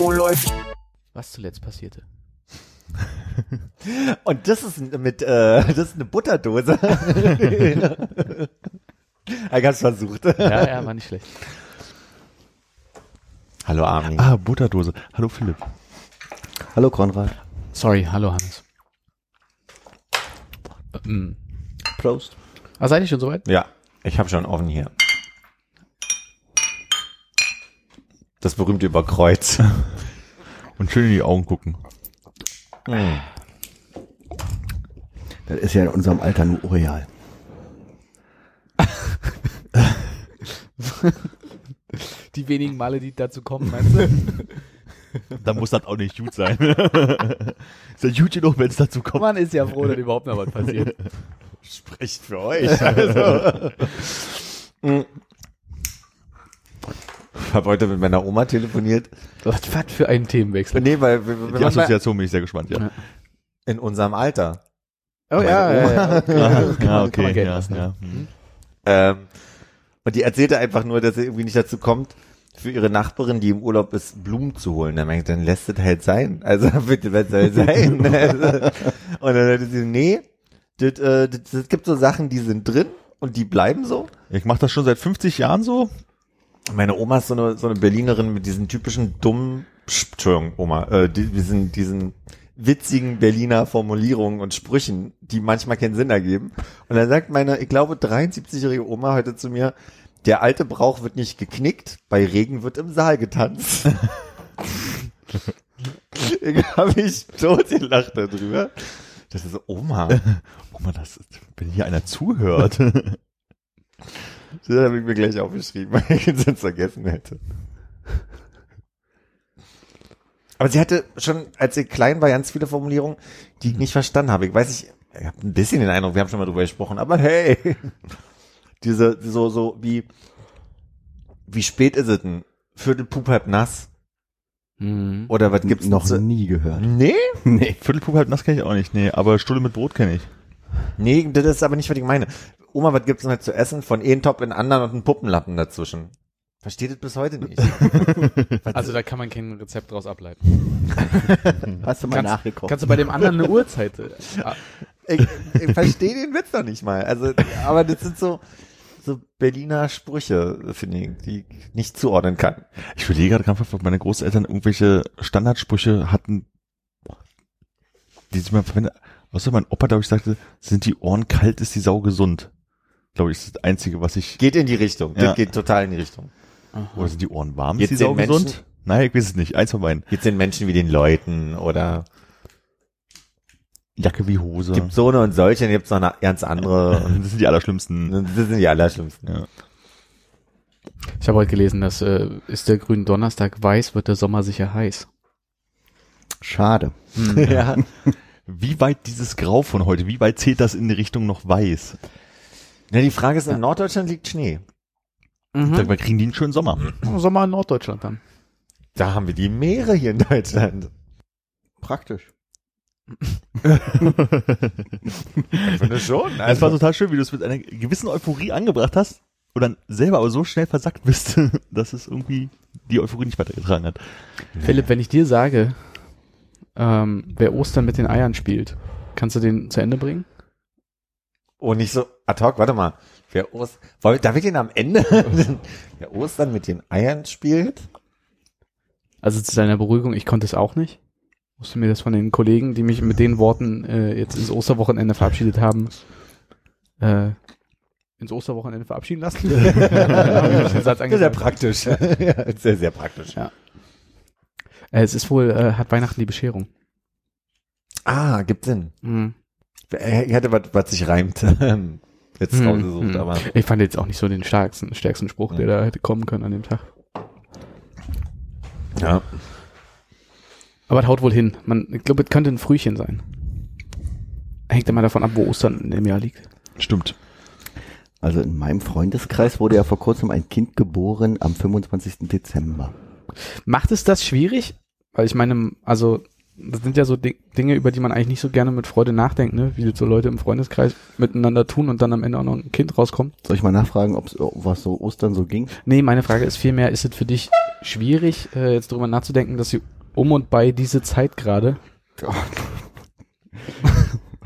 Oh, läuft. Was zuletzt passierte. Und das ist mit, äh, das ist eine Butterdose. ich hab's versucht. Ja, ja, war nicht schlecht. Hallo Armin. Ah, Butterdose. Hallo Philipp. Hallo Konrad. Sorry, hallo Hannes. Ähm, Prost. ah, seid ihr schon soweit? Ja, ich habe schon offen hier. Das berühmte Überkreuz. Und schön in die Augen gucken. Das ist ja in unserem Alter nur Royal. Die wenigen Male, die dazu kommen, meinst du? Da muss das auch nicht gut sein. ist ja gut genug, wenn es dazu kommt. Man ist ja froh, dass überhaupt noch was passiert. Spricht für euch. Also. Ich habe heute mit meiner Oma telefoniert. Was, was für ein Themenwechsel. Nee, weil wir, wir Die Assoziation bin ich sehr gespannt, ja. Ja. in unserem Alter. Oh ja, ja, ja. Okay. Ah, ja, okay, ja, lassen. ja. Hm. Ähm, und die erzählte einfach nur, dass sie irgendwie nicht dazu kommt, für ihre Nachbarin, die im Urlaub ist, Blumen zu holen. Dann meinte ich, dann lässt es halt sein. Also bitte, was soll sein? Und dann hatte sie, nee, das, äh, das, das gibt so Sachen, die sind drin und die bleiben so. Ich mache das schon seit 50 Jahren so. Meine Oma ist so eine, so eine Berlinerin mit diesen typischen dummen, Entschuldigung, Oma, äh, die, diesen, diesen witzigen Berliner Formulierungen und Sprüchen, die manchmal keinen Sinn ergeben. Und dann sagt meine, ich glaube, 73-jährige Oma heute zu mir, der alte Brauch wird nicht geknickt, bei Regen wird im Saal getanzt. ich habe mich tot gelacht darüber. Das ist Oma. Man, das ist, wenn hier einer zuhört. Das habe ich mir gleich aufgeschrieben, weil ich es sonst vergessen hätte. Aber sie hatte schon, als sie klein war, ganz viele Formulierungen, die ich nicht verstanden habe. Ich weiß nicht, ich habe ein bisschen den Eindruck, wir haben schon mal drüber gesprochen, aber hey, diese, so, so, wie, wie spät ist es denn? Viertel Pup halb nass? Mhm. Oder was gibt's noch zu- nie gehört. Nee? Nee. Viertelpup halb nass kenne ich auch nicht, nee, aber Stulle mit Brot kenne ich. Nee, das ist aber nicht, was ich meine. Oma, was gibt's denn halt zu essen? Von einen Top in anderen und einen Puppenlappen dazwischen. Versteht es bis heute nicht. Also da kann man kein Rezept draus ableiten. Hast du mal Kannst, nachgekocht? kannst du bei dem anderen eine Uhrzeit? äh, ah, ich, ich verstehe den Witz noch nicht mal. Also, aber das sind so, so Berliner Sprüche, finde ich, die ich nicht zuordnen kann. Ich überlege gerade krampfhaft, ob meine Großeltern irgendwelche Standardsprüche hatten, die sie mal verwendet. Außer mein Opa, glaube ich, sagte, sind die Ohren kalt, ist die Sau gesund. Glaube ich, ist das Einzige, was ich, Geht in die Richtung. Ja. Das geht total in die Richtung. oder sind die Ohren warm, Jetzt ist die Sau den Menschen- gesund? Nein, ich weiß es nicht. Eins von beiden. Jetzt sind Menschen wie den Leuten oder Jacke wie Hose. gibt so eine und solche, dann gibt's noch eine ganz andere. Das sind die allerschlimmsten. das sind die allerschlimmsten. Ja. Ich habe heute gelesen, dass äh, ist der grüne Donnerstag weiß, wird der Sommer sicher heiß. Schade. Ja. Wie weit dieses Grau von heute, wie weit zählt das in die Richtung noch weiß? Na, die Frage ist, in Norddeutschland liegt Schnee. Mhm. Sag mal, kriegen die einen schönen Sommer? Sommer in Norddeutschland dann. Da haben wir die Meere hier in Deutschland. Praktisch. Ich finde schon. Es war total schön, wie du es mit einer gewissen Euphorie angebracht hast und dann selber aber so schnell versackt bist, dass es irgendwie die Euphorie nicht weitergetragen hat. Philipp, wenn ich dir sage, ähm, wer Ostern mit den Eiern spielt, kannst du den zu Ende bringen? Oh, nicht so ad hoc, warte mal. Wer Ost Wollen- Darf ich den am Ende? Wer Ostern mit den Eiern spielt? Also zu deiner Beruhigung, ich konnte es auch nicht. Musste mir das von den Kollegen, die mich mit den Worten äh, jetzt ins Osterwochenende verabschiedet haben, äh, ins Osterwochenende verabschieden lassen. Sehr, praktisch. sehr, sehr praktisch. Ja. Äh, es ist wohl, äh, hat Weihnachten die Bescherung. Ah, gibt Sinn. Mhm. Ich hatte was, was sich reimt. Jetzt Hm, rausgesucht, hm. aber. Ich fand jetzt auch nicht so den stärksten, stärksten Spruch, der da hätte kommen können an dem Tag. Ja. Aber es haut wohl hin. Man, ich glaube, es könnte ein Frühchen sein. Hängt immer davon ab, wo Ostern in dem Jahr liegt. Stimmt. Also in meinem Freundeskreis wurde ja vor kurzem ein Kind geboren am 25. Dezember. Macht es das schwierig? Weil ich meine, also das sind ja so Di Dinge, über die man eigentlich nicht so gerne mit Freude nachdenkt, ne? wie so Leute im Freundeskreis miteinander tun und dann am Ende auch noch ein Kind rauskommt. Soll ich mal nachfragen, ob's, was so Ostern so ging? Nee, meine Frage ist vielmehr, ist es für dich schwierig, äh, jetzt drüber nachzudenken, dass sie um und bei diese Zeit gerade,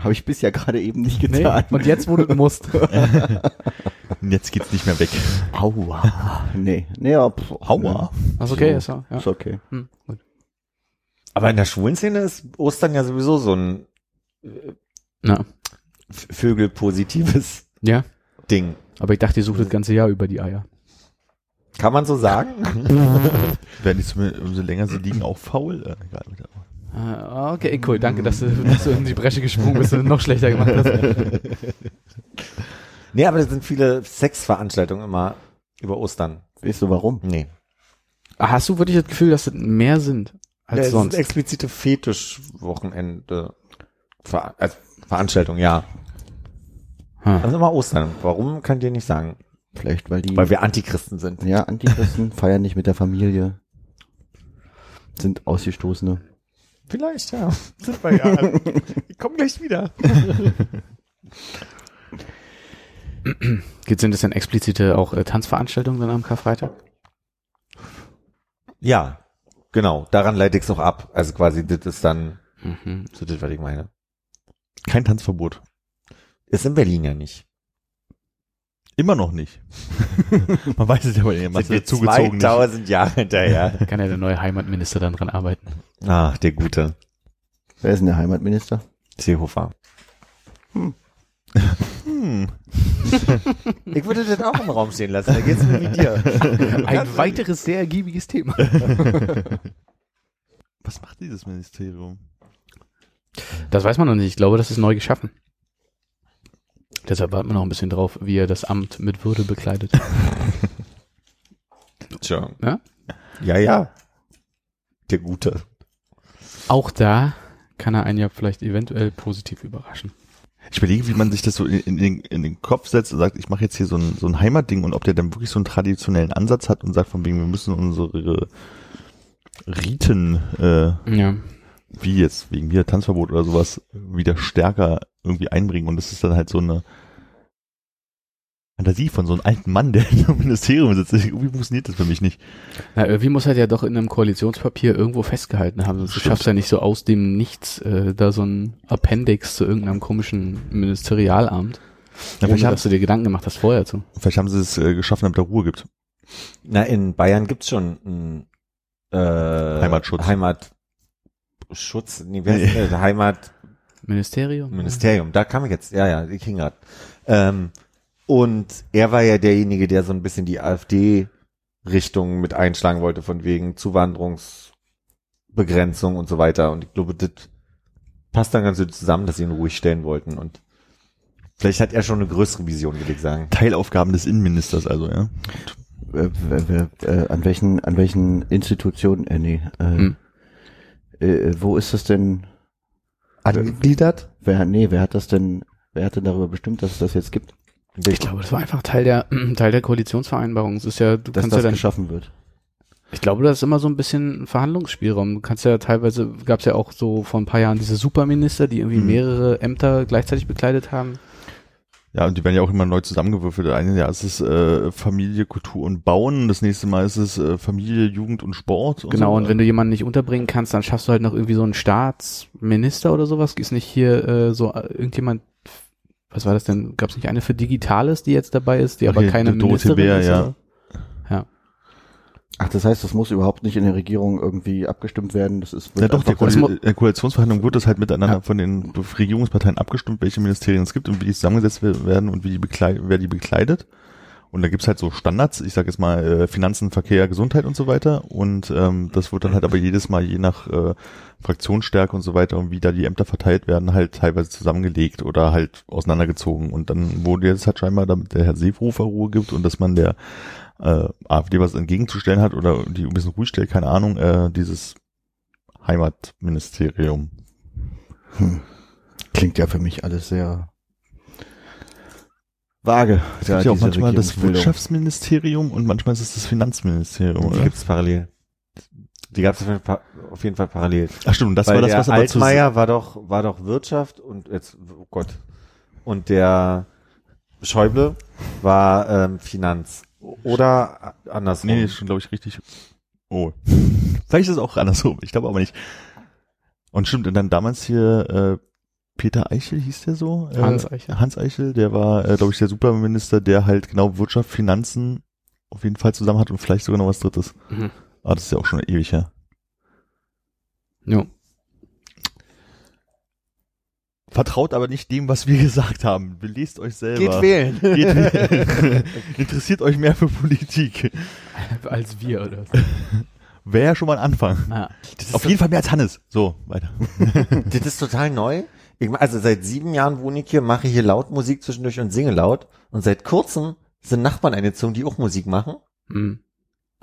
Habe ich bisher gerade eben nicht nee, getan. und jetzt, wo du musst. Jetzt geht's nicht mehr weg. Aua. Nee, nee, ja, pf, Aua. Okay, So. ist so, ja. Ist okay. Hm, gut. Aber in der schwulen Szene ist Ostern ja sowieso so ein Na, V- Vögelpositives ja. Ding. Aber ich dachte, ihr sucht das ganze Jahr über die Eier. Kann man so sagen? Werden die zumindest, umso länger sie liegen, auch faul? Äh, egal, okay, cool. Danke, dass du, dass du in die Bresche gesprungen bist und noch schlechter gemacht hast. nee, aber da sind viele Sexveranstaltungen immer über Ostern. Weißt du warum? Nee. Ah, Hast du wirklich das Gefühl, dass das mehr sind als Ja, es sonst? sind explizite Fetischwochenende. Ver also Veranstaltung, ja. Hm. Also immer Ostern. Warum könnt ihr nicht sagen? Vielleicht, weil die Weil wir Antichristen sind. ja, Antichristen feiern nicht mit der Familie. Sind Ausgestoßene. Vielleicht, ja. Sind wir ja. ich komm gleich wieder. Gibt sind das denn explizite auch äh, Tanzveranstaltungen dann am Karfreitag? Ja, genau. Daran leite ich es auch ab. Also quasi, das ist dann, Mhm. so das, was ich meine. Kein Tanzverbot. Ist in Berlin ja nicht. Immer noch nicht. Man weiß es ja bei der Sind wir zugezogen nicht. 2000 Jahre hinterher. Kann ja der neue Heimatminister dann dran arbeiten. Ach, der Gute. Wer ist denn der Heimatminister? Seehofer. Hm. Ich würde das auch im Raum stehen lassen. Da geht's mir wie dir. Ein weiteres sehr ergiebiges Thema. Was macht dieses Ministerium? Das weiß man noch nicht. Ich glaube, das ist neu geschaffen. Deshalb warten wir noch ein bisschen drauf, wie er das Amt mit Würde bekleidet. Tja. Ja? Ja, ja. Der Gute. Auch da kann er einen ja vielleicht eventuell positiv überraschen. Ich überlege, wie man sich das so in, in, den, in den Kopf setzt und sagt, ich mache jetzt hier so ein, so ein Heimatding und ob der dann wirklich so einen traditionellen Ansatz hat und sagt von wegen, wir müssen unsere Riten, äh, Ja. wie jetzt wegen hier Tanzverbot oder sowas, wieder stärker irgendwie einbringen und das ist dann halt so eine Fantasie von so einem alten Mann, der in einem Ministerium sitzt. Irgendwie funktioniert das für mich nicht. Na, irgendwie muss er ja doch in einem Koalitionspapier irgendwo festgehalten haben. Sonst Stimmt. schaffst du ja nicht so aus dem Nichts äh, da so ein Appendix zu irgendeinem komischen Ministerialamt. Ja, ohne, dass du dir Gedanken gemacht hast vorher zu. vielleicht haben sie es äh, geschaffen, damit da Ruhe gibt. Na, in Bayern gibt's schon einen äh, Heimatschutz. Heimatschutz, nee, Nee. Heimat Ministerium? Ministerium, da kam ich jetzt, ja, ja, ich hing grad. Ähm, und er war ja derjenige, der so ein bisschen die AfD-Richtung mit einschlagen wollte, von wegen Zuwanderungsbegrenzung und so weiter. Und ich glaube, das passt dann ganz gut zusammen, dass sie ihn ruhig stellen wollten. Und vielleicht hat er schon eine größere Vision, würde ich sagen. Teilaufgaben des Innenministers also, ja. Äh, wer, äh, an welchen, an welchen Institutionen, äh, nee, äh, Hm. äh, wo ist das denn, Angegliedert? wer, nee, wer hat das denn, wer hat denn darüber bestimmt, dass es das jetzt gibt? Ich glaube, das war einfach Teil der Teil der Koalitionsvereinbarung. Es ist ja, du Dass kannst das ja dann, geschaffen wird. ich glaube, das ist immer so ein bisschen Verhandlungsspielraum. Du kannst ja teilweise, gab es ja auch so vor ein paar Jahren diese Superminister, die irgendwie Mhm. mehrere Ämter gleichzeitig bekleidet haben. Ja, und die werden ja auch immer neu zusammengewürfelt. Eine Jahr ist es äh, Familie, Kultur und Bauen, das nächste Mal ist es äh, Familie, Jugend und Sport. Und Genau, so. und wenn du jemanden nicht unterbringen kannst, dann schaffst du halt noch irgendwie so einen Staatsminister oder sowas. Ist nicht hier äh, so äh, irgendjemand, was war das denn? Gab es nicht eine für Digitales, die jetzt dabei ist, die aber Okay, keine die Dorothee Ministerin Bär, ist? Ja. Ach, das heißt, das muss überhaupt nicht in der Regierung irgendwie abgestimmt werden. Das ist Ja doch, der Koal der Koalitionsverhandlung wird das halt miteinander Ja. von den Regierungsparteien abgestimmt, welche Ministerien es gibt und wie die zusammengesetzt we- werden und wie die wer die bekleidet. Und da gibt's halt so Standards, ich sage jetzt mal äh, Finanzen, Verkehr, Gesundheit und so weiter. Und ähm, das wird dann halt aber jedes Mal je nach äh, Fraktionsstärke und so weiter und wie da die Ämter verteilt werden, halt teilweise zusammengelegt oder halt auseinandergezogen. Und dann wurde jetzt halt scheinbar, damit der Herr Seehofer Ruhe gibt und dass man der äh, AfD was entgegenzustellen hat oder die ein bisschen ruhig stellt, keine Ahnung, äh, dieses Heimatministerium. Hm. Klingt ja für mich alles sehr vage. Es gibt ja auch manchmal das Wirtschaftsministerium und manchmal ist es das Finanzministerium. Die Oder? gibt's parallel. Die gab's auf jeden Fall, auf jeden Fall parallel. Ach stimmt, das Weil war das, was aber zu Altmaier war doch, war doch Wirtschaft und jetzt, oh Gott. Und der Schäuble war ähm, Finanz. Oder andersrum. Nee, ist schon, glaube ich, richtig. Oh. Vielleicht ist es auch andersrum, ich glaube aber nicht. Und stimmt, und dann damals hier äh, Peter Eichel hieß der so? Äh, Hans Eichel. Hans Eichel, der war, äh, glaube ich, der Superminister, der halt genau Wirtschaft, Finanzen auf jeden Fall zusammen hat und vielleicht sogar noch was Drittes. Mhm. Ah, das ist ja auch schon ewig her. Jo. Vertraut aber nicht dem, was wir gesagt haben. Belest euch selber. Geht wählen. Geht wählen. Interessiert euch mehr für Politik. Als wir, oder? was? Wäre ja schon mal ein Anfang. Ah. Auf jeden Fall mehr als Hannes. So, weiter. Das ist total neu. Ich, also seit sieben Jahren wohne ich hier, mache hier laut Musik zwischendurch und singe laut. Und seit kurzem sind Nachbarn eingezogen, die auch Musik machen. Hm.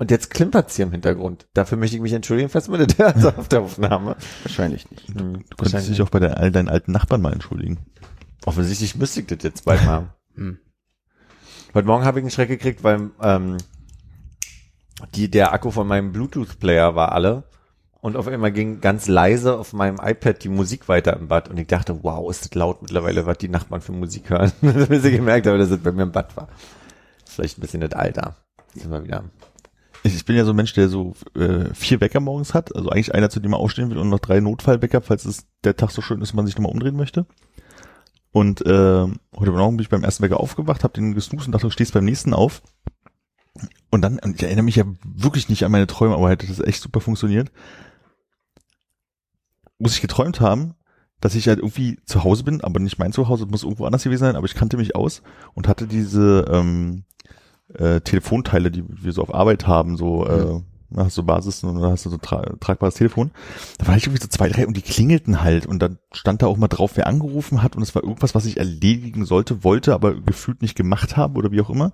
Und jetzt klimpert's hier im Hintergrund. Dafür möchte ich mich entschuldigen, falls das hört auf der Aufnahme. Wahrscheinlich nicht. Hm, Du könntest dich auch bei deinen, all deinen alten Nachbarn mal entschuldigen. Offensichtlich müsste ich das jetzt bald mal. Hm. Heute Morgen habe ich einen Schreck gekriegt, weil ähm, die, der Akku von meinem Bluetooth-Player war alle. Und auf einmal ging ganz leise auf meinem iPad die Musik weiter im Bad. Und ich dachte, wow, ist das laut mittlerweile, was die Nachbarn für Musik hören. Bis ich gemerkt habe, dass es bei mir im Bad war. Vielleicht ein bisschen das Alter. Jetzt sind wir wieder. Ich bin ja so ein Mensch, der so äh, vier Wecker morgens hat. Also eigentlich einer, zu dem man aufstehen will und noch drei Notfallwecker, falls es der Tag so schön ist, man sich nochmal umdrehen möchte. Und äh, heute Morgen bin ich beim ersten Wecker aufgewacht, habe den gesnoost und dachte, du stehst beim nächsten auf. Und dann, ich erinnere mich ja wirklich nicht an meine Träume, aber hätte das echt super funktioniert. Muss ich geträumt haben, dass ich halt irgendwie zu Hause bin, aber nicht mein Zuhause, muss irgendwo anders gewesen sein, aber ich kannte mich aus und hatte diese ähm, äh, Telefonteile, die wir so auf Arbeit haben, so äh, da hast du Basis und dann hast du so tra tragbares Telefon. Da war ich irgendwie so zwei, drei und die klingelten halt und dann stand da auch mal drauf, wer angerufen hat und es war irgendwas, was ich erledigen sollte, wollte, aber gefühlt nicht gemacht habe oder wie auch immer.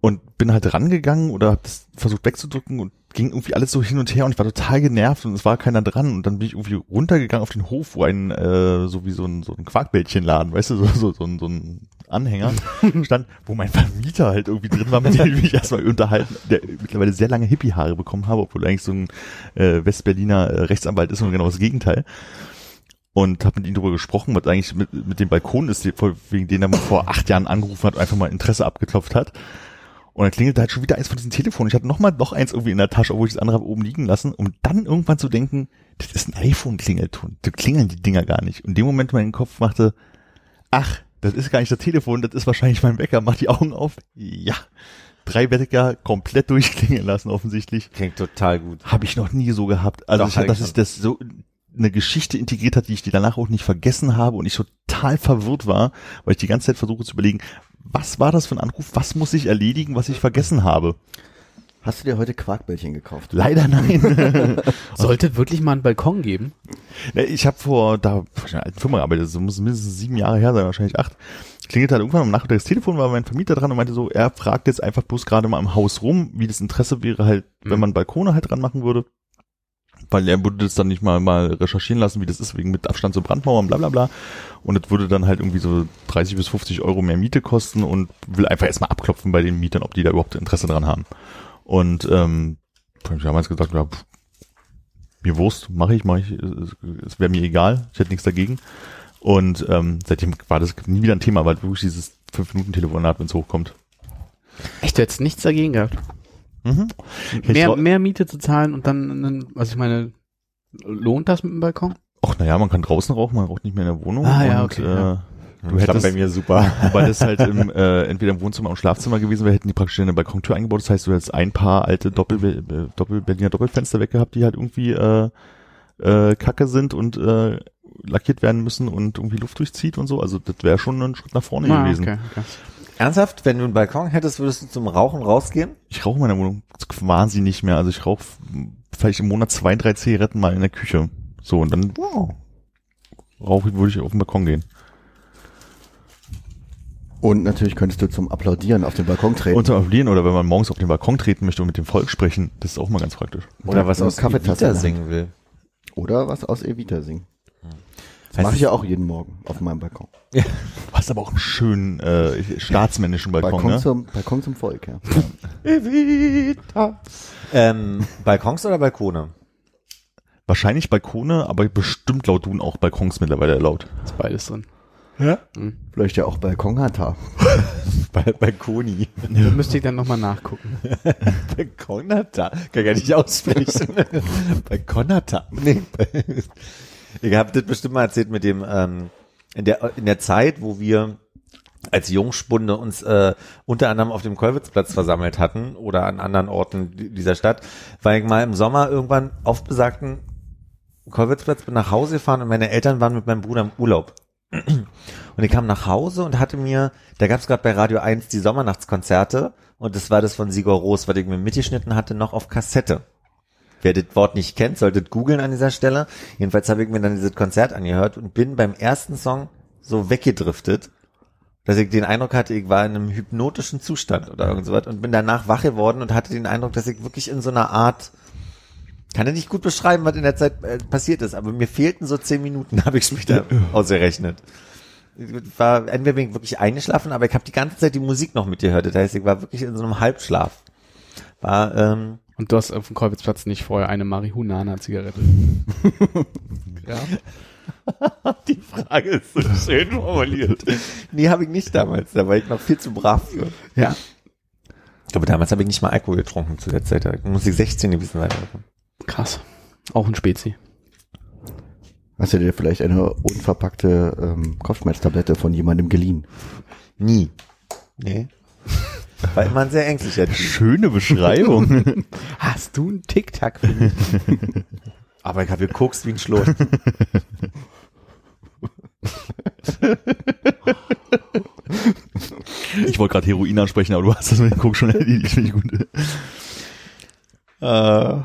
Und bin halt rangegangen oder hab das versucht wegzudrücken und ging irgendwie alles so hin und her und ich war total genervt und es war keiner dran und dann bin ich irgendwie runtergegangen auf den Hof, wo ein äh, so wie so ein so ein Quarkbällchenladen, weißt du, so so so ein, so ein Anhänger stand, wo mein Vermieter halt irgendwie drin war, mit dem ich mich erstmal unterhalten, der mittlerweile sehr lange Hippie-Haare bekommen habe, obwohl er eigentlich so ein äh, Westberliner äh, Rechtsanwalt ist und genau das Gegenteil. Und habe mit ihm darüber gesprochen, was eigentlich mit, mit dem Balkon ist, wegen den er mal vor acht Jahren angerufen hat und einfach mal Interesse abgeklopft hat. Und dann klingelte halt schon wieder eins von diesen Telefonen. Ich hatte noch mal noch eins irgendwie in der Tasche, obwohl ich das andere habe oben liegen lassen, um dann irgendwann zu denken, das ist ein iPhone-Klingelton. Da klingeln die Dinger gar nicht. Und in dem Moment mein Kopf machte, ach, das ist gar nicht das Telefon, das ist wahrscheinlich mein Wecker. Mach die Augen auf. Ja. Drei Wecker komplett durchklingeln lassen, offensichtlich. Klingt total gut. Habe ich noch nie so gehabt. Also Doch, ich, dass schon. es das so eine Geschichte integriert hat, die ich die danach auch nicht vergessen habe und ich total verwirrt war, weil ich die ganze Zeit versuche zu überlegen, was war das für ein Anruf, was muss ich erledigen, was ich vergessen habe. Hast du dir heute Quarkbällchen gekauft? Leider nein. Sollte es wirklich mal einen Balkon geben? Ne, ich habe vor, da vor einer alten Firma gearbeitet, das muss mindestens sieben Jahre her sein, wahrscheinlich acht. Klingelt halt irgendwann am Nachmittag das Telefon, war mein Vermieter dran und meinte so, er fragt jetzt einfach bloß gerade mal im Haus rum, wie das Interesse wäre halt, wenn Mhm. man Balkone halt dran machen würde. Weil er würde das dann nicht mal, mal recherchieren lassen, wie das ist, wegen mit Abstand zu Brandmauern, bla bla bla. Und es würde dann halt irgendwie so 30 bis 50 Euro mehr Miete kosten und will einfach erstmal abklopfen bei den Mietern, ob die da überhaupt Interesse dran haben. Und ähm, hab ich damals gesagt, ja, pff, mir Wurst, mache ich, mache ich, es, wäre mir egal, ich hätte nichts dagegen. Und ähm, seitdem war das nie wieder ein Thema, weil wirklich dieses 5-Minuten-Telefonat, wenn es hochkommt. Echt, du hättest nichts dagegen gehabt. Mhm. Mehr, mehr Miete zu zahlen und dann, einen- also ich meine, lohnt das mit dem Balkon? Ach, naja, man kann draußen rauchen, man raucht nicht mehr in der Wohnung. Ah, ja, und, okay, äh, ja. Du hättest, bei mir super. weil das halt im, äh, entweder im Wohnzimmer und Schlafzimmer gewesen wäre, hätten die praktisch eine Balkontür eingebaut. Das heißt, du hättest ein paar alte Doppel, äh, Doppel Berliner Doppelfenster weggehabt, die halt irgendwie äh, äh, kacke sind und äh, lackiert werden müssen und irgendwie Luft durchzieht und so. Also das wäre schon ein Schritt nach vorne Ah, gewesen. okay, okay. Ernsthaft, wenn du einen Balkon hättest, würdest du zum Rauchen rausgehen? Ich rauche in meiner Wohnung quasi nicht mehr. Also ich rauche vielleicht im Monat zwei, drei Zigaretten mal in der Küche. So, und dann rauche ich, würde ich auf den Balkon gehen. Und natürlich könntest du zum Applaudieren auf den Balkon treten. Unter Applaudieren oder wenn man morgens auf den Balkon treten möchte und mit dem Volk sprechen, das ist auch mal ganz praktisch. Oder was aus Evita singen will. Oder was aus Evita singen. Das mache ich ja auch jeden Morgen auf meinem Balkon. Du hast aber auch einen schönen äh, staatsmännischen Balkon, Balkon, ne? zum, Balkon zum Volk, ja. Evita. Ähm, Balkons oder Balkone? Wahrscheinlich Balkone, aber bestimmt laut Dun auch Balkons mittlerweile erlaubt. Ist beides drin. Vielleicht ja auch Balkonhatar. Bal Balkoni. Da müsste ich dann nochmal nachgucken. Balkonata. Kann gar nicht aussprechen. Balkonata. Nee. Ihr habt das bestimmt mal erzählt mit dem, ähm, in der, in der Zeit, wo wir als Jungspunde uns äh, unter anderem auf dem Kolwitzplatz versammelt hatten oder an anderen Orten di- dieser Stadt, war ich mal im Sommer irgendwann auf besagten Kolwitzplatz, bin nach Hause gefahren und meine Eltern waren mit meinem Bruder im Urlaub. Und ich kam nach Hause und hatte mir, da gab es gerade bei Radio 1 die Sommernachtskonzerte und das war das von Sigur Ros, was ich mir mitgeschnitten hatte, noch auf Kassette. Wer das Wort nicht kennt, solltet googeln an dieser Stelle. Jedenfalls habe ich mir dann dieses Konzert angehört und bin beim ersten Song so weggedriftet, dass ich den Eindruck hatte, ich war in einem hypnotischen Zustand oder irgend sowas und bin danach wach geworden und hatte den Eindruck, dass ich wirklich in so einer Art, kann ja nicht gut beschreiben, was in der Zeit äh, passiert ist, aber mir fehlten so zehn Minuten, habe ich später ausgerechnet. Ich war entweder bin ich wirklich eingeschlafen, aber ich habe die ganze Zeit die Musik noch mitgehört. Das heißt, ich war wirklich in so einem Halbschlaf. War, ähm, Und du hast auf dem Kolwitzplatz nicht vorher eine Marihuana-Zigarette. ja. Die Frage ist so schön formuliert. Nee, habe ich nicht damals. Da war ich noch viel zu brav für. Ja. Aber damals habe ich nicht mal Alkohol getrunken zu der Zeit. Da muss ich 16 gewesen sein. Krass. Auch ein Spezi. Hast du dir vielleicht eine unverpackte ähm, Kopfschmerztablette von jemandem geliehen? Nie. Nee. War immer ein sehr ängstlicher Typ. Schöne Beschreibung. Hast du einen Tic-Tac für mich? Aber ich habe gekokst wie ein Schlot. ich wollte gerade Heroin ansprechen, aber du hast das mit dem Guck schon erledigt. Finde ich gut. äh,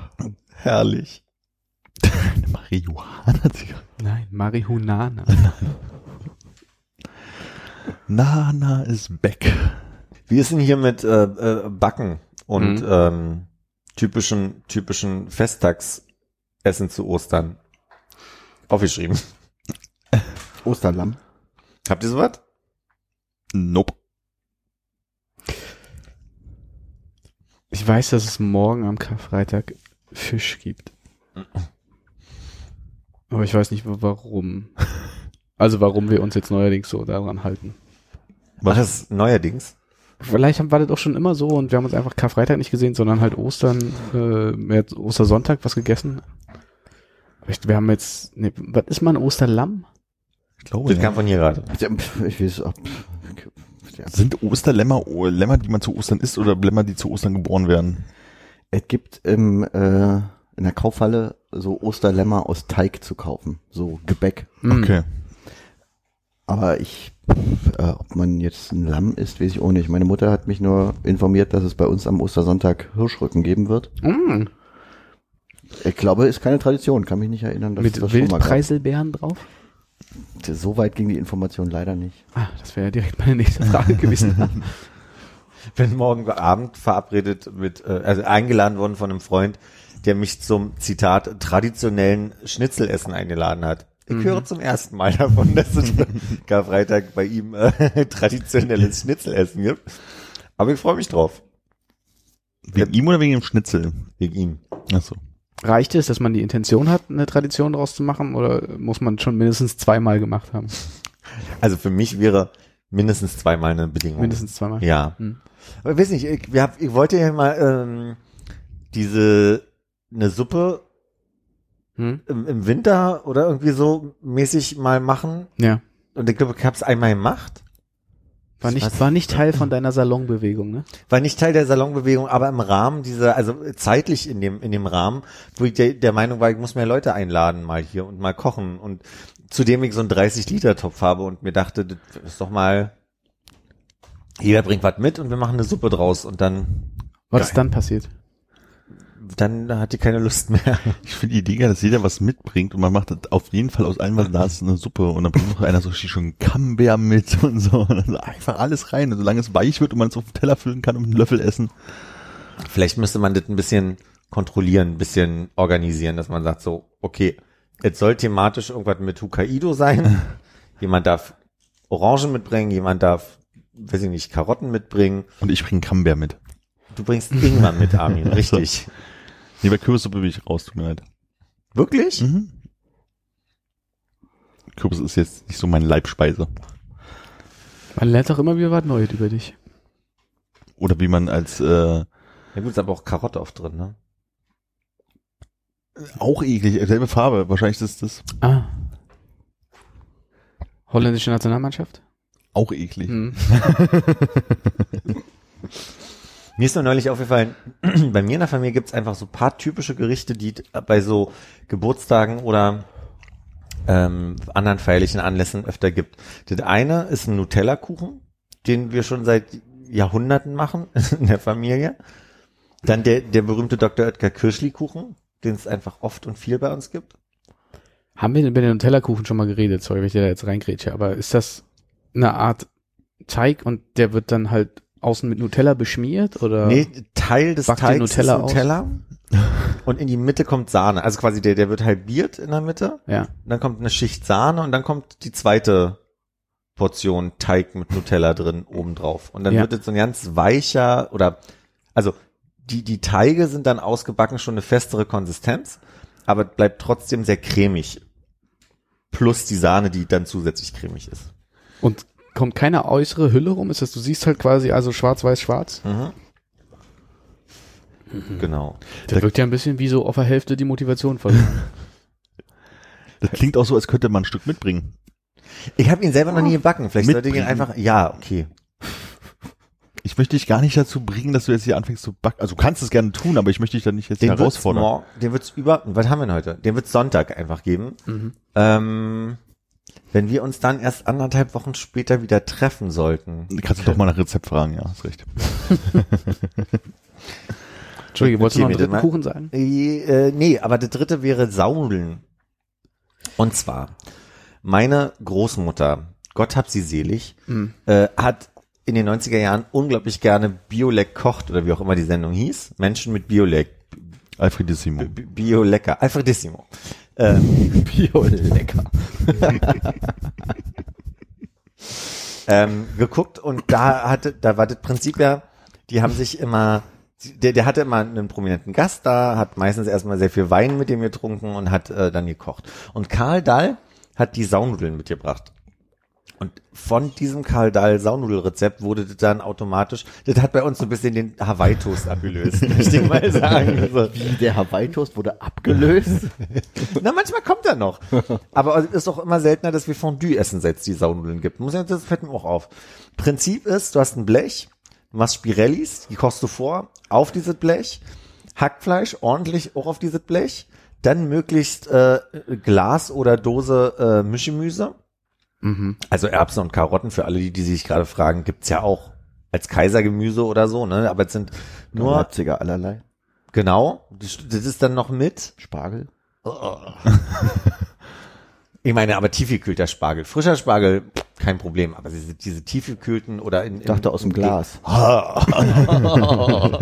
herrlich. Eine Marihuana-Zigarette. Nein, Marihuana. Nana is back. Wie ist denn hier mit äh, äh, Backen und Mhm. ähm, typischen typischen Festtagsessen zu Ostern? Aufgeschrieben. Osterlamm. Habt ihr sowas? Nope. Ich weiß, dass es morgen am Karfreitag Fisch gibt. Aber ich weiß nicht wa- warum. Also warum wir uns jetzt neuerdings so daran halten. Was ist neuerdings? Vielleicht haben- war das auch schon immer so und wir haben uns einfach Karfreitag nicht gesehen, sondern halt Ostern, äh, jetzt Ostersonntag was gegessen. Wir haben jetzt, nee, was ist mal ein Osterlamm? Ich glaube, Das ja. kam von hier gerade. Ich weiß pf, Ja. Sind Osterlämmer Lämmer, die man zu Ostern isst oder Lämmer, die zu Ostern geboren werden? Es gibt im, äh, in der Kaufhalle so Osterlämmer aus Teig zu kaufen. So Gebäck. Hm. Okay. Aber ich, äh, ob man jetzt ein Lamm isst, weiß ich auch nicht. Meine Mutter hat mich nur informiert, dass es bei uns am Ostersonntag Hirschrücken geben wird. Mm, Ich glaube, ist keine Tradition. Kann mich nicht erinnern, dass es mit das schon mal gab. Wildpreiselbeeren drauf? So weit ging die Information leider nicht. Ah, das wäre ja direkt meine nächste Frage gewesen. Bin morgen Abend verabredet mit, äh, also eingeladen worden von einem Freund, der mich zum Zitat traditionellen Schnitzelessen eingeladen hat. Ich Mhm. höre zum ersten Mal davon, dass es Karfreitag bei ihm äh, traditionelles Schnitzelessen gibt. Aber ich freue mich drauf. Wegen ihm oder wegen dem Schnitzel? Wegen ihm. Achso. Reicht es, dass man die Intention hat, eine Tradition daraus zu machen, oder muss man schon mindestens zweimal gemacht haben? Also für mich wäre mindestens zweimal eine Bedingung. Mindestens zweimal. Ja. Hm. Aber ich weiß nicht, ich, wir hab, ich wollte ja mal ähm, diese eine Suppe Hm? im, im Winter oder irgendwie so mäßig mal machen. Ja. Und ich glaube, ich habe es einmal gemacht. War nicht, war nicht Teil von deiner Salonbewegung, ne? War nicht Teil der Salonbewegung, aber im Rahmen dieser, also zeitlich in dem, in dem Rahmen, wo ich der, der Meinung war, ich muss mehr Leute einladen mal hier und mal kochen. Und zudem ich so einen 30-Liter-Topf habe und mir dachte, das ist doch mal, jeder bringt was mit und wir machen eine Suppe draus und dann Was ist Geil. dann passiert? dann hat die keine Lust mehr. Ich finde die Idee, geil, dass jeder was mitbringt und man macht das auf jeden Fall aus allem, was da ist, eine Suppe und dann bringt noch einer so schon Camembert mit und so. Und dann einfach alles rein. Und solange es weich wird und man es auf den Teller füllen kann und einen Löffel essen. Vielleicht müsste man das ein bisschen kontrollieren, ein bisschen organisieren, dass man sagt so, okay, jetzt soll thematisch irgendwas mit Hokkaido sein. jemand darf Orangen mitbringen, jemand darf, weiß ich nicht, Karotten mitbringen. Und ich bringe Camembert mit. Du bringst Ingwer mit, Armin, richtig. Nee, bei Kürbissuppe bin ich raus, tut mir leid. Wirklich? Mhm. Kürbis ist jetzt nicht so meine Leibspeise. Man lernt doch immer wieder was Neues über dich. Oder wie man als äh, Ja gut, ist aber auch Karotte oft drin, ne? auch eklig, selbe Farbe. Wahrscheinlich ist das Ah. Holländische Nationalmannschaft? Auch eklig. Hm. Mir ist nur neulich aufgefallen, bei mir in der Familie gibt's einfach so paar typische Gerichte, die bei so Geburtstagen oder ähm, anderen feierlichen Anlässen öfter gibt. Das eine ist ein Nutella-Kuchen, den wir schon seit Jahrhunderten machen in der Familie. Dann der, der berühmte Dr. Oetker Kirschli-Kuchen, den es einfach oft und viel bei uns gibt. Haben wir denn über den Nutella-Kuchen schon mal geredet? Sorry, wenn ich dir da jetzt reingrätsche, aber ist das eine Art Teig und der wird dann halt außen mit Nutella beschmiert oder? Nee, Teil des Teigs Nutella ist aus? Nutella. und in die Mitte kommt Sahne. Also quasi der, der wird halbiert in der Mitte. Ja. Dann kommt eine Schicht Sahne und dann kommt die zweite Portion Teig mit Nutella drin obendrauf. Und dann Ja. wird jetzt so ein ganz weicher oder, also die, die Teige sind dann ausgebacken schon eine festere Konsistenz, aber bleibt trotzdem sehr cremig. Plus die Sahne, die dann zusätzlich cremig ist. Und kommt keine äußere Hülle rum? Ist das, du siehst halt quasi also schwarz, weiß, schwarz? Mhm. Genau. Das wirkt ja ein bisschen wie so auf der Hälfte die Motivation verloren. Das klingt auch so, als könnte man ein Stück mitbringen. Ich habe ihn selber noch nie gebacken. Vielleicht sollte ich ihn einfach, ja, okay. Ich möchte dich gar nicht dazu bringen, dass du jetzt hier anfängst zu backen. Also du kannst es gerne tun, aber ich möchte dich dann nicht jetzt Den wird's herausfordern. morgen, den wird's über, was haben wir denn heute? Den wird's Sonntag einfach geben. Mhm. Ähm, wenn wir uns dann erst anderthalb Wochen später wieder treffen sollten. Kannst du doch mal nach Rezept fragen, ja, hast recht. Entschuldige, wolltest du noch einen dritten mal. Kuchen sagen? Äh, äh, nee, aber der dritte wäre Saunudeln. Und zwar, meine Großmutter, Gott hab sie selig, Mhm. äh, hat in den 90er Jahren unglaublich gerne Biolek kocht oder wie auch immer die Sendung hieß. Menschen mit Biolek. Alfredissimo. Biolecker. Alfredissimo. Ähm, Bio-lecker. ähm, geguckt und da hatte, da war das Prinzip ja, die haben sich immer, der, der hatte immer einen prominenten Gast da, hat meistens erstmal sehr viel Wein mit dem getrunken und hat äh, dann gekocht. Und Karl Dahl hat die Saunudeln mitgebracht. Und von diesem Karl Dahl Saunudelrezept wurde das dann automatisch, das hat bei uns so ein bisschen den Hawaii-Toast abgelöst, möchte ich mal sagen. Also, Wie der Hawaii-Toast wurde abgelöst. na, manchmal kommt er noch. Aber es ist auch immer seltener, dass wir Fondue essen, seit es die Saunudeln gibt. Muss ja, das fällt mir auch auf. Prinzip ist, du hast ein Blech, du machst Spirellis, die kochst du vor, auf dieses Blech, Hackfleisch ordentlich auch auf dieses Blech, dann möglichst äh, Glas oder Dose äh, Mischgemüse, Mhm. also Erbsen und Karotten, für alle, die, die sich gerade fragen, gibt's ja auch als Kaisergemüse oder so, ne? Aber es sind nur, Leipziger allerlei. genau, das, das ist dann noch mit Spargel. Ich meine, aber tiefgekühlter Spargel. Frischer Spargel, kein Problem. Aber diese, diese tiefgekühlten oder in, in Ich dachte aus dem Glas.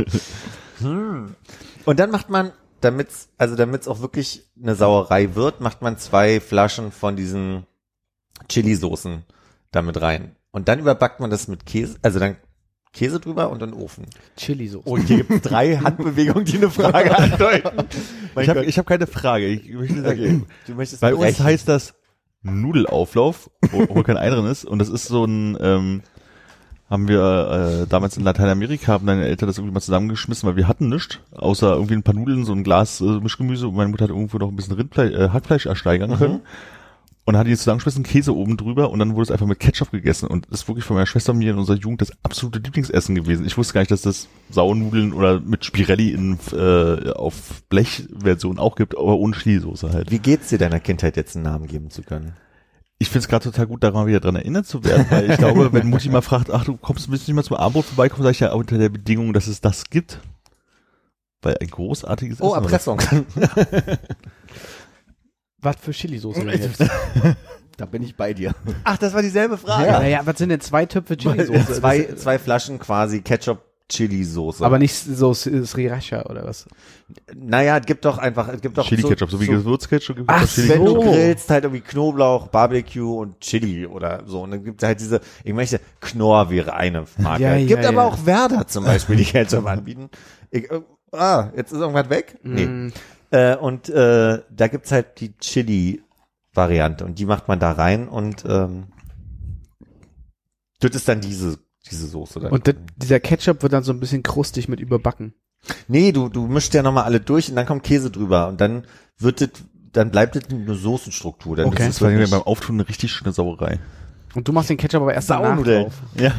Hm. Und dann macht man, damit's, also damit's auch wirklich eine Sauerei wird, macht man zwei Flaschen von diesen Chili-Soßen damit rein. Und dann überbackt man das mit Käse, also dann Käse drüber und in den Ofen. Chili-Soße. Und hier gibt's drei Handbewegungen, die eine Frage andeuten. Mein Ich habe hab keine Frage. Ich möchte sagen, Okay. Du möchtest bei uns brechen. heißt das Nudelauflauf, wo, wo kein Ei drin ist. Und das ist so ein, ähm, haben wir äh, damals in Lateinamerika, haben deine Eltern das irgendwie mal zusammengeschmissen, weil wir hatten nichts, außer irgendwie ein paar Nudeln, so ein Glas äh, Mischgemüse und meine Mutter hat irgendwo noch ein bisschen Rindfleisch, äh, Hackfleisch ersteigern können. Und dann hat die es zusammengeschmissen, Käse oben drüber und dann wurde es einfach mit Ketchup gegessen. Und das ist wirklich von meiner Schwester und mir in unserer Jugend das absolute Lieblingsessen gewesen. Ich wusste gar nicht, dass das Sauernudeln oder mit Spirelli in, äh, auf Blechversion auch gibt, aber ohne Chili-Soße halt. Wie geht's dir deiner Kindheit jetzt einen Namen geben zu können? Ich finde es gerade total gut, daran wieder dran erinnert zu werden, weil ich glaube, wenn Mutti mal fragt, ach, du kommst, willst du nicht mal zum Abendbrot vorbeikommen, sage ich ja unter der Bedingung, dass es das gibt. Weil ein großartiges Oh, Essen, Erpressung. Was für Chili-Soße denn jetzt? Da bin ich bei dir. Ach, das war dieselbe Frage. Ja. Naja, was sind denn zwei Töpfe Chili-Soße? zwei, zwei Flaschen quasi Ketchup Chili Soße. Aber nicht so Sriracha oder was? naja, es gibt doch einfach, es gibt doch Chili Ketchup, so, wie so Gewürzketchup gibt Ach es Chili wenn du So. grillst, halt irgendwie Knoblauch, Barbecue und Chili oder so. Und dann gibt es halt diese, ich möchte, Knorr wäre eine Marke. Ja, ja, gibt aber ja. auch Werder zum Beispiel, die Ketchup anbieten. Ich, äh, ah, jetzt ist irgendwas weg? Nee. Mm, Äh, und äh, da gibt's halt die Chili-Variante und die macht man da rein und ähm, das ist dann diese, diese Soße. Dann. Und das, dieser Ketchup wird dann so ein bisschen krustig mit überbacken. nee, du, du mischst ja nochmal alle durch und dann kommt Käse drüber und dann wird das, dann bleibt das eine Soßenstruktur. Dann Okay. ist Das beim Auftun eine richtig schöne Sauerei. Und du machst den Ketchup aber erst danach Saunudeln. drauf. Ja.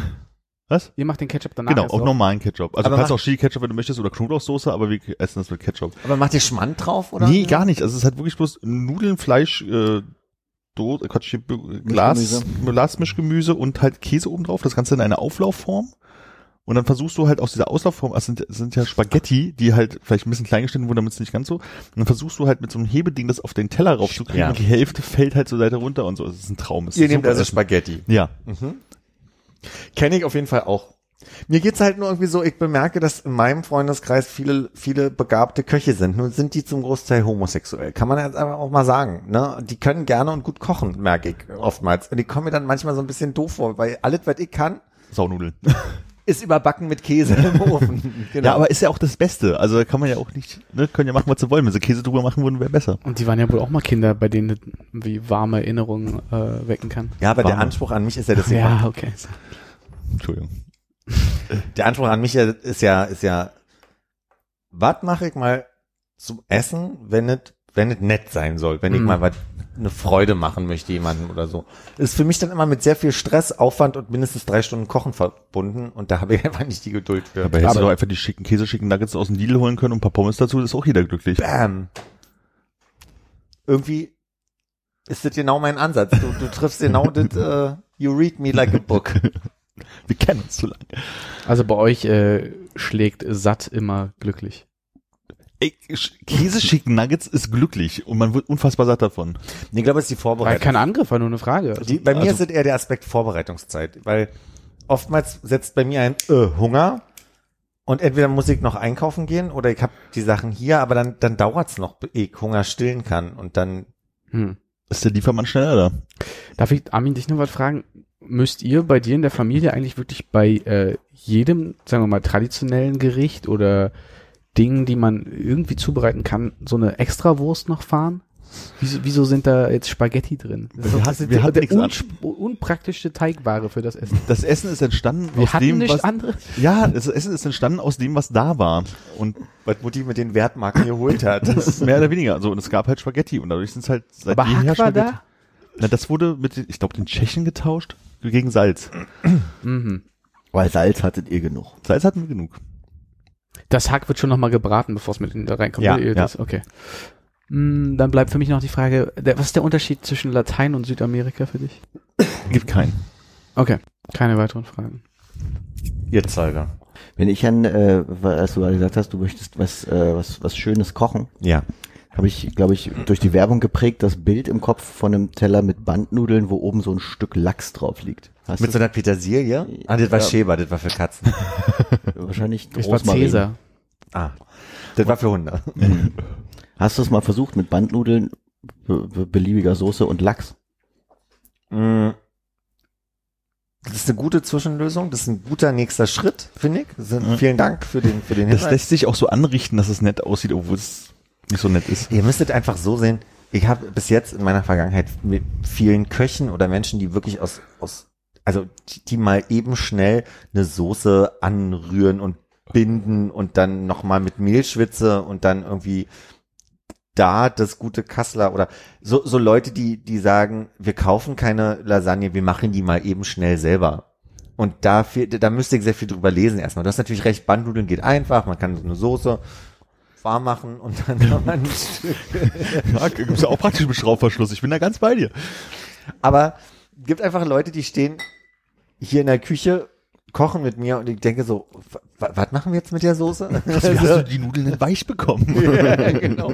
Was? Ihr macht den Ketchup danach Genau, auch drauf. normalen Ketchup. Also Aber du kannst auch Chili Ketchup, wenn du möchtest, oder Knoblauchsoße, aber wir essen das mit Ketchup. Aber macht ihr Schmand drauf, oder? Nee, gar nicht. Also es ist halt wirklich bloß Nudeln, Fleisch, äh, Do äh, Quatsch, Glas, Glasmischgemüse und halt Käse oben drauf. Das Ganze in einer Auflaufform. Und dann versuchst du halt aus dieser Auslaufform, es sind, sind ja Spaghetti, die halt vielleicht ein bisschen klein geschnitten wurden, damit es nicht ganz so. Und dann versuchst du halt mit so einem Hebeding das auf den Teller raufzukriegen Ja. und die Hälfte fällt halt so Seite runter und so. Es ist ein Traum. Es Ihr ist nehmt also Essen. Spaghetti. Ja. Kenne ich auf jeden Fall auch. Mir geht's halt nur irgendwie so, ich bemerke, dass in meinem Freundeskreis viele, viele begabte Köche sind. Nur sind die zum Großteil homosexuell. Kann man jetzt einfach auch mal sagen. Ne? Die können gerne und gut kochen, merke ich oftmals. Und die kommen mir dann manchmal so ein bisschen doof vor, weil alles, was ich kann, Saunudeln. ist überbacken mit Käse im Ofen. Genau. Ja, aber ist ja auch das Beste. Also da kann man ja auch nicht, ne, können ja machen, was sie wollen. Wenn sie Käse drüber machen würden, wäre besser. Und die waren ja wohl auch mal Kinder, bei denen das wie warme Erinnerungen äh, wecken kann. ja, aber der Warme. Anspruch an mich ist ja, dass ich Ja, okay. Entschuldigung. Der Anspruch an mich ist ja, ist ja, was mache ich mal zum Essen, wenn es, wenn es nett sein soll, wenn ich Mhm. mal was, eine Freude machen möchte jemandem oder so. Ist für mich dann immer mit sehr viel Stress, Aufwand und mindestens drei Stunden Kochen verbunden und da habe ich einfach nicht die Geduld für. Aber hättest du doch einfach die schicken Käse, schicken Nuggets aus dem Lidl holen können und ein paar Pommes dazu, ist auch jeder glücklich. Bam. Irgendwie ist das genau mein Ansatz. Du, du triffst genau das, äh, you read me like a book. Wir kennen uns zu lange. Also bei euch äh, schlägt satt immer glücklich. Käse schicken Nuggets ist glücklich und man wird unfassbar satt davon. Nee, ich glaube, es ist die Vorbereitung. kein Angriff, war nur eine Frage. Die, bei mir Also- ist es eher der Aspekt Vorbereitungszeit, weil oftmals setzt bei mir ein äh, Hunger und entweder muss ich noch einkaufen gehen oder ich habe die Sachen hier, aber dann, dann dauert's noch, ehe ich Hunger stillen kann und dann Hm. Ist der Liefermann schneller da? Darf ich, Armin, dich nur was fragen? Müsst ihr bei dir in der Familie eigentlich wirklich bei äh, jedem, sagen wir mal, traditionellen Gericht oder Dingen, die man irgendwie zubereiten kann, so eine Extrawurst noch fahren? Wieso, wieso sind da jetzt Spaghetti drin? Das ist Wir hatten- wir hatten unsp- unpraktische Teigware für das Essen. Das Essen ist entstanden Wir aus hatten dem, nichts was, anderes. ja, das Essen ist entstanden aus dem, was da war. Und was Mutti mit den Wertmarken geholt hat. das ist mehr oder weniger. Also, und es gab halt Spaghetti und dadurch sind es halt seit Aber jeher Hack war Spaghetti. da? Na, das wurde mit, den- ich glaube, den Tschechen getauscht gegen Salz. Mhm. Weil Salz hattet ihr genug. Salz hatten wir genug. Das Hack wird schon nochmal gebraten, bevor es mit in da reinkommt. Ja, ihr ja. Das, okay. Mm, Dann bleibt für mich noch die Frage, der, was ist der Unterschied zwischen Latein und Südamerika für dich? Gibt keinen. Okay, keine weiteren Fragen. Ihr Zeuge. Wenn ich an, äh, als du gerade gesagt hast, du möchtest was, äh, was, was Schönes kochen, Ja. Habe ich, glaube ich, durch die Werbung geprägt, das Bild im Kopf von einem Teller mit Bandnudeln, wo oben so ein Stück Lachs drauf liegt. Hast Mit so einer Petersilie? Ah, das war Ja. Schäber, das war für Katzen. wahrscheinlich Ich war. Cäsar. Ah. Das war für Hunde. Hast du es mal versucht mit Bandnudeln, be be beliebiger Soße und Lachs? Mm. Das ist eine gute Zwischenlösung. Das ist ein guter nächster Schritt, finde ich. Das Vielen Dank für den, für den Das Hinweis. lässt sich auch so anrichten, dass es nett aussieht, obwohl es nicht so nett ist. Ihr müsstet einfach so sehen, ich habe bis jetzt in meiner Vergangenheit mit vielen Köchen oder Menschen, die wirklich aus, aus also die, mal eben schnell eine Soße anrühren und binden und dann nochmal mit Mehlschwitze und dann irgendwie da das gute Kassler oder so, so Leute, die, die sagen, wir kaufen keine Lasagne, wir machen die mal eben schnell selber. Und da, da müsste ich sehr viel drüber lesen erstmal. Du hast natürlich recht, Bandnudeln geht einfach, man kann so eine Soße warm machen und dann kann man ein Ja, gibt's ja auch praktisch mit Schraubverschluss. Ich bin da ganz bei dir. Aber gibt einfach Leute, die stehen hier in der Küche kochen mit mir und ich denke so, wa- was machen wir jetzt mit der Soße? Wie hast du die Nudeln denn weich bekommen? ja, genau.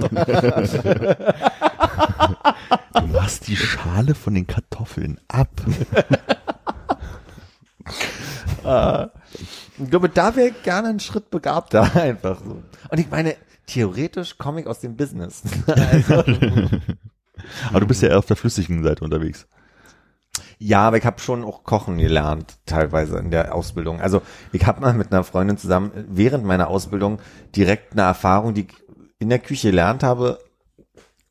Du machst die Schale von den Kartoffeln ab. Äh, ich glaube, da wäre gerne einen Schritt begabter einfach so. Und ich meine, theoretisch komme ich aus dem Business. also, Aber du bist ja eher auf der flüssigen Seite unterwegs. ja, aber ich habe schon auch kochen gelernt, teilweise in der Ausbildung. Also ich habe mal mit einer Freundin zusammen während meiner Ausbildung direkt eine Erfahrung, die ich in der Küche gelernt habe,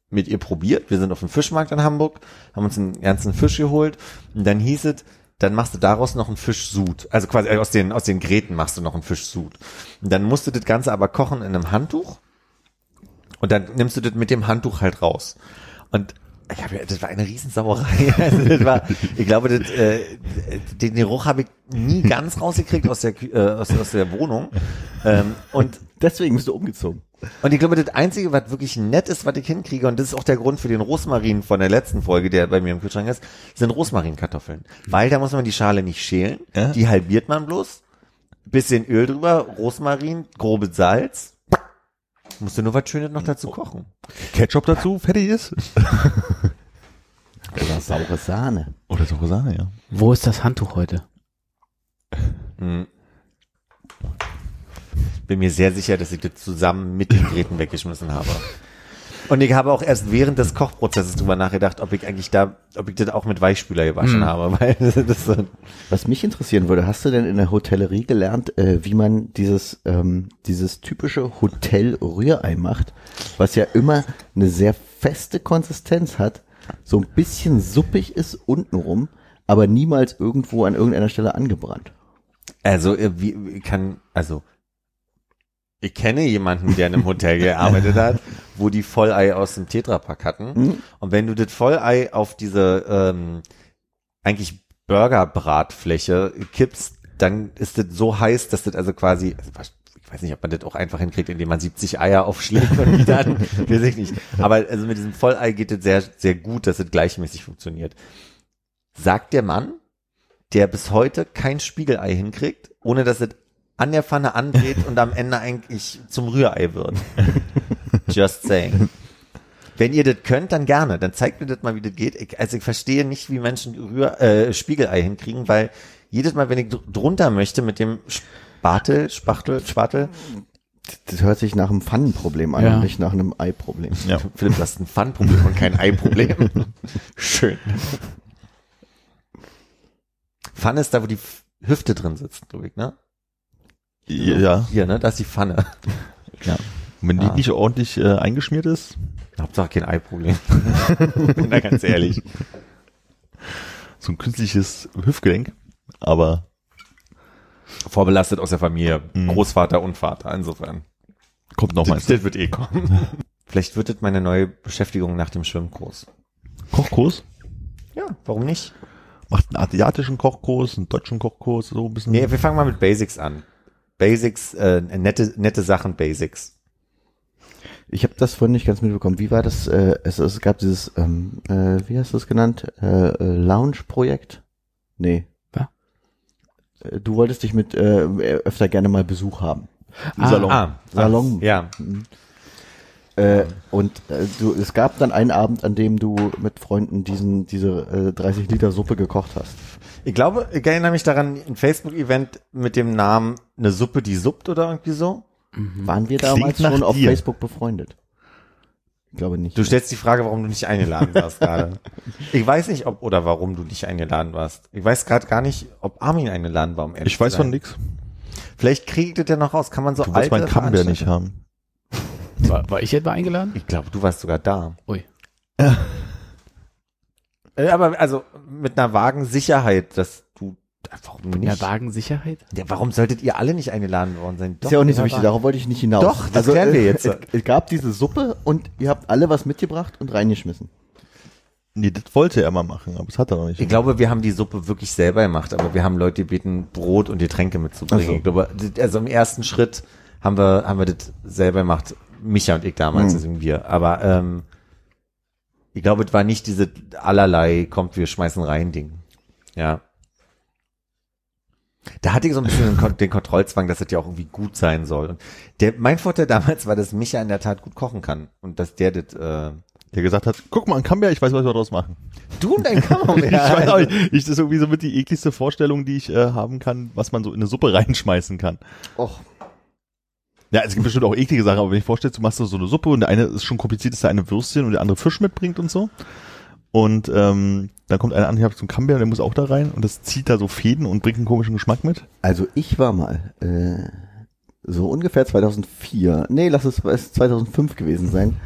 mit ihr probiert. Wir sind auf dem Fischmarkt in Hamburg, haben uns einen ganzen Fisch geholt und dann hieß es, dann machst du daraus noch einen Fischsud. Also quasi aus den, aus den Gräten machst du noch einen Fischsud. Und dann musst du das Ganze aber kochen in einem Handtuch und dann nimmst du das mit dem Handtuch halt raus. Und ich hab, das war eine Riesensauerei. Also das war, ich glaube, das, äh, den Geruch habe ich nie ganz rausgekriegt aus der, äh, aus, aus der Wohnung. Ähm, und Deswegen bist du umgezogen. und ich glaube, das Einzige, was wirklich nett ist, was ich hinkriege, und das ist auch der Grund für den Rosmarin von der letzten Folge, der bei mir im Kühlschrank ist, sind Rosmarinkartoffeln. Weil da muss man die Schale nicht schälen, Ja. die halbiert man bloß, bisschen Öl drüber, Rosmarin, grobes Salz, musst du nur was Schönes noch dazu kochen. Ketchup dazu, fertig ist. Oder saure Sahne. Oder so Sahne, ja. Wo ist das Handtuch heute? Hm. Bin mir sehr sicher, dass ich das zusammen mit den Geräten weggeschmissen habe. Und ich habe auch erst während des Kochprozesses drüber nachgedacht, ob ich eigentlich da, ob ich das auch mit Weichspüler gewaschen Hm. habe, weil das, das so, Was mich interessieren würde, hast du denn in der Hotellerie gelernt, äh, wie man dieses, ähm, dieses typische Hotel-Rührei macht, was ja immer eine sehr feste Konsistenz hat, so ein bisschen suppig ist untenrum, aber niemals irgendwo an irgendeiner Stelle angebrannt. Also, äh, wie, wie kann, also, ich kenne jemanden, der in einem Hotel gearbeitet hat, wo die Vollei aus dem Tetrapack hatten. Mhm. Und wenn du das Vollei auf diese, ähm, eigentlich Burgerbratfläche kippst, dann ist das so heiß, dass das also quasi, also ich weiß nicht, ob man das auch einfach hinkriegt, indem man 70 Eier aufschlägt und die dann, weiß ich nicht. Aber also mit diesem Vollei geht es sehr, sehr gut, dass es gleichmäßig funktioniert. Sagt der Mann, der bis heute kein Spiegelei hinkriegt, ohne dass es an der Pfanne andreht und am Ende eigentlich zum Rührei wird. Just saying. Wenn ihr das könnt, dann gerne. Dann zeigt mir das mal, wie das geht. Ich, also ich verstehe nicht, wie Menschen Rühr, äh, Spiegelei hinkriegen, weil jedes Mal, wenn ich dr- drunter möchte mit dem Spatel, Spachtel, Spatel, Das hört sich nach einem Pfannenproblem an Ja. und nicht nach einem Ei-Problem. Ja. Philipp, du hast ein Pfannenproblem und kein Ei-Problem. Schön. Pfanne ist da, wo die Hüfte drin sitzt, glaube ich, ne? Ja. Hier, ne? Da ist die Pfanne. ja. Wenn die Ah. nicht ordentlich äh, eingeschmiert ist, Hauptsache kein Ei-Problem. Bin da ganz ehrlich. so ein künstliches Hüftgelenk, aber Vorbelastet aus der Familie. Mhm. Großvater und Vater, insofern. kommt noch mal. das, das wird eh kommen. Vielleicht wird das meine neue Beschäftigung nach dem Schwimmkurs. Kochkurs? Ja, warum nicht? Macht einen asiatischen Kochkurs, einen deutschen Kochkurs, so ein bisschen. Nee, wir fangen mal mit Basics an. Basics, äh, nette, nette Sachen, Basics. Ich habe das vorhin nicht ganz mitbekommen. Wie war das? Äh, es, es gab dieses, ähm, äh, wie hast du es genannt? Äh, äh, Lounge-Projekt? Nee. Was? Äh, Du wolltest dich mit äh, öfter gerne mal Besuch haben. Ah, Salon. Ah, Salon. Ja. Äh, und äh, du, es gab dann einen Abend, an dem du mit Freunden diesen, diese äh, 30 Liter Suppe gekocht hast. Ich glaube, ich erinnere mich daran, ein Facebook-Event mit dem Namen eine Suppe, die suppt oder irgendwie so. Waren wir damals schon auf dir. Facebook befreundet? Ich glaube nicht. Du stellst die Frage, warum du nicht eingeladen warst gerade. Ich weiß nicht, ob oder warum du nicht eingeladen warst. Ich weiß gerade gar nicht, ob Armin eingeladen war, um ehrlich ich weiß von nix. Vielleicht kriegt ihr ja noch raus. Kann man so Du alte meinen Camembert nicht haben. War, war ich etwa eingeladen? Ich glaube, du warst sogar da. Ui. Äh, Aber also mit einer vagen Sicherheit, dass du warum nicht? Ja, Wagensicherheit? Ja, warum solltet ihr alle nicht eingeladen worden sein? ist ja auch nicht so wichtig, darauf wollte ich nicht hinaus. Doch, das klären wir äh, jetzt. Es, es gab diese Suppe und ihr habt alle was mitgebracht und reingeschmissen. Nee, das wollte er mal machen, aber das hat er noch nicht. Ich glaube, wir haben die Suppe wirklich selber gemacht, aber wir haben Leute gebeten, Brot und Getränke mitzubringen. So. Ich glaube, also im ersten Schritt haben wir, haben wir das selber gemacht. Micha und ich damals, Hm. deswegen wir. Aber ähm, ich glaube, es war nicht diese allerlei, kommt, wir schmeißen rein Ding. Ja. Da hatte ich so ein bisschen den, den Kontrollzwang, dass das ja auch irgendwie gut sein soll. Und der, mein Vorteil damals war, dass Micha in der Tat gut kochen kann und dass der das, äh, Der gesagt hat, guck mal, ein Camembert, ich weiß, was wir daraus machen. du und dein Camembert. ich weiß auch nicht, ich, das ist irgendwie so mit die ekligste Vorstellung, die ich äh, haben kann, was man so in eine Suppe reinschmeißen kann. Och, Ja, es gibt bestimmt auch eklige Sachen, aber wenn ich vorstelle, du machst so eine Suppe und der eine ist schon kompliziert, dass der eine Würstchen und der andere Fisch mitbringt und so. Und ähm, dann kommt einer an, ich habe so einen Camembert, der muss auch da rein und das zieht da so Fäden und bringt einen komischen Geschmack mit. also ich war mal äh, so ungefähr 2004, nee, lass es es 2005 gewesen sein,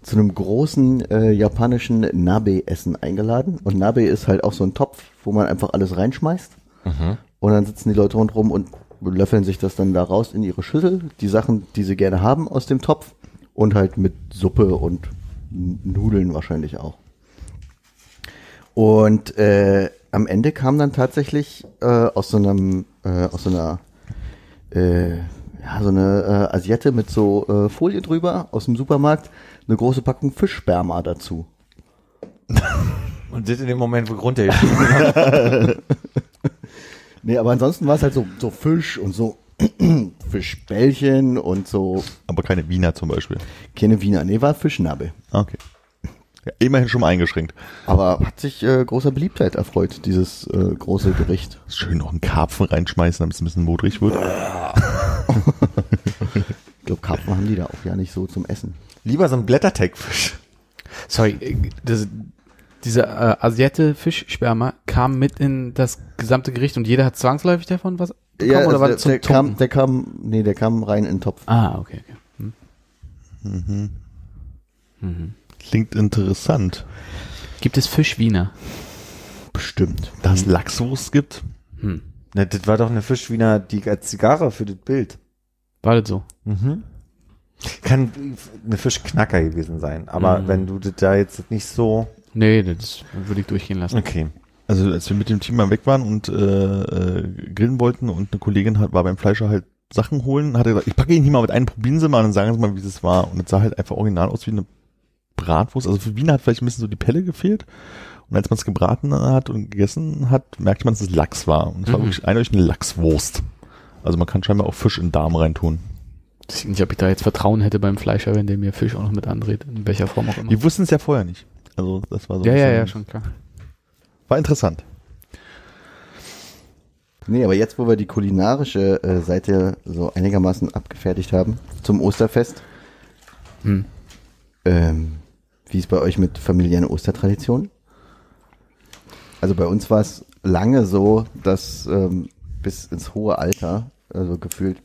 zu einem großen äh, japanischen Nabe-Essen eingeladen. Und Nabe ist halt auch so ein Topf, wo man einfach alles reinschmeißt. Und dann sitzen die Leute rundherum und löffeln sich das dann da raus in ihre Schüssel, die Sachen, die sie gerne haben aus dem Topf und halt mit Suppe und Nudeln wahrscheinlich auch. Und äh, am Ende kam dann tatsächlich äh, aus so einem, äh, aus so einer, äh, ja, so eine äh, Asiette mit so äh, Folie drüber aus dem Supermarkt, eine große Packung Fischsperma dazu. Und das in dem Moment, wo ich runtergeschrieben Nee, aber ansonsten war es halt so, so Fisch und so Fischbällchen und so Aber keine Wiener zum Beispiel. keine Wiener. Nee, war Fischnabe. Ah, Okay. Ja, immerhin schon mal eingeschregt. Aber hat sich äh, großer Beliebtheit erfreut, dieses äh, große Gericht. Schön noch einen Karpfen reinschmeißen, damit es ein bisschen modrig wird. Ich glaube, Karpfen haben die da auch ja nicht so zum Essen. Lieber so ein Blätterteigfisch. Sorry, äh, das, dieser äh, Asiate Fischsperma kam mit in das gesamte Gericht und jeder hat zwangsläufig davon was bekommen Ja, oder war der, das zum der kam, der kam, nee, der kam rein in den Topf. Ah, okay, okay. Klingt interessant. Gibt es Fischwiener? Bestimmt. Dass es Lachswurst gibt? Hm. Na, das war doch eine Fischwiener, die als Zigarre für das Bild. War das so? Mhm. Kann eine Fischknacker gewesen sein, aber Mhm. wenn du das da jetzt nicht so, Nee, das würde ich durchgehen lassen. okay. Also als wir mit dem Team mal weg waren und äh, äh, grillen wollten und eine Kollegin hat, war beim Fleischer halt Sachen holen, hat er gesagt, ich packe ihn hier mal mit ein, probieren Sie mal und dann sagen Sie mal, wie das war. Und es sah halt einfach original aus wie eine Bratwurst. Also für Wiener hat vielleicht ein bisschen so die Pelle gefehlt. Und als man es gebraten hat und gegessen hat, merkte man, dass es Lachs war. Und es war Mhm. wirklich eindeutig eine Lachswurst. Also man kann scheinbar auch Fisch in den Darm reintun. Ich weiß nicht, ob ich da jetzt Vertrauen hätte beim Fleischer, wenn der mir Fisch auch noch mit andreht, in welcher Form auch immer. Die wussten es ja vorher nicht. Also das war so ein Ja, ja, ja, schon klar. War interessant. Nee, aber jetzt, wo wir die kulinarische äh, Seite so einigermaßen abgefertigt haben zum Osterfest, Hm. ähm, wie ist bei euch mit familiären Ostertraditionen? Also bei uns war es lange so, dass ähm, bis ins hohe Alter, also gefühlt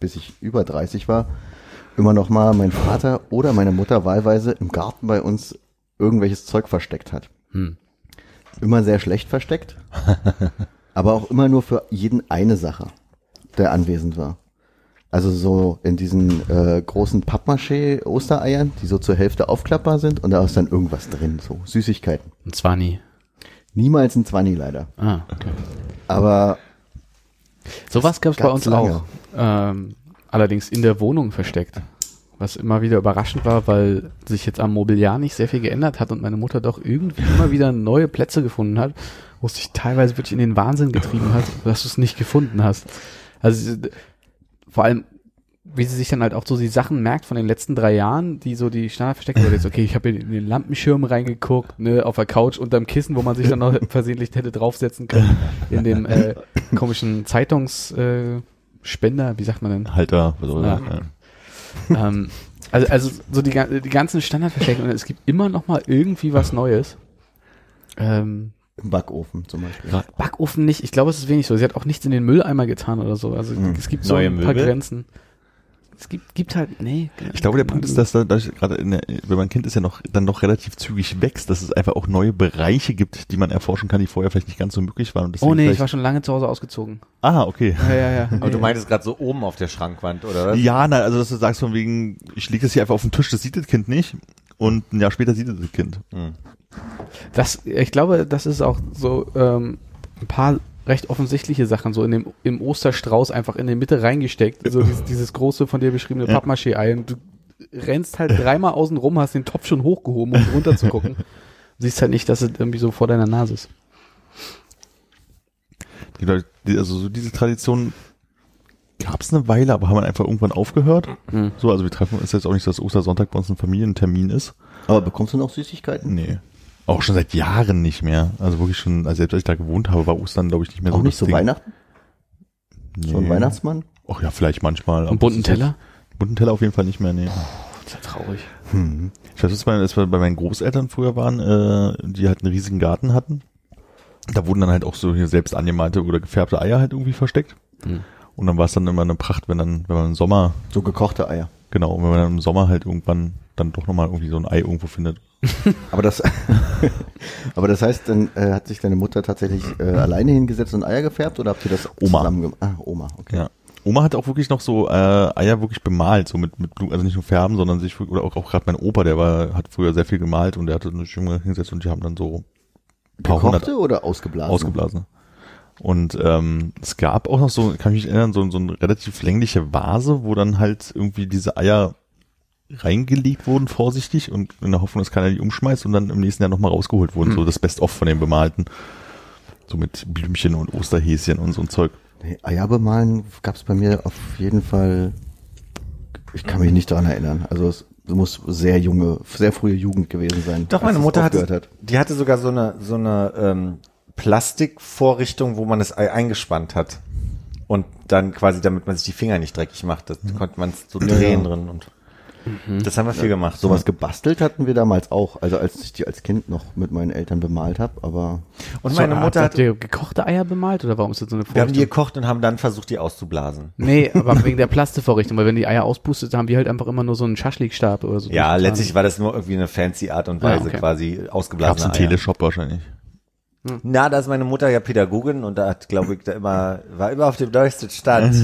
bis ich über 30 war, immer noch mal mein Vater oder meine Mutter wahlweise im Garten bei uns irgendwelches Zeug versteckt hat. Hm. Immer sehr schlecht versteckt, aber auch immer nur für jeden eine Sache, der anwesend war. Also so in diesen äh, großen Pappmaché-Ostereiern, die so zur Hälfte aufklappbar sind und da ist dann irgendwas drin, so Süßigkeiten. Und zwar nie. Niemals ein Zwanni leider. Ah, okay. Aber Sowas gab es bei uns lange. auch. Ähm, allerdings in der Wohnung versteckt. Was immer wieder überraschend war, weil sich jetzt am Mobiliar nicht sehr viel geändert hat und meine Mutter doch irgendwie immer wieder neue Plätze gefunden hat, wo es sich teilweise wirklich in den Wahnsinn getrieben hat, dass du es nicht gefunden hast. Also vor allem, wie sie sich dann halt auch so die Sachen merkt von den letzten drei Jahren, die so die Standard versteckt wurde. Jetzt, okay, ich habe in den Lampenschirm reingeguckt, ne, auf der Couch unterm Kissen, wo man sich dann noch versehentlich hätte draufsetzen können, in dem äh, komischen Zeitungsspender, äh, Spender, wie sagt man denn? Halter. So, Ja. ja. Ähm, also, also so die, die ganzen Standardversteckungen, es gibt immer noch mal irgendwie was Neues. Ähm, im Backofen zum Beispiel. Backofen nicht, ich glaube, es ist wenig so. Sie hat auch nichts in den Mülleimer getan oder so. Also Hm. es gibt so Neue ein paar Möbel? Grenzen. Es gibt, gibt halt, nee. Ich glaube, der Punkt ist, dass da, dass gerade der, wenn man Kind ist ja noch dann noch relativ zügig wächst, dass es einfach auch neue Bereiche gibt, die man erforschen kann, die vorher vielleicht nicht ganz so möglich waren. Oh nee, ich war schon lange zu Hause ausgezogen. Ah, okay. Ja, ja, ja. Aber du meintest gerade so oben auf der Schrankwand, oder was? Ja, nein, also dass du sagst von wegen, ich lege das hier einfach auf den Tisch, das sieht das Kind nicht. Und ein Jahr später sieht es das Kind. Hm. Das, ich glaube, das ist auch so ähm, ein paar recht offensichtliche Sachen, so in dem im Osterstrauß einfach in die Mitte reingesteckt. So dieses, dieses große von dir beschriebene Ja. Pappmaché-Ei. Und du rennst halt dreimal außen rum, hast den Topf schon hochgehoben, um runter zu gucken. Siehst halt nicht, dass es irgendwie so vor deiner Nase ist. Die Leute, also so diese Tradition gab es eine Weile, aber haben einfach irgendwann aufgehört. Hm. So, also wir treffen uns jetzt auch nicht, dass Ostersonntag bei uns ein Familientermin ist. Aber bekommst du noch Süßigkeiten? Nee. Auch schon seit Jahren nicht mehr. Also wirklich schon, also selbst als ich da gewohnt habe, war Ostern, glaube ich, nicht mehr Auch so nicht das so Ding. Weihnachten? So ein Nee. Weihnachtsmann? Ach ja, vielleicht manchmal. Und bunten Teller? jetzt- Bunten Teller auf jeden Fall nicht mehr, nee. Das ist ja traurig. Ich weiß, dass wir, als wir bei meinen Großeltern früher waren, äh, die halt einen riesigen Garten hatten. Da wurden dann halt auch so hier selbst angemalte oder gefärbte Eier halt irgendwie versteckt. Hm. Und dann war es dann immer eine Pracht, wenn dann, wenn man im Sommer, So gekochte Eier. genau, wenn man dann im Sommer halt irgendwann dann doch nochmal irgendwie so ein Ei irgendwo findet. Aber das, aber das heißt, dann äh, hat sich deine Mutter tatsächlich äh, alleine hingesetzt und Eier gefärbt oder habt ihr das Oma. zusammen gemacht? Ah, Oma, okay. Ja. Oma hat auch wirklich noch so äh, Eier wirklich bemalt, so mit, mit Blut, also nicht nur färben, sondern sich, oder auch, auch gerade mein Opa, der war, hat früher sehr viel gemalt und der hatte eine Stimme hingesetzt und die haben dann so paar hundert Gekochte oder ausgeblasen? ausgeblasen. Und ähm, es gab auch noch so, kann ich mich erinnern, so, so eine relativ längliche Vase, wo dann halt irgendwie diese Eier reingelegt wurden, vorsichtig, und in der Hoffnung, dass keiner die umschmeißt und dann im nächsten Jahr nochmal rausgeholt wurden. So das Best-of von den Bemalten. So mit Blümchen und Osterhäschen und so ein Zeug. Nee, Eier bemalen gab es bei mir auf jeden Fall. Ich kann mich nicht daran erinnern. Also es muss sehr junge, sehr frühe Jugend gewesen sein. Doch, meine es Mutter hatte, die hatte sogar so eine, so eine ähm, Plastikvorrichtung, wo man das Ei eingespannt hat. Und dann quasi, damit man sich die Finger nicht dreckig macht, das konnte man so drehen drin und das haben wir viel gemacht. Sowas gebastelt hatten wir damals auch, also als ich die als Kind noch mit meinen Eltern bemalt habe, aber Und So, meine Mutter habt hat, ihr gekochte Eier bemalt oder warum ist das so eine wir haben die Vorrichtung? gekocht und haben dann versucht, die auszublasen. Nee, aber wegen der Plastevorrichtung, weil wenn die Eier auspustet, haben die halt einfach immer nur so einen Schaschlikstab oder so. Ja, letztlich war das nur irgendwie eine fancy Art und Ah, Weise, okay. quasi Gab's ausgeblasene einen Eier. Teleshop wahrscheinlich. Na, da ist meine Mutter ja Pädagogin und da hat, glaube ich, da immer, war immer auf dem neuesten Stand.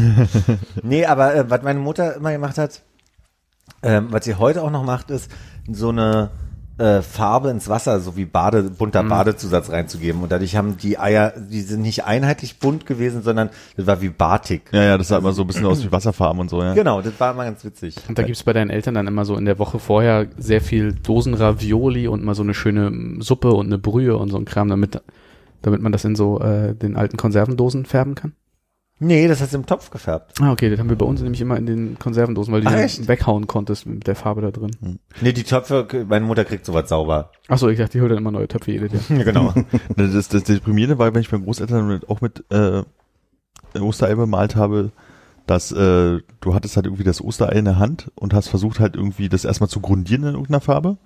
nee, aber äh, was meine Mutter immer gemacht hat, ähm, was sie heute auch noch macht, ist so eine äh, Farbe ins Wasser, so wie Bade, bunter Badezusatz reinzugeben. Und dadurch haben die Eier, die sind nicht einheitlich bunt gewesen, sondern das war wie Batik. Ja, ja, das sah immer so ein bisschen aus wie Wasserfarben und so, ja. Genau, das war immer ganz witzig. Und da gibt's bei deinen Eltern dann immer so in der Woche vorher sehr viel Dosen Ravioli und mal so eine schöne Suppe und eine Brühe und so ein Kram, damit, damit man das in so äh, den alten Konservendosen färben kann. Nee, das hat sie im Topf gefärbt. Ah, okay, das haben wir bei uns nämlich immer in den Konservendosen, weil du die echt? weghauen konntest mit der Farbe da drin. Nee, die Töpfe, meine Mutter kriegt sowas sauber. Achso, ich dachte, die holt dann immer neue Töpfe jedes Jahr. Ja, genau. Das, das, das Deprimierende war, wenn ich meinen Großeltern mit, auch mit äh, Osterei bemalt habe, dass äh, du hattest halt irgendwie das Osterei in der Hand und hast versucht halt irgendwie das erstmal zu grundieren in irgendeiner Farbe.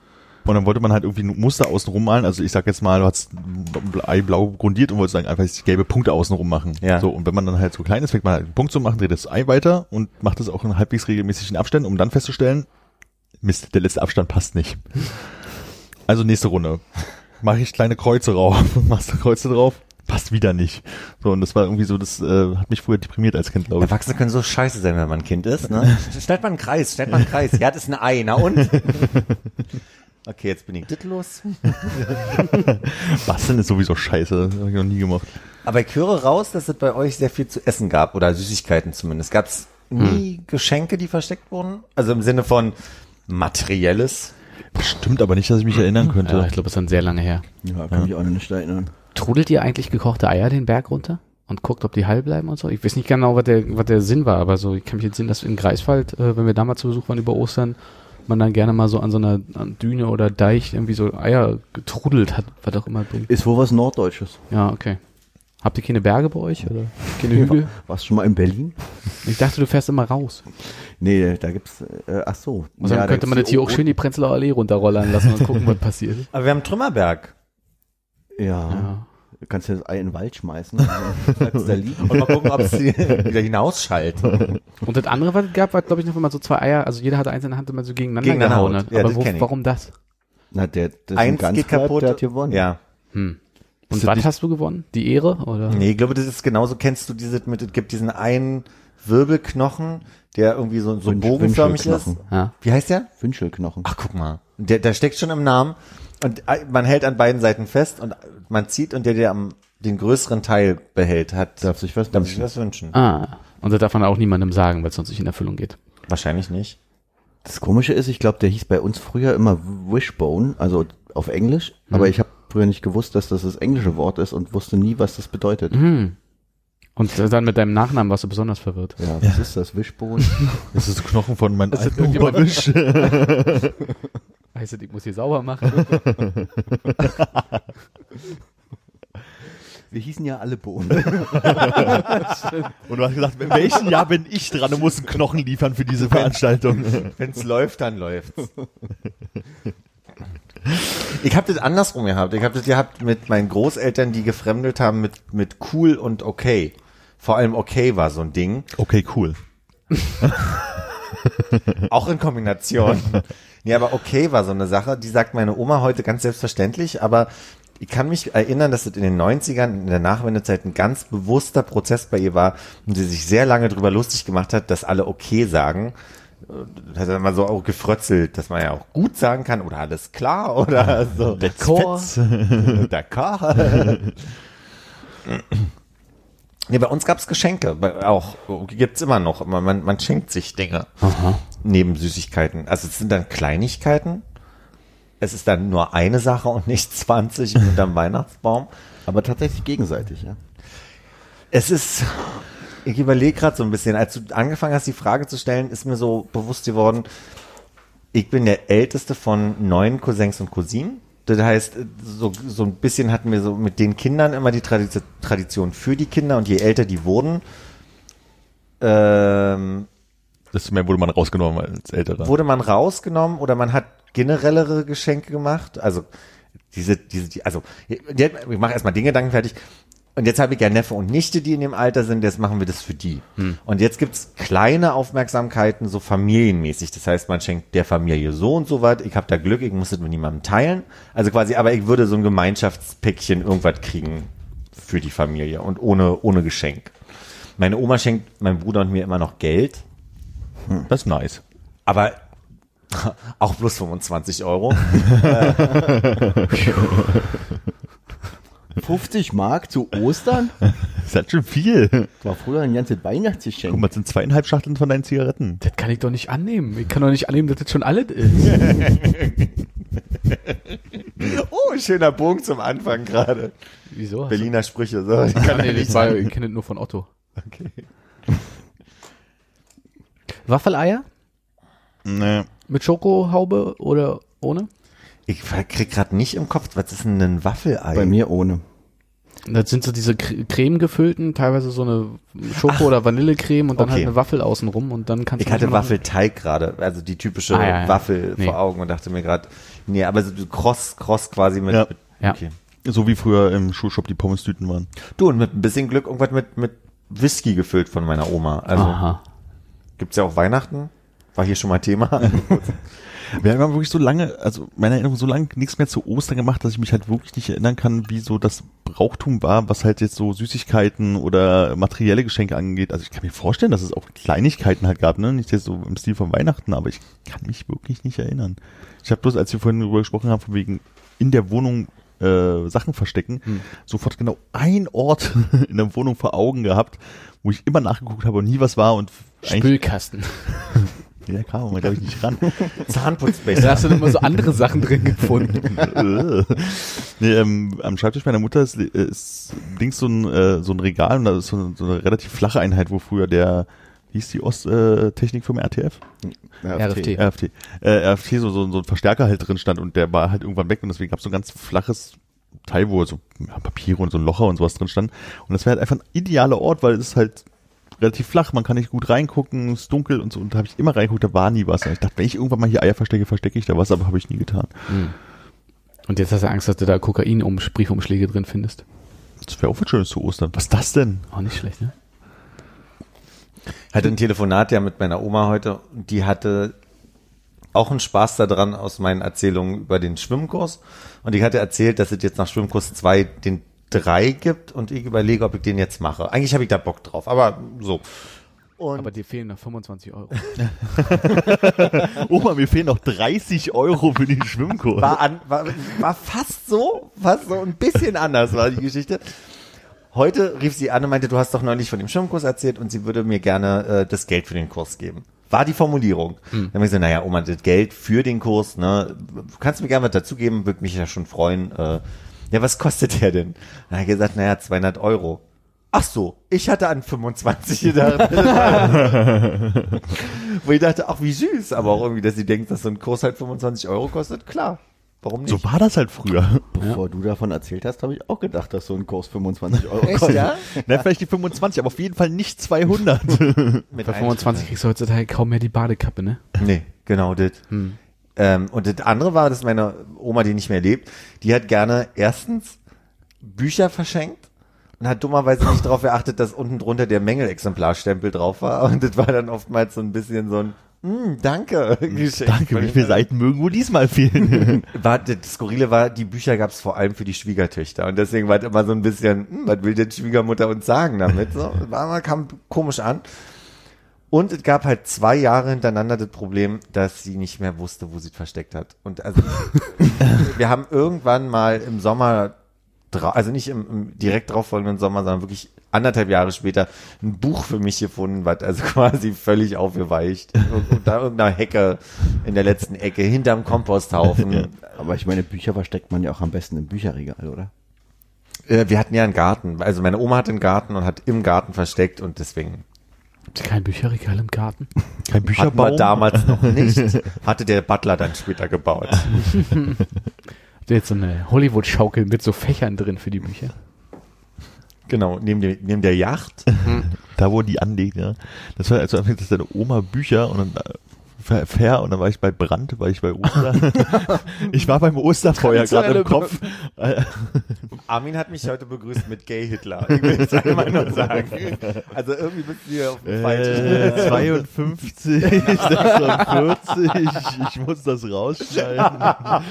Und dann wollte man halt irgendwie ein Muster außenrum malen. Also ich sag jetzt mal, du hast Ei blau grundiert und wolltest dann einfach gelbe Punkte außenrum machen. Ja. So, und wenn man dann halt so klein ist, fängt man halt einen Punkt zu machen, dreht das Ei weiter und macht es auch in halbwegs regelmäßigen Abständen, um dann festzustellen, Mist, der letzte Abstand passt nicht. Also nächste Runde. Mache ich kleine Kreuze drauf, machst du Kreuze drauf, passt wieder nicht. So, und das war irgendwie so, das äh, hat mich früher deprimiert als Kind, glaube ich. Erwachsene können so scheiße sein, wenn man ein Kind ist, ne? Stellt man einen Kreis, stellt man einen Kreis. Ja, das ist ein Ei, na und? Okay, jetzt bin ich das los. Basteln ist sowieso scheiße, habe ich noch nie gemacht. Aber ich höre raus, dass es bei euch sehr viel zu essen gab oder Süßigkeiten zumindest. Gab es nie Geschenke, die versteckt wurden? Also im Sinne von materielles? Stimmt aber nicht, dass ich mich erinnern könnte. Ja, ich glaube, das ist dann sehr lange her. ja, kann mich auch noch nicht erinnern. Trudelt ihr eigentlich gekochte Eier den Berg runter? Und guckt, ob die heil bleiben und so? Ich weiß nicht genau, was der, was der Sinn war, aber so, ich kann mich jetzt sehen, dass in Greifswald, äh, wenn wir damals zu Besuch waren über Ostern, man dann gerne mal so an so einer an Düne oder Deich irgendwie so Eier getrudelt hat, was auch immer bringt. Ist wohl was Norddeutsches. Ja, okay. Habt ihr keine Berge bei euch oder keine Hügel? Warst du schon mal in Berlin? Ich dachte, du fährst immer raus. Nee, da gibt's, äh, ach so. Und dann da könnte man gibt's das hier auch schön die Prenzlauer Allee runterrollern lassen und gucken, was passiert. Aber wir haben Trümmerberg. Ja. Ja. Du kannst ja das Ei in den Wald schmeißen. dann bleibt's da liegen. Und mal gucken, ob es wieder hinausschallt. Und das andere, was es gab, war, glaube ich, noch immer so zwei Eier, also jeder hatte eins in der Hand immer so gegeneinander, Gegeneinander gehauen hat. Ja, Aber das wo, warum das? Na, der, das ist ein Eins ganz geht kaputt. der hat gewonnen. Ja. Hm. Und was hast du gewonnen? Die Ehre? Oder? Nee, ich glaube, das ist genauso, kennst du diese mit, es gibt diesen einen Wirbelknochen, der irgendwie so, so Wünsch- bogenförmig ist. Ja. Wie heißt der? Wünschelknochen. Ach, guck mal. Der, der steckt schon im Namen und äh, man hält an beiden Seiten fest und man zieht und der, der am, den größeren Teil behält, hat, Darf sich was darf sich wünschen. was wünschen. Ah. Und das darf man auch niemandem sagen, weil es sonst nicht in Erfüllung geht. Wahrscheinlich nicht. Das Komische ist, ich glaube, der hieß bei uns früher immer Wishbone, also auf Englisch, Mhm. aber ich habe früher nicht gewusst, dass das das englische Wort ist und wusste nie, was das bedeutet. Hm. Und dann mit deinem Nachnamen warst du besonders verwirrt. Ja, was ist das? Wischbohnen? Das ist Knochen von meinem Oberwisch. Heißt das, ich muss hier sauber machen? Wir hießen ja alle Bohnen. Und du hast gesagt, in welchem Jahr bin ich dran und muss einen Knochen liefern für diese Veranstaltung? Wenn's läuft, dann läuft's. Ich habe das andersrum gehabt. Ich habe das gehabt mit meinen Großeltern, die gefremdelt haben mit, mit cool und okay. Vor allem okay war so ein Ding. Okay, cool. Auch in Kombination. Nee, aber okay war so eine Sache, die sagt meine Oma heute ganz selbstverständlich, aber ich kann mich erinnern, dass das in den 90ern, in der Nachwendezeit, ein ganz bewusster Prozess bei ihr war und sie sich sehr lange drüber lustig gemacht hat, dass alle okay sagen. Das hat dann mal so auch gefrötzelt, dass man ja auch gut sagen kann oder alles klar oder so. D'accord. D'accord. nee, bei uns gab's Geschenke, auch gibt's immer noch. Man, man, schenkt sich Dinge neben Süßigkeiten. Also es sind dann Kleinigkeiten. Es ist dann nur eine Sache und nicht 20 unterm Weihnachtsbaum. Aber tatsächlich gegenseitig, ja. Es ist, ich überlege gerade so ein bisschen, als du angefangen hast, die Frage zu stellen, ist mir so bewusst geworden, ich bin der älteste von neun Cousins und Cousinen. Das heißt, so, so ein bisschen hatten wir so mit den Kindern immer die Tradition, Tradition für die Kinder und je älter die wurden, ähm, Desto mehr wurde man rausgenommen als Älterer. wurde man rausgenommen oder man hat generellere Geschenke gemacht. Also diese, diese, die, also ich mache erstmal den Gedanken fertig. Und jetzt habe ich ja Neffe und Nichte, die in dem Alter sind, jetzt machen wir das für die. Und jetzt gibt's kleine Aufmerksamkeiten, so familienmäßig. Das heißt, man schenkt der Familie so und so was. Ich habe da Glück, ich muss das mit niemandem teilen. Also quasi, aber ich würde so ein Gemeinschaftspäckchen irgendwas kriegen für die Familie und ohne, ohne Geschenk. Meine Oma schenkt meinem Bruder und mir immer noch Geld. Das ist nice. Aber auch bloß 25 Euro. 50 Mark zu Ostern? Das ist halt schon viel. Das war früher ein ganzes Guck Weihnachtsgeschenk. mal, das sind zweieinhalb Schachteln von deinen Zigaretten. Das kann ich doch nicht annehmen. Ich kann doch nicht annehmen, dass das schon alles ist. Oh, schöner Punkt zum Anfang gerade. Wieso? Berliner Sprüche. So. Ich kann nee, ich, war, ich kenne das nur von Otto. Okay. Waffeleier? Nee. Mit Schokohaube oder ohne? Ich krieg gerade nicht im Kopf, was ist denn ein Waffelei? Bei mir ohne. Das sind so diese Cre- Creme gefüllten, teilweise so eine Schoko- oder Vanillecreme und dann okay. halt eine Waffel außenrum und dann kannst Ich du hatte manchmal- Waffelteig gerade, also die typische Ah, ja, ja. Waffel Nee. vor Augen und dachte mir gerade, nee, aber so cross, cross quasi mit, Ja. mit Ja. okay. So wie früher im Schulshop die Pommes-Tüten waren. Du, und mit ein bisschen Glück irgendwas mit, mit Whisky gefüllt von meiner Oma. Also Aha. gibt's ja auch Weihnachten. War hier schon mal Thema. Wir haben wirklich so lange, also meine Erinnerung so lange nichts mehr zu Ostern gemacht, dass ich mich halt wirklich nicht erinnern kann, wie so das Brauchtum war, was halt jetzt so Süßigkeiten oder materielle Geschenke angeht. Also ich kann mir vorstellen, dass es auch Kleinigkeiten halt gab, ne? Nicht jetzt so im Stil von Weihnachten, aber ich kann mich wirklich nicht erinnern. Ich habe bloß, als wir vorhin darüber gesprochen haben, von wegen in der Wohnung äh, Sachen verstecken, sofort genau ein Ort in der Wohnung vor Augen gehabt, wo ich immer nachgeguckt habe und nie was war und Spülkasten. ja, kam glaube ich nicht ran. Zahnputzbecher. Da hast du dann immer so andere Sachen drin gefunden. Äh. nee, ähm, am Schreibtisch meiner Mutter ist, ist links so ein, äh, so ein Regal und da ist so eine, so eine relativ flache Einheit, wo früher der, wie hieß die Osttechnik vom RTF? RFT. RFT. Äh, RFT, so, so, so ein Verstärker halt drin stand und der war halt irgendwann weg und deswegen gab es so ein ganz flaches Teil, wo so ja, Papiere und so ein Locher und sowas drin stand. Und das wäre halt einfach ein idealer Ort, weil es ist halt relativ flach, man kann nicht gut reingucken, es ist dunkel und so. Und da habe ich immer reingeguckt, da war nie was. Und ich dachte, wenn ich irgendwann mal hier Eier verstecke, verstecke ich da was, aber habe ich nie getan. Und jetzt hast du Angst, dass du da Kokain um Briefumschläge drin findest. Das wäre auch was Schönes zu Ostern. Was ist das denn? Auch nicht schlecht, ne? hatte ein Telefonat ja mit meiner Oma heute und die hatte auch einen Spaß daran aus meinen Erzählungen über den Schwimmkurs. Und ich hatte erzählt, dass es jetzt nach Schwimmkurs 2 den 3 gibt und ich überlege, ob ich den jetzt mache. Eigentlich habe ich da Bock drauf, aber so. Und Aber dir fehlen noch 25 Euro. Oma, mir fehlen noch 30 Euro für den Schwimmkurs. war, an, war, war fast so, fast so ein bisschen anders war die Geschichte. Heute rief sie an und meinte, du hast doch neulich von dem Schwimmkurs erzählt und sie würde mir gerne äh, das Geld für den Kurs geben. War die Formulierung. Dann habe ich gesagt, naja, Oma, das Geld für den Kurs, ne, du kannst mir gerne was dazugeben, würde mich ja schon freuen. Äh, ja, was kostet der denn? Dann hat er gesagt, naja, 200 Euro. ach so, ich hatte an 25 gedacht. Wo ich dachte, ach wie süß, aber auch irgendwie, dass sie denkt, dass so ein Kurs halt 25 Euro kostet, klar. Warum nicht? So war das halt früher. Bevor du davon erzählt hast, habe ich auch gedacht, dass so ein Kurs 25 Euro Echt, kostet. ja? Na, vielleicht die 25, aber auf jeden Fall nicht 200. Mit Bei 25 kriegst du heutzutage kaum mehr die Badekappe, ne? Nee, genau das. Hm. Ähm, und das andere war, dass meine Oma, die nicht mehr lebt, die hat gerne erstens Bücher verschenkt und hat dummerweise nicht darauf geachtet, dass unten drunter der Mängelexemplarstempel drauf war. Und das war dann oftmals so ein bisschen so ein mm, Danke. Geschenk. Danke, wie viele Seiten mögen wohl diesmal fehlen? War, das Skurrile war, die Bücher gab es vor allem für die Schwiegertöchter. Und deswegen war es immer so ein bisschen, hm, was will denn Schwiegermutter uns sagen damit? So, war, mal- kam komisch an. Und es gab halt zwei Jahre hintereinander das Problem, dass sie nicht mehr wusste, wo sie es versteckt hat. Und also, wir haben irgendwann mal im Sommer, also nicht im, im direkt drauf folgenden Sommer, sondern wirklich anderthalb Jahre später ein Buch für mich gefunden, was also quasi völlig aufgeweicht. Unter irgendeiner Hecke in der letzten Ecke, hinterm Komposthaufen. Aber ich meine, Bücher versteckt man ja auch am besten im Bücherregal, oder? Äh, wir hatten ja einen Garten. Also meine Oma hatte einen Garten und hat im Garten versteckt und deswegen kein Bücherregal im Garten? Kein hatten wir Bücherbaum. damals noch nicht. Hatte der Butler dann später gebaut. Habt ihr jetzt so eine Hollywood-Schaukel mit so Fächern drin für die Bücher? Genau, neben, der neben der Yacht. Da, wo die anlegt, ja. Das war also dass deine Oma Bücher und dann äh, fair- und dann war ich bei Brand, war ich bei Ostern. ich war beim Osterfeuer gerade im Kopf. Armin hat mich heute begrüßt mit Gay Hitler. Ich will es einmal nur sagen. Also irgendwie bist du hier auf dem falschen. Äh, 52, 46, ich muss das rausschneiden.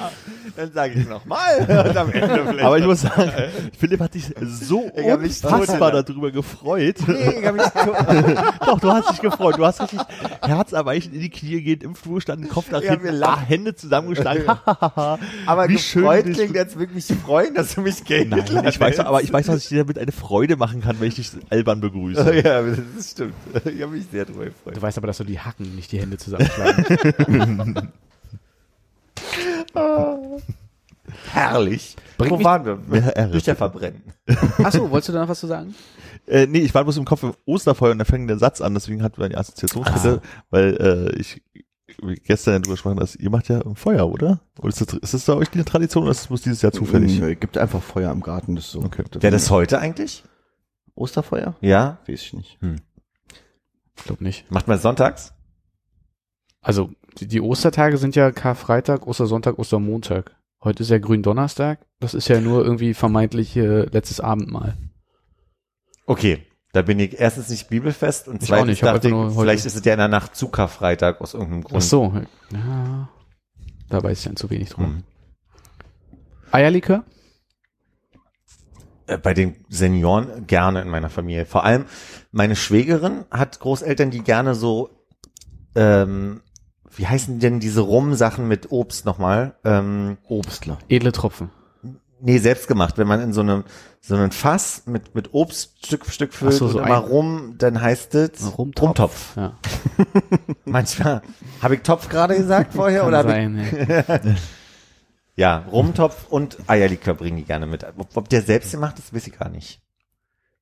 Dann sage ich nochmal. Und am Ende vielleicht. Aber ich muss sagen, Philipp hat sich so Ich unfassbar darüber gefreut. Nee, ich hab mich to- Doch, du hast dich gefreut. Du hast richtig herzerweichend in die Knie gehend im Flur standen, Kopf nach Ja, hinten, wir lachen. ah, Hände zusammengeschlagen. aber Wie schön gefreut bist klingt, als würde mich freuen, dass du mich Gay Nein, ich weiß, aber ich weiß, dass ich dir damit eine Freude machen kann, wenn ich dich albern begrüße. Ja, das stimmt. Ich habe mich sehr drüber gefreut. Du weißt aber, dass du die Hacken, nicht die Hände zusammenschlagen. Herrlich. Bringt Wo mich- waren wir? Ja, irre. Bücher verbrennen. Achso, wolltest du da noch was zu sagen? Äh, nee, ich war bloß im Kopf im Osterfeuer und da fängt der Satz an, deswegen hatten wir die Assoziationskette, weil äh, ich gestern ja drüber gesprochen, dass ihr macht ja ein Feuer, oder? Oder ist das, ist das bei euch die Tradition oder ist das dieses Jahr zufällig? Nö, gibt einfach Feuer im Garten, das ist so. Okay. Wäre das heute eigentlich? Osterfeuer? Ja. Weiß ich nicht. Ich glaube nicht. Macht man sonntags? Also, die, die Ostertage sind ja Karfreitag, Ostersonntag, Ostermontag. Heute ist ja Gründonnerstag. Das ist ja nur irgendwie vermeintlich äh, letztes Abendmahl. Okay. Da bin ich erstens nicht bibelfest und Ich zweitens nicht, ich dachte ich, vielleicht ist es ja in der Nacht zu Karfreitag aus irgendeinem Grund. Ach so. Ja, da weiß ich dann zu wenig drum. Hm. Eierlikör? Äh, Bei den Senioren gerne in meiner Familie. Vor allem meine Schwägerin hat Großeltern, die gerne so, ähm, wie heißen denn diese Rumsachen mit Obst nochmal? Ähm, Obstler. Edle Tropfen. nee, selbst gemacht. Wenn man in so einem so einem Fass mit mit Obst Stück für Stück füllt so, so und immer rum, dann heißt es Rumtopf. Rumtopf. Ja, Manchmal habe ich Topf gerade gesagt vorher kann oder sein. ja. ja Rumtopf und Eierlikör bringen die gerne mit. Ob, ob der selbst gemacht ist, weiß ich gar nicht.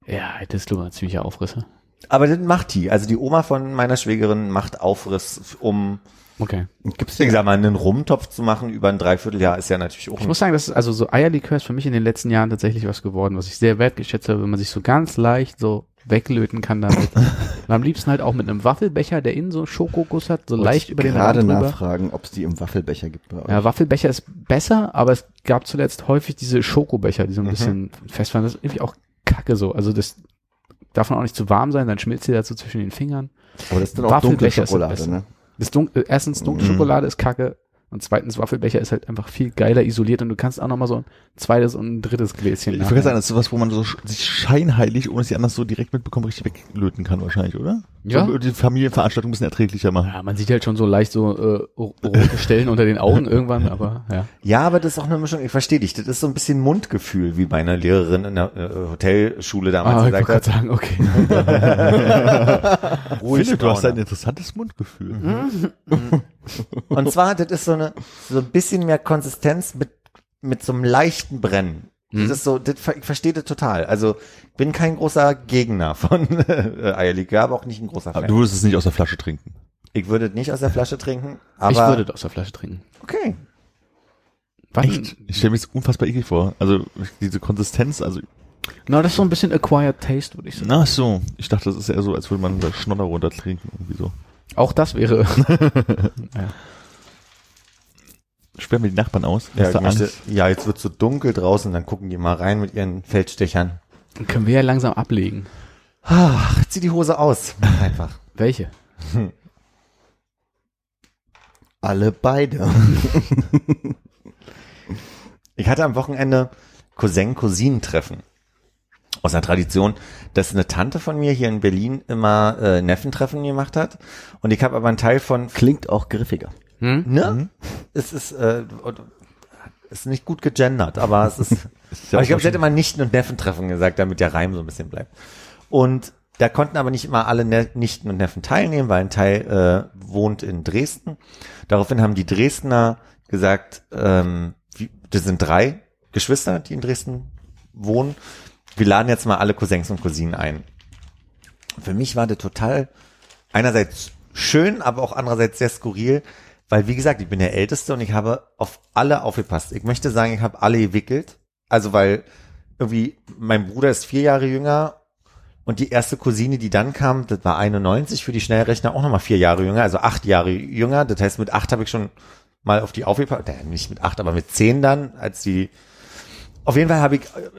Ja, das ist ein ziemlicher Aufrisser. Aber das macht die. Also die Oma von meiner Schwägerin macht Aufriss, um, Okay. Gibt's ich sag mal, einen Rumtopf zu machen über ein Dreivierteljahr ist ja natürlich auch Ich muss sagen, das ist also so Eierlikör ist für mich in den letzten Jahren tatsächlich was geworden, was ich sehr wertgeschätzt habe, wenn man sich so ganz leicht so weglöten kann damit. Und am liebsten halt auch mit einem Waffelbecher, der innen so Schokoguss hat, so leicht über den gerade Rand drüber. nachfragen, ob es die im Waffelbecher gibt bei euch. Ja, Waffelbecher ist besser, aber es gab zuletzt häufig diese Schokobecher, die so ein bisschen fest waren. Das ist irgendwie auch kacke so. Also das darf man auch nicht zu warm sein, dann schmilzt sie dazu zwischen den Fingern. Aber das ist dann auch dunkle ist Schokolade, ne? Das Dun äh, erstens, dunkle Schokolade ist kacke und zweitens, Waffelbecher ist halt einfach viel geiler isoliert und du kannst auch noch mal so ein zweites und ein drittes Gläschen Ich würde sagen, das ist sowas, wo man so sich scheinheilig, ohne dass die anders so direkt mitbekommen, richtig weglöten kann wahrscheinlich, oder? Ja. So, die Familienveranstaltung ein bisschen erträglicher machen. Ja, man sieht halt schon so leicht so äh, ro- rote Stellen unter den Augen irgendwann, aber ja. Ja, aber das ist auch eine Mischung, ich verstehe dich, das ist so ein bisschen Mundgefühl, wie bei einer Lehrerin in der äh, Hotelschule damals Ah, ich wollte gesagt gerade hat. sagen, okay. Ruhig Philipp, du hast ein interessantes Mundgefühl. Und zwar, das ist so eine, so ein bisschen mehr Konsistenz mit, mit so einem leichten Brennen. Das ist so, das, ich verstehe das total. Also bin kein großer Gegner von äh, Eierlikör, aber auch nicht ein großer Aber Fan. du würdest es nicht aus der Flasche trinken. Ich würde es nicht aus der Flasche trinken, aber ich würde das aus der Flasche trinken. okay. Wann? Ich stelle mir das unfassbar eklig vor. Also diese Konsistenz, also Na, das ist so ein bisschen acquired taste, würde ich sagen. na so. Ich dachte, das ist eher so, als würde man Schnodder runtertrinken. Irgendwie so. Auch das wäre. Sperren wir die Nachbarn aus? Ja, möchte, ja, jetzt wird so dunkel draußen, dann gucken die mal rein mit ihren Feldstechern. Dann können wir ja langsam ablegen. Ach, zieh die Hose aus. Einfach. Welche? Alle beide. Ich hatte am Wochenende Cousin-Cousinen-Treffen. Aus der Tradition, dass eine Tante von mir hier in Berlin immer äh, Neffentreffen gemacht hat. Und ich habe aber einen Teil von, Klingt auch griffiger. Hm? ne? Es ist, äh, ist nicht gut gegendert, aber es ist, ja aber ich glaube, sie hätte mal Nichten- und Neffentreffen gesagt, damit der Reim so ein bisschen bleibt. Und da konnten aber nicht immer alle ne Nichten und Neffen teilnehmen, weil ein Teil äh, wohnt in Dresden. Daraufhin haben die Dresdner gesagt, ähm, wie, das sind drei Geschwister, die in Dresden wohnen. Wir laden jetzt mal alle Cousins und Cousinen ein. Für mich war das total einerseits schön, aber auch andererseits sehr skurril, weil wie gesagt, ich bin der Älteste und ich habe auf alle aufgepasst. Ich möchte sagen, ich habe alle gewickelt. Also weil irgendwie mein Bruder ist vier Jahre jünger und die erste Cousine, die dann kam, das war 91 für die Schnellrechner auch nochmal vier Jahre jünger, also acht Jahre jünger. Das heißt, mit acht habe ich schon mal auf die aufgepasst. Naja, nicht mit acht, aber mit zehn dann, als die auf jeden Fall habe ich äh,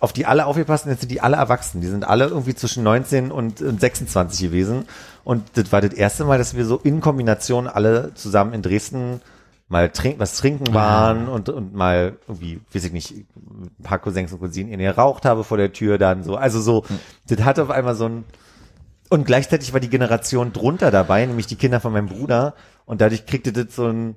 auf die alle aufgepasst und jetzt sind die alle erwachsen. Die sind alle irgendwie zwischen 19 und, und 26 gewesen. Und das war das erste Mal, dass wir so in Kombination alle zusammen in Dresden mal trink, was trinken waren und, und mal irgendwie, weiß ich nicht, ein paar Cousins und Cousinen in geraucht habe vor der Tür dann so. Also so, das hatte auf einmal so ein, und gleichzeitig war die Generation drunter dabei, nämlich die Kinder von meinem Bruder. Und dadurch kriegte das so ein,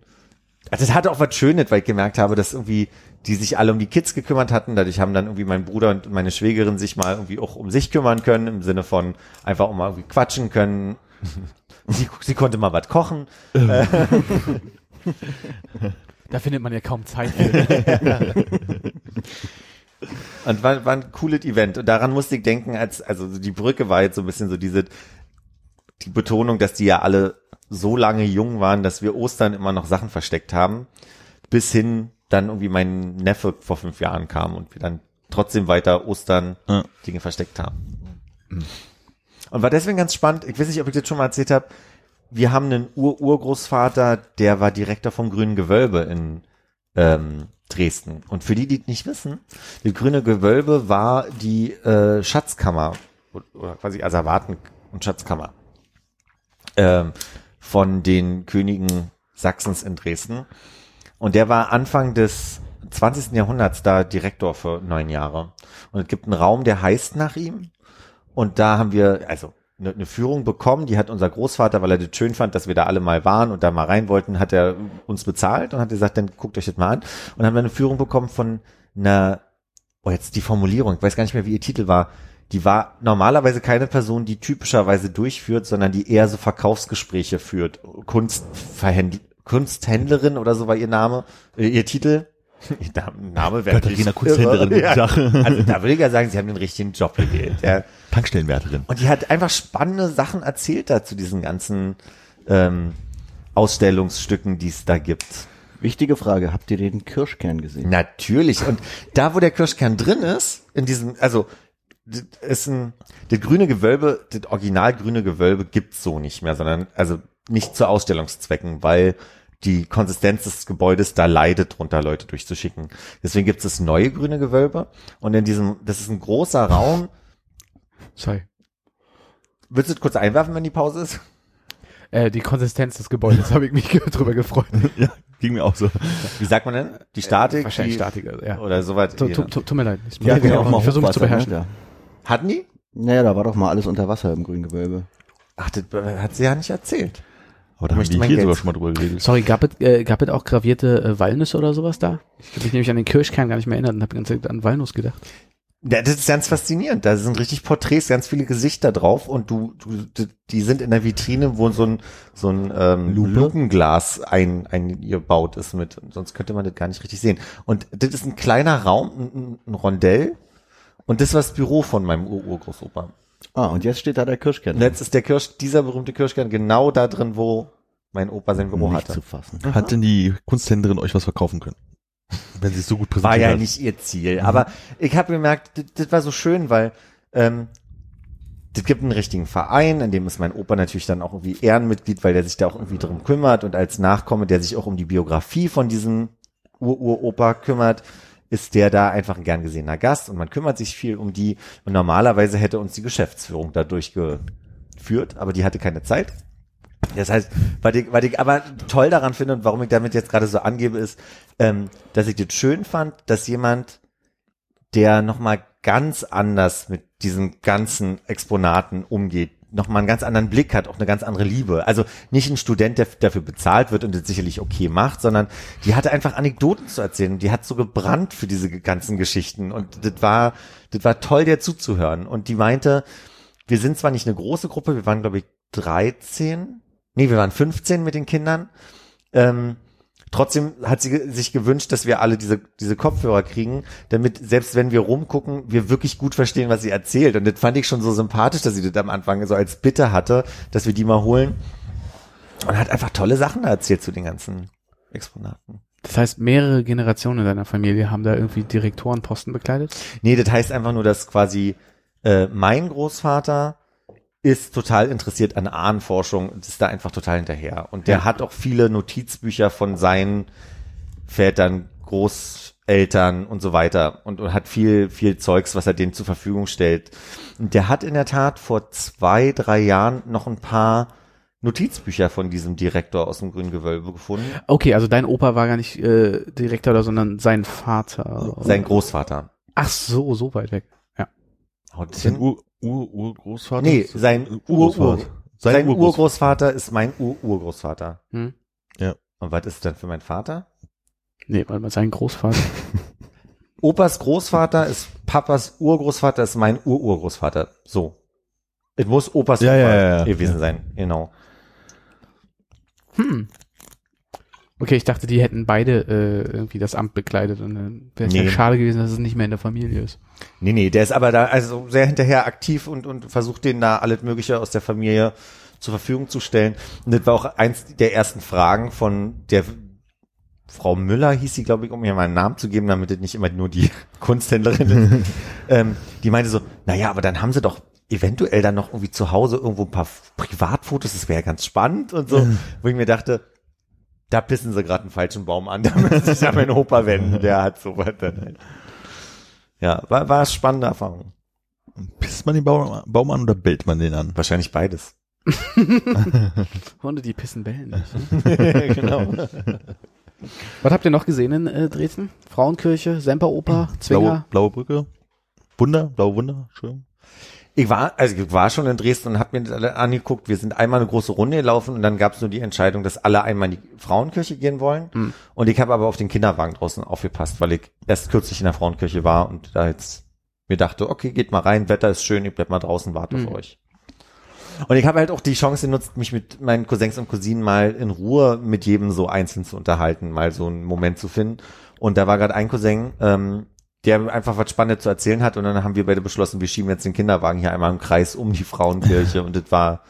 also das hatte auch was Schönes, weil ich gemerkt habe, dass irgendwie die sich alle um die Kids gekümmert hatten. Dadurch haben dann irgendwie mein Bruder und meine Schwägerin sich mal irgendwie auch um sich kümmern können, im Sinne von einfach auch mal irgendwie quatschen können. Sie, sie konnte mal was kochen. Da findet man ja kaum Zeit. Und war, war ein cooles Event. Und daran musste ich denken, als, also die Brücke war jetzt so ein bisschen so diese, die Betonung, dass die ja alle so lange jung waren, dass wir Ostern immer noch Sachen versteckt haben, bis hin dann irgendwie mein Neffe vor fünf Jahren kam und wir dann trotzdem weiter Ostern Ja. Dinge versteckt haben. Und war deswegen ganz spannend, ich weiß nicht, ob ich das schon mal erzählt habe, wir haben einen Ur-Urgroßvater, der war Direktor vom Grünen Gewölbe in ähm, Dresden. Und für die, die es nicht wissen, das Grüne Gewölbe war die äh, Schatzkammer oder quasi Asservaten- und Schatzkammer ähm, von den Königen Sachsens in Dresden. Und der war Anfang des 20. Jahrhunderts da Direktor für neun Jahre. Und es gibt einen Raum, der heißt nach ihm. Und da haben wir, also eine, eine Führung bekommen, die hat unser Großvater, weil er das schön fand, dass wir da alle mal waren und da mal rein wollten, hat er uns bezahlt und hat gesagt, dann guckt euch das mal an. Und dann haben wir eine Führung bekommen von einer, oh jetzt die Formulierung, ich weiß gar nicht mehr, wie ihr Titel war. Die war normalerweise keine Person, die typischerweise durchführt, sondern die eher so Verkaufsgespräche führt. Kunstverhändl Kunsthändlerin oder so war ihr Name, äh, ihr Titel. Ihr Name wäre Katharina Kunsthändlerin, Ja. Also da würde ich ja sagen, sie haben den richtigen Job gewählt. Ja. Tankstellenwärterin. Und die hat einfach spannende Sachen erzählt da zu diesen ganzen ähm, Ausstellungsstücken, die es da gibt. Wichtige Frage, habt ihr den Kirschkern gesehen? Natürlich. Und da, wo der Kirschkern drin ist, in diesem, also das ist ein, das grüne Gewölbe, das original grüne Gewölbe gibt's so nicht mehr, sondern also nicht zu Ausstellungszwecken, weil die Konsistenz des Gebäudes da leidet drunter, Leute durchzuschicken. Deswegen gibt's das neue grüne Gewölbe und in diesem, das ist ein großer Raum. Sorry. Willst du das kurz einwerfen, wenn die Pause ist? Äh, die Konsistenz des Gebäudes habe ich mich drüber gefreut. Ja, ging mir auch so. Wie sagt man denn? Die Statik? Wahrscheinlich die, Statiker, ja. Oder soweit. Tu- tu- tu- Tut mir leid. Ich, Ja, genau, ich, versuche mich zu beherrschen. ne? Hatten die? Naja, da war doch mal alles unter Wasser im grünen Gewölbe. Ach, das hat sie ja nicht erzählt. Aber da haben wir mein hier Geld. sogar schon mal drüber geredet. Sorry, gab es, äh, gab es auch gravierte äh, Walnüsse oder sowas da? Ich habe mich nämlich an den Kirschkern gar nicht mehr erinnert und habe die ganze Zeit an Walnuss gedacht. Ja, das ist ganz faszinierend. Da sind richtig Porträts, ganz viele Gesichter drauf und du, du die sind in der Vitrine, wo so ein so ein ähm, Lupe? Lupenglas ein, eingebaut ist mit. Sonst könnte man das gar nicht richtig sehen. Und das ist ein kleiner Raum, ein, ein Rondell. Und das war das Büro von meinem Ur Urgroßopa. Ah, und jetzt steht da der Kirschkern. Und jetzt ist der Kirsch, dieser berühmte Kirschkern genau da drin, wo mein Opa sein Büro nicht hatte. zu fassen. Hat denn die Kunsthändlerin euch was verkaufen können? Wenn sie es so gut War präsentiert ja hat. nicht ihr Ziel. Aber ich habe gemerkt, das, das war so schön, weil ähm, das gibt einen richtigen Verein, in dem ist mein Opa natürlich dann auch irgendwie Ehrenmitglied, weil der sich da auch irgendwie drum kümmert und als Nachkomme, der sich auch um die Biografie von diesem Ur-Ur-Opa kümmert, ist der da einfach ein gern gesehener Gast und man kümmert sich viel um die und normalerweise hätte uns die Geschäftsführung da durchgeführt, aber die hatte keine Zeit. Das heißt, was ich, was ich aber toll daran finde und warum ich damit jetzt gerade so angebe, ist, ähm, dass ich das schön fand, dass jemand, der nochmal ganz anders mit diesen ganzen Exponaten umgeht, nochmal einen ganz anderen Blick hat, auch eine ganz andere Liebe. Also nicht ein Student, der dafür bezahlt wird und das sicherlich okay macht, sondern die hatte einfach Anekdoten zu erzählen. Die hat so gebrannt für diese ganzen Geschichten und das war, das war toll, der zuzuhören. Und die meinte, wir sind zwar nicht eine große Gruppe, wir waren glaube ich 13, nee, wir waren 15 mit den Kindern. Ähm, trotzdem hat sie sich gewünscht, dass wir alle diese, diese Kopfhörer kriegen, damit selbst wenn wir rumgucken, wir wirklich gut verstehen, was sie erzählt. Und das fand ich schon so sympathisch, dass sie das am Anfang so als Bitte hatte, dass wir die mal holen. Und hat einfach tolle Sachen erzählt zu den ganzen Exponaten. Das heißt, mehrere Generationen deiner Familie haben da irgendwie Direktorenposten bekleidet? Nee, das heißt einfach nur, dass quasi äh, mein Großvater ist total interessiert an Ahnenforschung und ist da einfach total hinterher. Und der Ja. hat auch viele Notizbücher von seinen Vätern, Großeltern und so weiter und, und hat viel, viel Zeugs, was er denen zur Verfügung stellt. Und der hat in der Tat vor zwei, drei Jahren noch ein paar Notizbücher von diesem Direktor aus dem Grünen Gewölbe gefunden. Okay, also dein Opa war gar nicht äh, Direktor oder, sondern sein Vater. Sein Großvater. Ach so, so weit weg. Ja. Haut hin. Ur, Ur, Urgroßvater? Nee, sein Urgroßvater. Ur, Sein, sein Urgroß. Urgroßvater ist mein Ur Urgroßvater. Hm? Und was ist dann für mein Vater? Nee, warte mal, sein Großvater. Opas Großvater ist Papas Urgroßvater, ist mein Ururgroßvater. So. Es muss Opas Ja, Opa ja, ja, ja. gewesen sein. Genau. Hm. Okay, ich dachte, die hätten beide äh, irgendwie das Amt bekleidet und dann wäre es ja Nee. schade gewesen, dass es nicht mehr in der Familie ist. Nee, nee, der ist aber da also sehr hinterher aktiv und, und versucht denen da alles Mögliche aus der Familie zur Verfügung zu stellen. Und das war auch eins der ersten Fragen von der Frau Müller, hieß sie, glaube ich, um mir mal einen Namen zu geben, damit das nicht immer nur die Kunsthändlerin ist. ähm, die meinte so, naja, aber dann haben sie doch eventuell dann noch irgendwie zu Hause irgendwo ein paar Privatfotos, das wäre ja ganz spannend und so, wo ich mir dachte, da pissen sie gerade einen falschen Baum an, da müsste ich an meinen Opa wenden, der hat sowas dann halt. Ja, war, war eine spannende Erfahrung. Pisst man den Baum, Baum an oder bellt man den an? Wahrscheinlich beides. Hunde, die pissen bellen nicht. Ne? genau. Was habt ihr noch gesehen in äh, Dresden? Frauenkirche, Semperoper, Blaue, Zwinger? blaue Brücke? Wunder? Blaue Wunder? Entschuldigung. Ich war, also ich war schon in Dresden und habe mir das alle angeguckt. Wir sind einmal eine große Runde gelaufen und dann gab es nur die Entscheidung, dass alle einmal in die Frauenkirche gehen wollen. Hm. Und ich habe aber auf den Kinderwagen draußen aufgepasst, weil ich erst kürzlich in der Frauenkirche war und da jetzt mir dachte, okay, geht mal rein, Wetter ist schön, ich bleib mal draußen, warte Hm. auf euch. Und ich habe halt auch die Chance genutzt, mich mit meinen Cousins und Cousinen mal in Ruhe mit jedem so einzeln zu unterhalten, mal so einen Moment zu finden. Und da war gerade ein Cousin, ähm, der einfach was Spannendes zu erzählen hat und dann haben wir beide beschlossen, wir schieben jetzt den Kinderwagen hier einmal im Kreis um die Frauenkirche und das war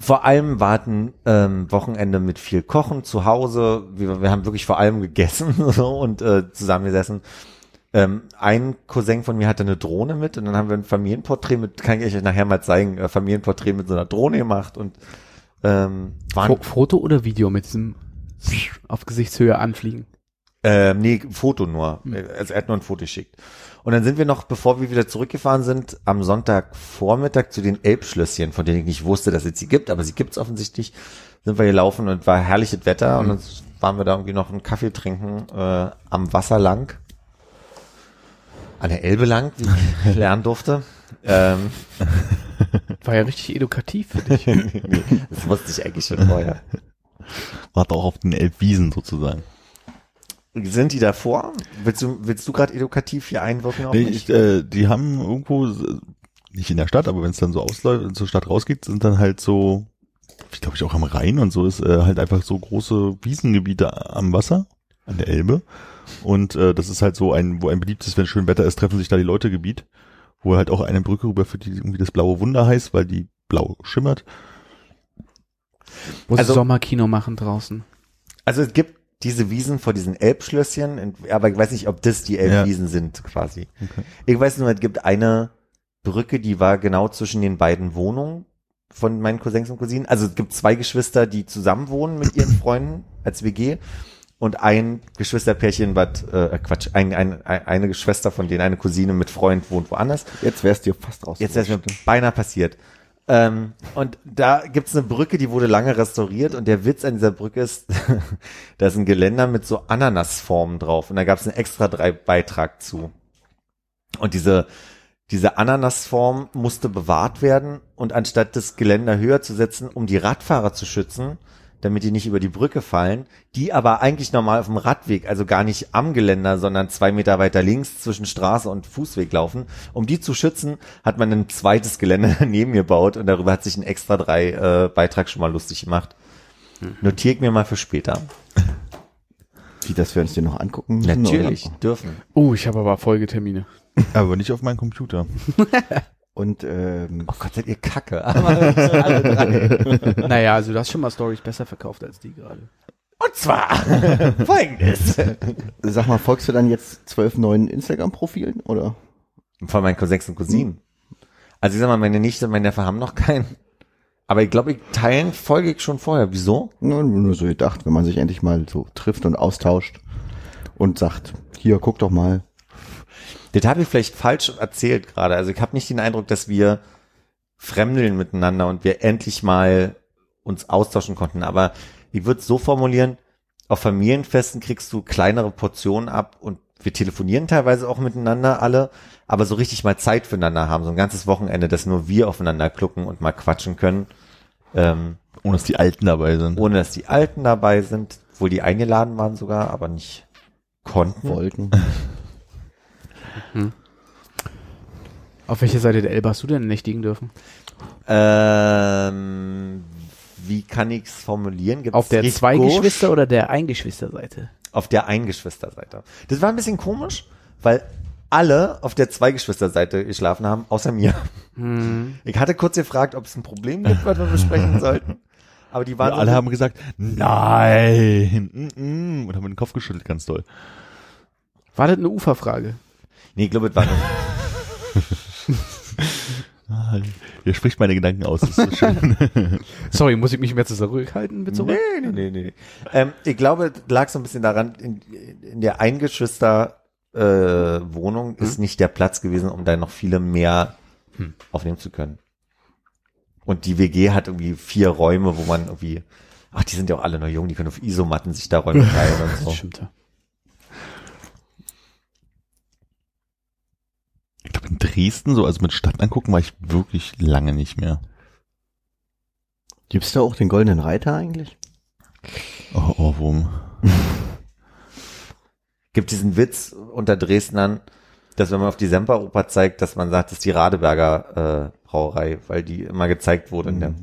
vor allem war es ein ähm, Wochenende mit viel Kochen zu Hause. Wir, wir haben wirklich vor allem gegessen so, und äh, zusammengesessen. Ähm, ein Cousin von mir hatte eine Drohne mit und dann haben wir ein Familienporträt mit, kann ich euch nachher mal zeigen, äh, Familienporträt mit so einer Drohne gemacht und ähm, waren, Fo Foto oder Video mit diesem auf Gesichtshöhe anfliegen? Äh, nee, Foto nur. Also er hat nur ein Foto geschickt. Und dann sind wir noch, bevor wir wieder zurückgefahren sind, am Sonntagvormittag zu den Elbschlösschen, von denen ich nicht wusste, dass es sie gibt, aber sie gibt's offensichtlich, sind wir gelaufen und war herrliches Wetter und dann waren wir da irgendwie noch einen Kaffee trinken äh, am Wasser lang. An der Elbe lang, wie ich lernen durfte. Ähm, War ja richtig edukativ für dich. nee, das wusste ich eigentlich schon vorher. Warte auch auf den Elbwiesen sozusagen. Sind die davor? Willst du, willst du gerade edukativ hier einwirken auf Nee, mich? ich, äh, die haben irgendwo, nicht in der Stadt, aber wenn es dann so ausläuft und zur Stadt rausgeht, sind dann halt so, ich glaube ich auch am Rhein und so ist äh, halt einfach so große Wiesengebiete am Wasser, an der Elbe. Und äh, das ist halt so ein, wo ein beliebtes, wenn schön Wetter ist, treffen sich da die Leute Gebiet, wo halt auch eine Brücke rüberführt, die irgendwie das blaue Wunder heißt, weil die blau schimmert. Muss Also- Sommerkino machen draußen. Also es gibt diese Wiesen vor diesen Elbschlösschen, aber ich weiß nicht, ob das die Elbwiesen sind quasi. Okay. Ich weiß nur, es gibt eine Brücke, die war genau zwischen den beiden Wohnungen von meinen Cousins und Cousinen. Also es gibt zwei Geschwister, die zusammen wohnen mit ihren Freunden als WG und ein Geschwisterpärchen, was äh, Quatsch, ein, ein, ein, eine Schwester von denen, eine Cousine mit Freund wohnt woanders. Jetzt wär's dir fast raus. Jetzt ist mir beinahe passiert. Ähm, und da gibt's eine Brücke, die wurde lange restauriert und der Witz an dieser Brücke ist, da ist ein Geländer mit so Ananasformen drauf und da gab's einen extra drei Beitrag zu. Und diese, diese Ananasform musste bewahrt werden und anstatt das Geländer höher zu setzen, um die Radfahrer zu schützen, damit die nicht über die Brücke fallen, die aber eigentlich normal auf dem Radweg, also gar nicht am Geländer, sondern zwei Meter weiter links zwischen Straße und Fußweg laufen. Um die zu schützen, hat man ein zweites Geländer daneben gebaut und darüber hat sich ein extra drei äh, Beitrag schon mal lustig gemacht. Notiere ich mir mal für später. Wie, dass wir uns den noch angucken müssen? Natürlich, Oder? dürfen. Oh, ich habe aber Folgetermine. Aber nicht auf meinem Computer. Und ähm, Oh Gott, seid ihr kacke. Aber alle drei. naja, also du hast schon mal Stories besser verkauft als die gerade. Und zwar folgendes. sag mal, folgst du dann jetzt zwölf neuen Instagram-Profilen? Oder? Von meinen Cousins und Cousinen. Also ich sag mal, meine Nichte und meine Neffe haben noch keinen. Aber ich glaube, ich teilen folge ich schon vorher. Wieso? Nur, nur so gedacht, wenn man sich endlich mal so trifft und austauscht und sagt, hier, guck doch mal. Das habe ich vielleicht falsch erzählt gerade. Also ich habe nicht den Eindruck, dass wir fremdeln miteinander und wir endlich mal uns austauschen konnten. Aber ich würde es so formulieren, auf Familienfesten kriegst du kleinere Portionen ab und wir telefonieren teilweise auch miteinander alle, aber so richtig mal Zeit füreinander haben, so ein ganzes Wochenende, dass nur wir aufeinander klucken und mal quatschen können, ähm, Ohne dass die Alten dabei sind. ohne dass die Alten dabei sind, wohl die eingeladen waren sogar, aber nicht konnten. Wollten. Auf welcher Seite der Elbe hast du denn nächtigen dürfen? Ähm, wie kann ich's formulieren? Gibt's Auf der Zweigeschwister oder der Eingeschwisterseite? Auf der Eingeschwisterseite. Das war ein bisschen komisch, weil alle auf der Zweigeschwisterseite geschlafen haben, außer mir. Ich hatte kurz gefragt, ob es ein Problem gibt, was wir besprechen sollten. Aber die waren Und alle haben gesagt, nein, mm, mm, und haben den Kopf geschüttelt ganz doll. War das eine Uferfrage? Nee, ich glaube, es war Ah, Hier spricht meine Gedanken aus, das ist so schön. Sorry, muss ich mich mehr zurückhalten, bitte? nee, nee, nee, nee. Ähm, ich glaube, es lag so ein bisschen daran, in, in der Eingeschwister äh, Wohnung ist nicht der Platz gewesen, um da noch viele mehr Hm. aufnehmen zu können. Und die WG hat irgendwie vier Räume, wo man irgendwie, ach, die sind ja auch alle noch jung, die können auf Isomatten sich da Räume teilen und so. Das stimmt ja. Glaube, in Dresden, so also mit Stadt angucken, war ich wirklich lange nicht mehr. Gibt's da auch den goldenen Reiter eigentlich? Oh, Ohrwurm. Gibt diesen Witz unter Dresdnern, dass wenn man auf die Semperoper zeigt, dass man sagt, das ist die Radeberger äh, Brauerei, weil die immer gezeigt wurde. In der,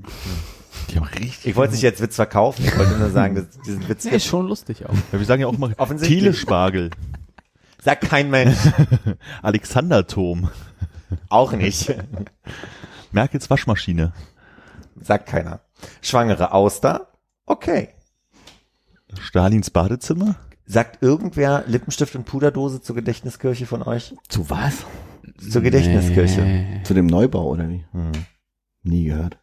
Die haben richtig. ich wollte nicht jetzt Witz verkaufen, ich wollte nur sagen, dass diesen Witz Nee, gibt. ist schon lustig auch. Ja, wir sagen ja auch mal Offensichtlich. Telespargel, Sagt kein Mensch. Alexanderturm, Auch nicht. Merkels Waschmaschine, Sagt keiner. Schwangere Auster? Okay. Stalins Badezimmer. Sagt irgendwer Lippenstift und Puderdose zur Gedächtniskirche von euch? Zu was? Zur Gedächtniskirche. Nee. Zu dem Neubau oder wie? Hm. Nie gehört.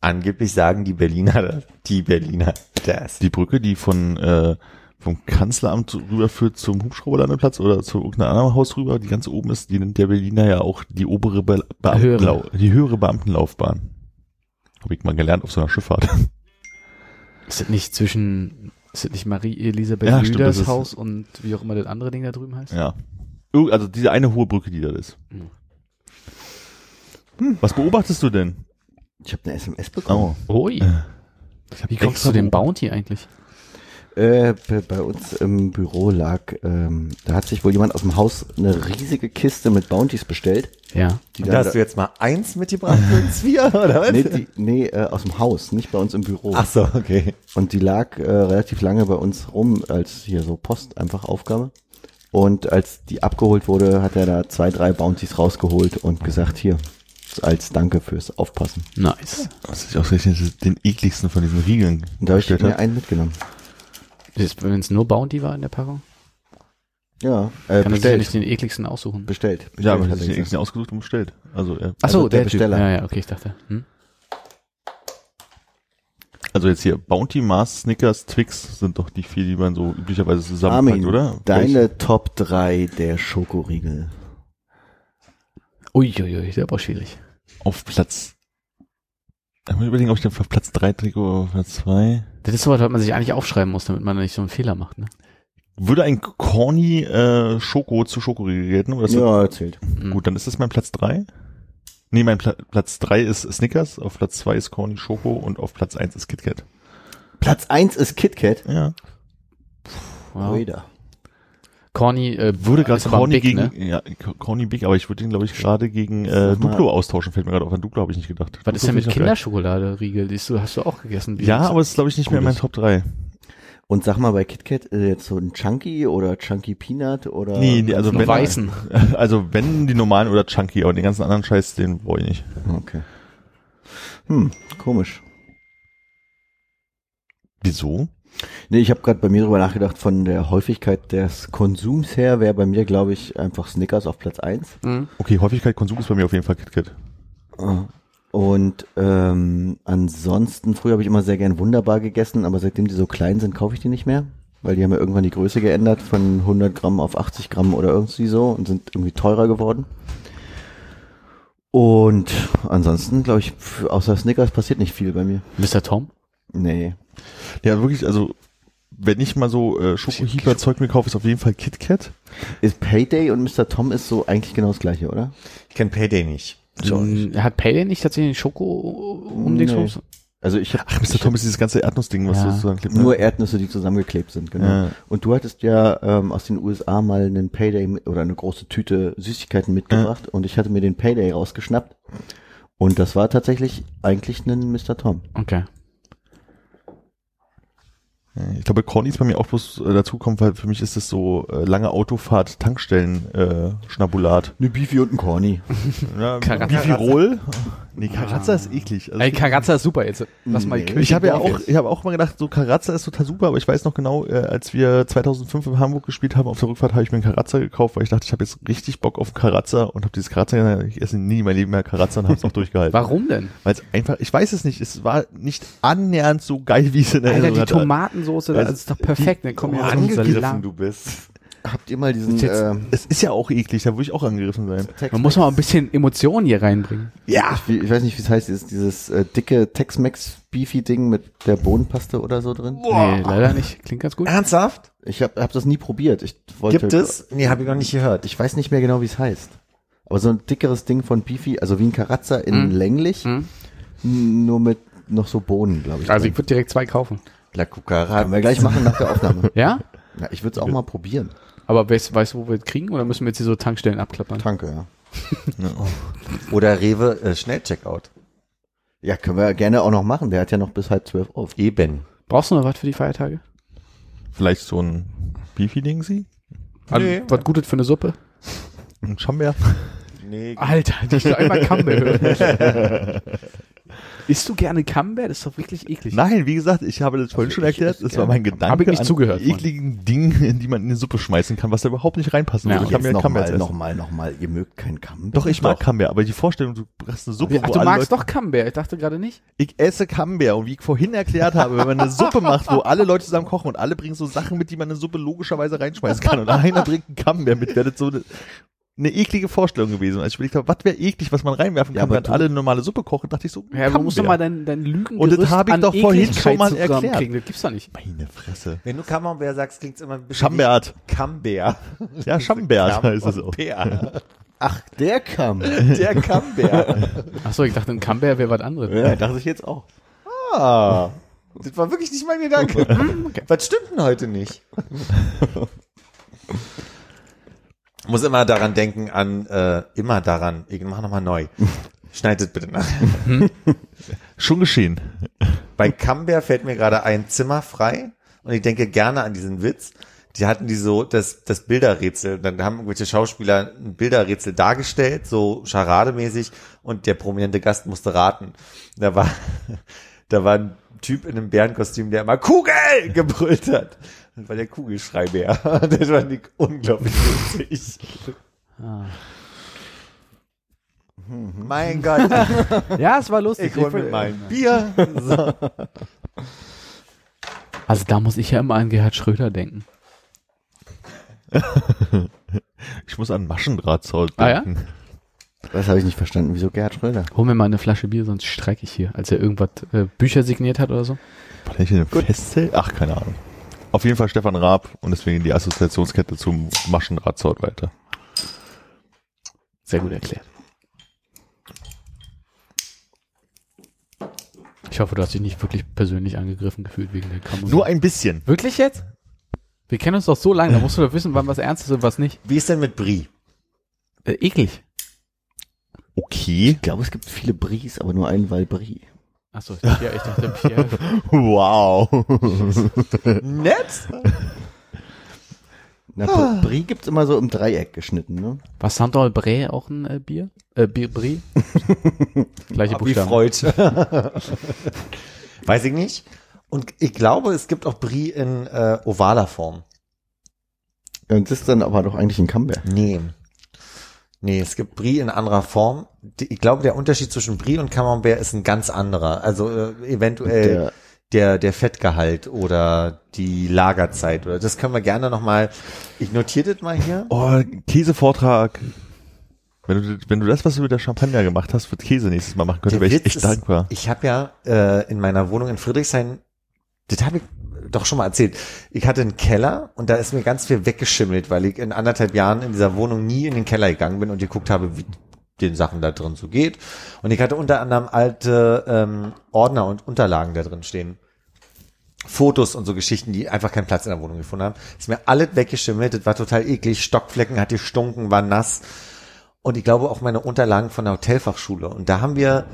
Angeblich sagen die Berliner, das. die Berliner das. Die Brücke, die von äh, vom Kanzleramt rüberführt zum Hubschrauberlandeplatz oder zu irgendeinem anderen Haus rüber, die ganz oben ist, die nennt der Berliner ja auch die obere Be Beamtenlau die höhere Beamtenlaufbahn. Habe ich mal gelernt auf so einer Schifffahrt. Ist das nicht zwischen, ist das nicht Marie-Elisabeth Ja, stimmt, Lüders das Haus und wie auch immer das andere Ding da drüben heißt? Ja. Also diese eine hohe Brücke, die da ist. Mhm. Hm, was beobachtest du denn? Ich habe eine SMS bekommen. Oh. Ui. Ich hab Wie kommst du dem. Bounty eigentlich? Äh, bei- uns im Büro lag, ähm, da hat sich wohl jemand aus dem Haus eine riesige Kiste mit Bounties bestellt. Ja. Die Da hast du jetzt mal eins mitgebracht für uns vier, oder was? nee, die, nee äh, aus dem Haus, nicht bei uns im Büro. Ach so, okay. Und die lag äh, relativ lange bei uns rum als hier so Post einfach Aufgabe. Und als die abgeholt wurde, hat er da zwei, drei Bounties rausgeholt und gesagt, hier, als Danke fürs Aufpassen. Nice. Was ich ausgerechnet den ekligsten von diesen Riegeln Und da habe ich mir einen mitgenommen. Wenn es nur Bounty war in der Packung, Ja, äh, kann ja bestellt. nicht den ekligsten aussuchen. bestellt. bestellt. Ja, aber hat das er ist den ekligsten ausgesucht und bestellt. Also, äh, Ach so, Also der der, Besteller. Typ. Ja, ja, okay, ich dachte. Hm? also jetzt hier Bounty, Mars, Snickers, Twix sind doch die vier, die man so üblicherweise zusammenpackt, Armin, oder? deine Top 3 der Schokoriegel. Uiuiui, der war schwierig. auf Platz. Ich muss überlegen, ob ich den auf Platz 3 drücke oder auf Platz 2. Das ist so was, was man sich eigentlich aufschreiben muss, damit man nicht so einen Fehler macht. Ne? Würde ein Corny äh, Schoko zu Schokoriegel gelten? Oder Ja, erzählt. Mhm. Gut, dann ist das mein Platz 3. Nee, mein Pla Platz 3 ist Snickers, auf Platz 2 ist Corny Schoko und auf Platz 1 ist KitKat. Platz 1 ist KitKat. Ja. Wow. Corny äh, Würde gerade Corny big, gegen, ne? ja, Corny Big, aber ich würde den, glaube ich, gerade gegen äh, Duplo austauschen, fällt mir gerade auf. An Duplo habe ich nicht gedacht. Was ist denn mit Duplo noch Kinderschokolade-Riegel? Die ist- hast du auch gegessen? Ja, aber es ist, glaube ich, nicht mehr in meinen Top 3. Und sag mal, bei KitKat äh, jetzt so ein Chunky oder Chunky Peanut oder Nee, nee, also wenn, weißen. also wenn die normalen oder Chunky, aber den ganzen anderen Scheiß, den wollte ich nicht. Okay. Hm, komisch. Wieso? Nee, ich habe gerade bei mir drüber nachgedacht, von der Häufigkeit des Konsums her wäre bei mir, glaube ich, einfach Snickers auf Platz 1. Mhm. Okay, Häufigkeit Konsum ist bei mir auf jeden Fall KitKat. Und ähm, ansonsten, früher habe ich immer sehr gern wunderbar gegessen, aber seitdem die so klein sind, kaufe ich die nicht mehr. Weil die haben ja irgendwann die Größe geändert von 100 Gramm auf 80 Gramm oder irgendwie so und sind irgendwie teurer geworden. Und ansonsten, glaube ich, außer Snickers passiert nicht viel bei mir. Mr. Tom? Nee. Ja, wirklich, also wenn ich mal so äh, Schokohieber-Zeug mir kaufe, ist auf jeden Fall KitKat. Ist Payday und Mr. Tom ist so eigentlich genau das gleiche, oder? Ich kenn Payday nicht. Mm, Hat Payday nicht tatsächlich einen Schoko um den Nee. Schoko? Also ich habe Ach, Mr. Tom ist dieses ganze Erdnussding, was Ja. du sozusagen nur Erdnüsse, die zusammengeklebt sind, genau. Ja. Und du hattest ja ähm, aus den USA mal einen Payday oder eine große Tüte Süßigkeiten mitgebracht und ich hatte mir den Payday rausgeschnappt. Und das war tatsächlich eigentlich ein Mr. Tom. Okay. Ich glaube, Corny ist bei mir auch bloß äh, dazukommen, weil für mich ist es so äh, lange Autofahrt, Tankstellen, äh, Schnabulat. Eine Beefy und ein Corny. Ja, Karazza. Bifirol? Nee, Karazza ist eklig. Also Ey, Karazza ist super jetzt. Lass mal die Nee. Kirche ich habe ja auch, ich habe auch mal gedacht, so Karazza ist total super, aber ich weiß noch genau, äh, als wir 2005 in Hamburg gespielt haben, auf der Rückfahrt habe ich mir einen Karazza gekauft, weil ich dachte, ich habe jetzt richtig Bock auf Karazza und habe dieses Karazza, ich esse nie in meinem Leben mehr Karazza und habe es auch durchgehalten. Warum denn? Weil es einfach, ich weiß es nicht, es war nicht annähernd so geil, wie es in der Alter, die Erinnerung hatte. Tomatensoße, das ist doch perfekt. Dann kommen ja so ein Angegriffen du bist. Habt ihr mal diesen Jetzt- äh, Es ist ja auch eklig, da würde ich auch angegriffen sein. Man muss mal ein bisschen Emotionen hier reinbringen. ja. Ich, ich weiß nicht, wie es heißt, dieses, dieses äh, dicke Tex-Mex Beefy Ding mit der Bohnenpaste oder so drin. Nee, leider nicht. Klingt ganz gut. Ernsthaft? Ich habe hab das nie probiert. Ich wollte Gibt es? Nee, habe ich noch nicht gehört. Ich weiß nicht mehr genau, wie es heißt. Aber so ein dickeres Ding von Beefy, also wie ein Karazza in Mhm. länglich, Mhm. nur mit noch so Bohnen, glaube ich. Also drin. ich würde direkt zwei kaufen. La Cucaracha. Können wir gleich machen nach der Aufnahme. Ja? Ja, ich würde es auch mal probieren. Aber weißt, weißt du, wo wir es kriegen? Oder müssen wir jetzt hier so Tankstellen abklappern? Danke, ja. Oder Rewe äh, Schnellcheckout. Ja, können wir gerne auch noch machen. Der hat ja noch bis halb zwölf auf. Eben. Brauchst du noch was für die Feiertage? Vielleicht so ein Beefy-Ding sie? Nee. Was Gutes für eine Suppe? Ein Chamber? Nee. Alter, ich will einmal Camembert. Isst du gerne Camembert? Das ist doch wirklich eklig. Nein, wie gesagt, ich habe das vorhin schon ich erklärt, das war mein Gedanke Hab ich nicht zugehört, ekligen Dingen, die man in die Suppe schmeißen kann, was da überhaupt nicht reinpassen Ja, würde. und Ich kann mir Camembert nochmal, nochmal, nochmal. Ihr mögt kein Camembert. Doch, ich mag Camembert, aber die Vorstellung, du hast eine Suppe, Ach, wo du alle magst Leute, doch Camembert. Ich dachte gerade nicht. ich esse Camembert und wie ich vorhin erklärt habe, wenn man eine Suppe macht, wo alle Leute zusammen kochen und alle bringen so Sachen mit, die man in eine Suppe logischerweise reinschmeißen kann und einer bringt einen Camembert mit, das so eine, eklige Vorstellung gewesen. Als ich überlegt habe, was wäre eklig, was man reinwerfen Ja, kann, aber während alle eine normale Suppe kochen, dachte ich so, Ja, du musst doch mal dein, dein Lügen Und das hab ich doch vorhin schon mal erklärt. Das gibt's doch nicht. Meine Fresse. Wenn du Camembert sagst, klingt's immer ein bisschen Schambert. Camembert. Ja, Schambert heißt es auch. Bär. Ach, der kam. Der Camembert. Achso, ich dachte, ein Camembert wäre was anderes. ja, dachte ich jetzt auch. Ah. Das war wirklich nicht mein Gedanke. Was stimmt denn heute nicht? Muss immer daran denken an, äh, immer daran, ich mach nochmal neu. Schneidet bitte nach. Schon geschehen. Bei Camembert fällt mir gerade ein Zimmer frei und ich denke gerne an diesen Witz. Die hatten die so das, das Bilderrätsel. Dann haben irgendwelche Schauspieler ein Bilderrätsel dargestellt, so charademäßig, und der prominente Gast musste raten. Da war, da war ein Typ in einem Bärenkostüm, der immer Kugel gebrüllt hat. Das war der Kugelschreibär. Das war nicht unglaublich witzig. Mein Gott, Ja, es war lustig. ich hol mir mein Bier. So. Also da muss ich ja immer an Gerhard Schröder denken. Ich muss an Maschendrahtzaun Ah, ja? denken. Das habe ich nicht verstanden. Wieso Gerhard Schröder? Hol mir mal eine Flasche Bier, sonst streike ich hier, als er irgendwas äh, Bücher signiert hat oder so. War der nicht in einem Festzelt? Ach, keine Ahnung. Auf jeden Fall Stefan Raab und deswegen die Assoziationskette zum Maschendrahtzaun weiter. Sehr gut erklärt. Ich hoffe, du hast dich nicht wirklich persönlich angegriffen gefühlt wegen der Kamera. Nur ein bisschen. Wirklich jetzt? Wir kennen uns doch so lange, da musst du doch wissen, wann was ernst ist und was nicht. Wie ist denn mit Brie? Äh, eklig. Okay. Ich glaube, es gibt viele Bries, aber nur einen Val Brie. Achso, ich dachte, ich dachte Pierre. Wow. Nett? Na, ah. Brie gibt's immer so im Dreieck geschnitten, ne? War Sandor Bray auch ein äh, Bier? Äh, Bier, Brie? Gleiche Wie Buchstaben. Freud. Weiß ich nicht. Und ich glaube, es gibt auch Brie in äh, ovaler Form. Und das ist dann aber doch eigentlich ein Camembert. Nee. Nee, es gibt Brie in anderer Form. Die- Ich glaube, der Unterschied zwischen Brie und Camembert ist ein ganz anderer. Also äh, eventuell Der- der, der Fettgehalt oder die Lagerzeit. Oder das können wir gerne nochmal. Ich notiere das mal hier. Oh, Käsevortrag. Wenn du, wenn du das, was du mit der Champagner gemacht hast, für Käse nächstes Mal machen könntest, wäre ich echt ist, dankbar. Ich habe ja äh, in meiner Wohnung in Friedrichshain, das habe ich doch schon mal erzählt. Ich hatte einen Keller und da ist mir ganz viel weggeschimmelt, weil ich in anderthalb Jahren in dieser Wohnung nie in den Keller gegangen bin und geguckt habe, wie den Sachen da drin so geht. Und ich hatte unter anderem alte ähm, Ordner und Unterlagen da drin stehen. Fotos und so Geschichten, die einfach keinen Platz in der Wohnung gefunden haben. Ist mir alles weggeschimmelt, das war total eklig. Stockflecken hat gestunken, war nass. Und ich glaube auch meine Unterlagen von der Hotelfachschule. Und da haben wir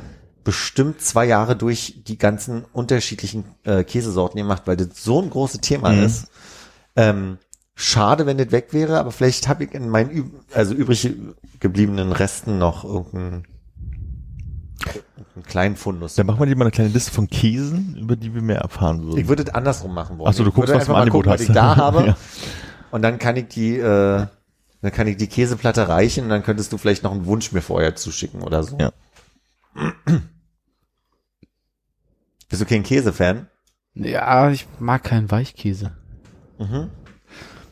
bestimmt zwei Jahre durch die ganzen unterschiedlichen äh, Käsesorten gemacht, weil das so ein großes Thema Mhm. ist. Ähm, schade, wenn das weg wäre, aber vielleicht habe ich in meinen üb also übrig gebliebenen Resten noch irgendeinen, irgendeinen kleinen Fundus. Dann machen wir dir mal eine kleine Liste von Käsen, über die wir mehr erfahren würden. Ich würde es andersrum machen wollen. Ach so, du Ich guckst, was du im mal gucken, Angebot was ich hast. da habe. Ja. Und dann kann ich die, äh, dann kann ich die Käseplatte reichen und dann könntest du vielleicht noch einen Wunsch mir vorher zuschicken oder so. Ja. Bist du kein Käsefan? Ja, ich mag keinen Weichkäse. Mhm.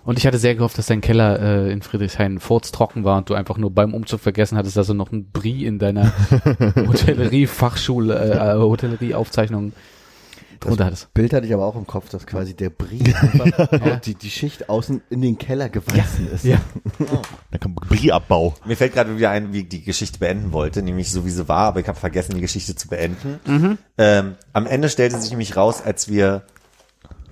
Und ich hatte sehr gehofft, dass dein Keller äh, in Friedrichshain furztrocken war und du einfach nur beim Umzug vergessen hattest, dass du noch ein Brie in deiner Hotellerie-Fachschule, äh, Hotellerie-Aufzeichnung drunter hattest. Bild hatte ich aber auch im Kopf, dass quasi der Brie einfach die, die Schicht außen in den Keller gewachsen ist. Ja. Dann kommt Brieabbau. Mir fällt gerade wieder ein, wie ich die Geschichte beenden wollte, nämlich so wie sie war, aber ich habe vergessen, die Geschichte zu beenden. Ähm, am Ende stellte sich nämlich raus, als wir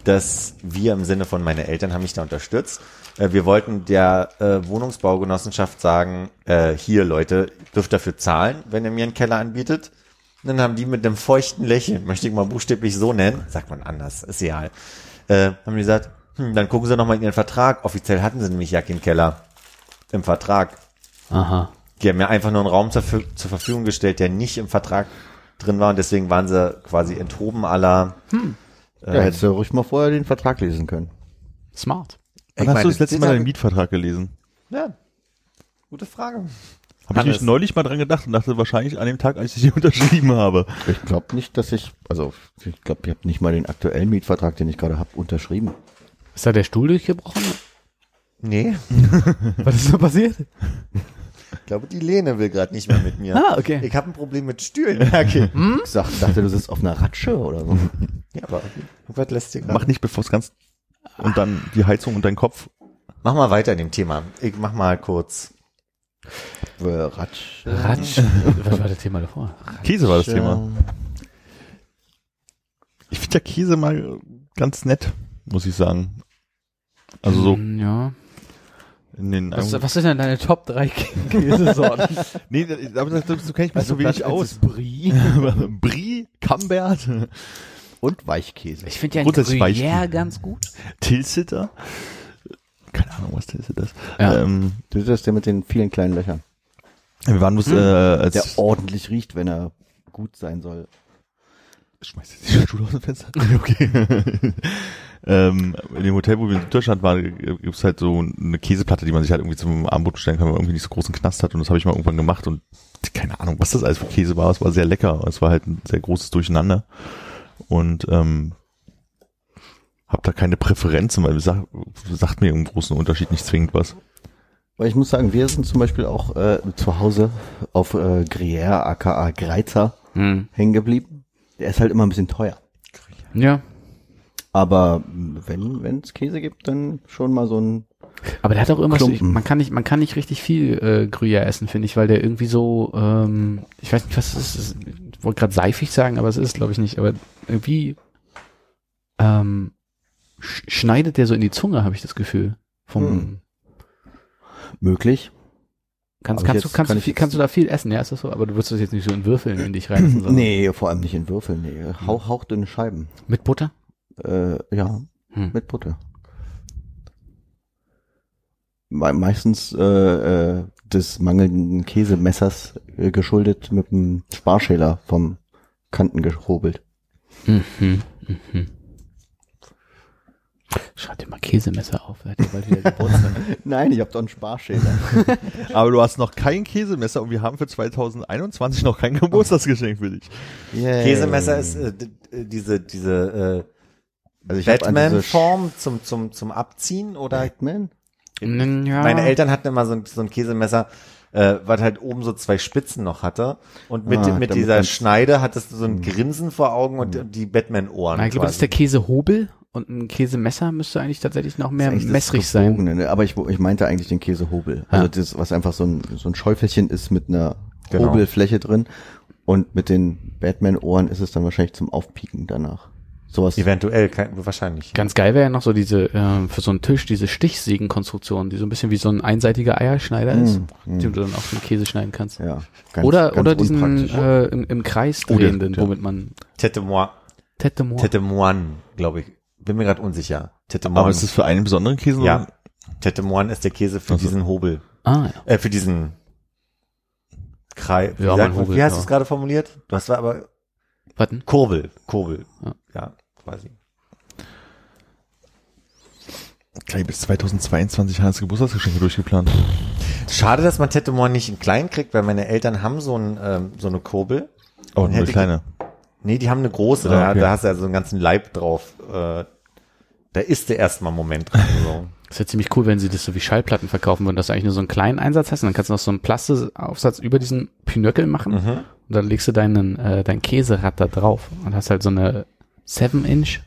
das, wir im Sinne von meine Eltern haben mich da unterstützt. Äh, wir wollten der äh, Wohnungsbaugenossenschaft sagen, äh, hier Leute, ihr dürft dafür zahlen, wenn ihr mir einen Keller anbietet. Und dann haben die mit einem feuchten Lächeln, möchte ich mal buchstäblich so nennen, sagt man anders, ist egal, äh, haben die gesagt, hm, dann gucken sie nochmal in ihren Vertrag. Offiziell hatten sie nämlich ja keinen Keller im Vertrag. Aha. Die haben mir einfach nur einen Raum zur, zur Verfügung gestellt, der nicht im Vertrag drin war und deswegen waren sie quasi enthoben aller. Ja, hättest du ruhig mal vorher den Vertrag lesen können. Smart. Wann hast meine, du das letzte Mal deinen Mietvertrag gelesen? Ja, gute Frage. Habe ich nicht neulich mal dran gedacht und dachte wahrscheinlich an dem Tag, als ich die unterschrieben habe. Ich glaube nicht, dass ich, also ich glaube, ich habe nicht mal den aktuellen Mietvertrag, den ich gerade habe, unterschrieben. Ist da der Stuhl durchgebrochen? Nee, Was ist da passiert? ich glaube, die Lene will gerade nicht mehr mit mir. Ah, okay. Ich habe ein Problem mit Stühlen, merke ich. Ich sag, dachte, du sitzt auf einer Ratsche oder so. Ja, aber was lässt dir Mach nicht, bevor es ganz und dann die Heizung und dein Kopf. Mach mal weiter in dem Thema. Ich mach mal kurz. Äh, Ratsche. Ratsch. Was war das Thema davor? Käse war das Thema. Ich finde der Käse mal ganz nett, muss ich sagen. Also so Mm, Ja. in den Was, was sind denn deine Top 3 Käsesorten? Nee, aber das, das, so kenne ich mich so wenig aus. Brie Brie, Camembert, und Weichkäse. Ich finde ja Grundsätzlich Gruyère Weichkäse. ganz gut. Tilsiter. Keine Ahnung, was Tilsiter ist. Ja. Ähm, Das ist der mit den vielen kleinen Löchern. wir waren bloß, äh, als Der ordentlich riecht, wenn er gut sein soll. Schmeiß jetzt die Stuhl aus dem Fenster. Okay. ähm, in dem Hotel, wo wir in Deutschland waren, gibt's halt so eine Käseplatte, die man sich halt irgendwie zum Abendbrot bestellen kann, wenn man irgendwie nicht so großen Knast hat. Und das habe ich mal irgendwann gemacht und keine Ahnung, was das alles für Käse war. Es war sehr lecker. Es war halt ein sehr großes Durcheinander. Und ähm, hab da keine Präferenzen, weil sagt, sagt mir im großen Unterschied nicht zwingend was. Weil ich muss sagen, wir sind zum Beispiel auch äh, zu Hause auf äh, Gruyère, aka Greizer, Hm. hängen geblieben. Der ist halt immer ein bisschen teuer. Ja. Aber wenn wenn es Käse gibt, dann schon mal so ein Aber der hat auch irgendwas, ich, man kann nicht, man kann nicht richtig viel äh, Gruyère essen, finde ich, weil der irgendwie so, ähm, ich weiß nicht, was es ist. Ich wollte gerade seifig sagen, aber es ist, glaube ich, nicht. Aber irgendwie ähm, schneidet der so in die Zunge, habe ich das Gefühl. Vom Hm. möglich. kannst, kannst du jetzt kannst kann du viel, kannst du da viel essen, ja, ist das so? Aber du wirst das jetzt nicht so in Würfeln in dich reißen, sondern Nee, vor allem nicht in Würfeln, nee. Hauch, hauchdünne Scheiben. mit Butter. Äh, ja, Hm. mit Butter. Me meistens äh, äh, des mangelnden Käsemessers äh, geschuldet mit dem Sparschäler vom Kanten gehobelt. Mhm. Mhm. Schreib dir mal Käsemesser auf, er hat ja bald wieder Geburtstag. Nein, ich habe doch einen Sparschäler. Aber du hast noch kein Käsemesser und wir haben für 2021 noch kein Geburtstagsgeschenk für dich. Yay. Käsemesser ist äh, äh, diese diese also äh, diese Batman-Form zum zum zum Abziehen oder Batman? Ja. meine Eltern hatten immer so ein, so ein Käsemesser, äh, was halt oben so zwei Spitzen noch hatte und mit Ah, mit dieser Schneide hattest du so ein Grinsen vor Augen und und die Batman-Ohren. Ich glaube, das ist der Käsehobel und ein Käsemesser müsste eigentlich tatsächlich noch mehr messrig sein. Ne? Aber ich, ich meinte eigentlich den Käsehobel. Also Ah. das, was einfach so ein, so ein Schäufelchen ist mit einer Genau. Hobelfläche drin. Und mit den Batman-Ohren ist es dann wahrscheinlich zum Aufpieken danach. Sowas. Eventuell, kein, wahrscheinlich. Ganz geil wäre ja noch so diese, äh, für so einen Tisch, diese Stichsägenkonstruktion, die so ein bisschen wie so ein einseitiger Eierschneider ist, Mm, die du dann auch den Käse schneiden kannst. Ja, ganz, oder ganz oder diesen äh, im, im Kreis Oh, drehenden, der- womit man Tete moi, Tete Mort. Tete moine, glaube ich. Bin mir gerade unsicher. Tete Aber ist das für einen besonderen Käse? ja. Tete moine ist der Käse für Ach so. diesen Hobel. Ah, ja. Äh, für diesen Kreis. Wie, Ja, sagt- Hobel, wie hast ja. du es gerade formuliert? Du hast aber Warten. Kurbel. Kurbel. Ja. Ja, quasi. Gleich bis 2022 Hans Geburtstagsgeschenke durchgeplant. Schade, dass man Tete moine nicht in klein kriegt, weil meine Eltern haben so, ein, ähm, so eine Kurbel. Oh, eine kleine. Nee, die haben eine große, Ah, da, okay. da hast du ja so einen ganzen Leib drauf. Äh, da ist der erstmal einen Moment drin. So. Das wäre ziemlich cool, wenn sie das so wie Schallplatten verkaufen würden, dass du eigentlich nur so einen kleinen Einsatz hast und dann kannst du noch so einen Plasteaufsatz über diesen Pinöckel machen Mhm. und dann legst du deinen, äh, dein Käserad da drauf und hast halt so eine 7 Inch.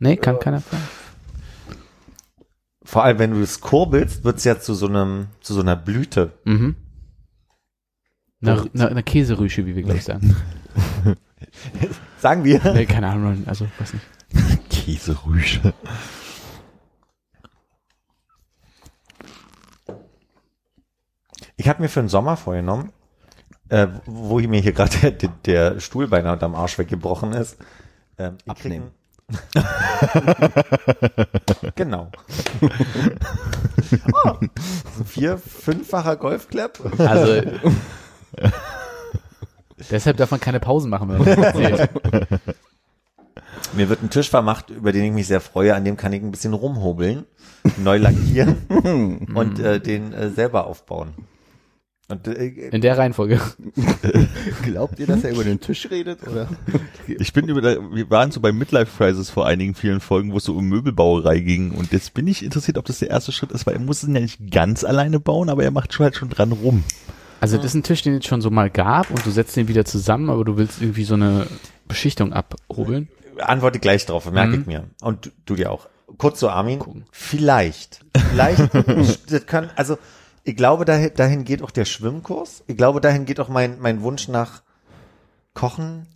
Nee, kann keiner fragen. Vor allem, wenn du es kurbelst, wird's ja zu so einem, zu so einer Blüte. Mhm. Eine, eine, eine Käserüsche, wie wir gleich sagen. Sagen wir. nee, keine Ahnung, also weiß nicht. Käserüsche. Ich habe mir für den Sommer vorgenommen, äh, wo mir hier gerade der, der, Stuhl beinahe unterm Arsch weggebrochen ist. Ähm, Abnehmen. genau. oh, vier, fünffacher Golfclap. Also deshalb darf man keine Pausen machen, wenn man das erzählt. Mir wird ein Tisch vermacht, über den ich mich sehr freue. An dem kann ich ein bisschen rumhobeln, neu lackieren und äh, den äh, selber aufbauen. Und äh, In der Reihenfolge. Glaubt ihr, dass er über den Tisch redet? Oder? Ich bin über der, wir waren so bei Midlife Crisis vor einigen vielen Folgen, wo es so um Möbelbauerei ging und jetzt bin ich interessiert, ob das der erste Schritt ist, weil er muss es ja nicht ganz alleine bauen, aber er macht schon halt schon dran rum. Also das ist ein Tisch, den es schon so mal gab und du setzt den wieder zusammen, aber du willst irgendwie so eine Beschichtung abhobeln. Antworte gleich drauf, merke Mhm. ich mir. Und du, du dir auch. Kurz zu Armin. Gucken. Vielleicht. Vielleicht. das kann, also, ich glaube, dahin, dahin geht auch der Schwimmkurs. Ich glaube, dahin geht auch mein, mein Wunsch nach Kochen,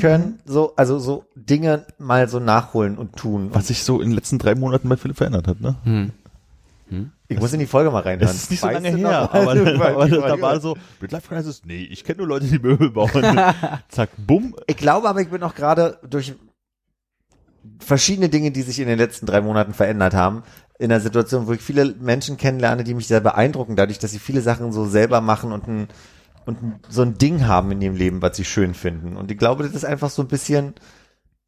können, so, also so Dinge mal so nachholen und tun. Was sich so in den letzten drei Monaten bei Philipp verändert hat, ne? Hm. Ich muss in die Folge mal reinhören. Es ist nicht so lange her, aber, aber, da war so, mit Life Crisis, nee, ich kenne nur Leute, die Möbel bauen. Zack, bumm. Ich glaube aber, ich bin auch gerade durch verschiedene Dinge, die sich in den letzten drei Monaten verändert haben, in einer Situation, wo ich viele Menschen kennenlerne, die mich sehr beeindrucken, dadurch, dass sie viele Sachen so selber machen und ein, und ein, so ein Ding haben in ihrem Leben, was sie schön finden. Und ich glaube, das ist einfach so ein bisschen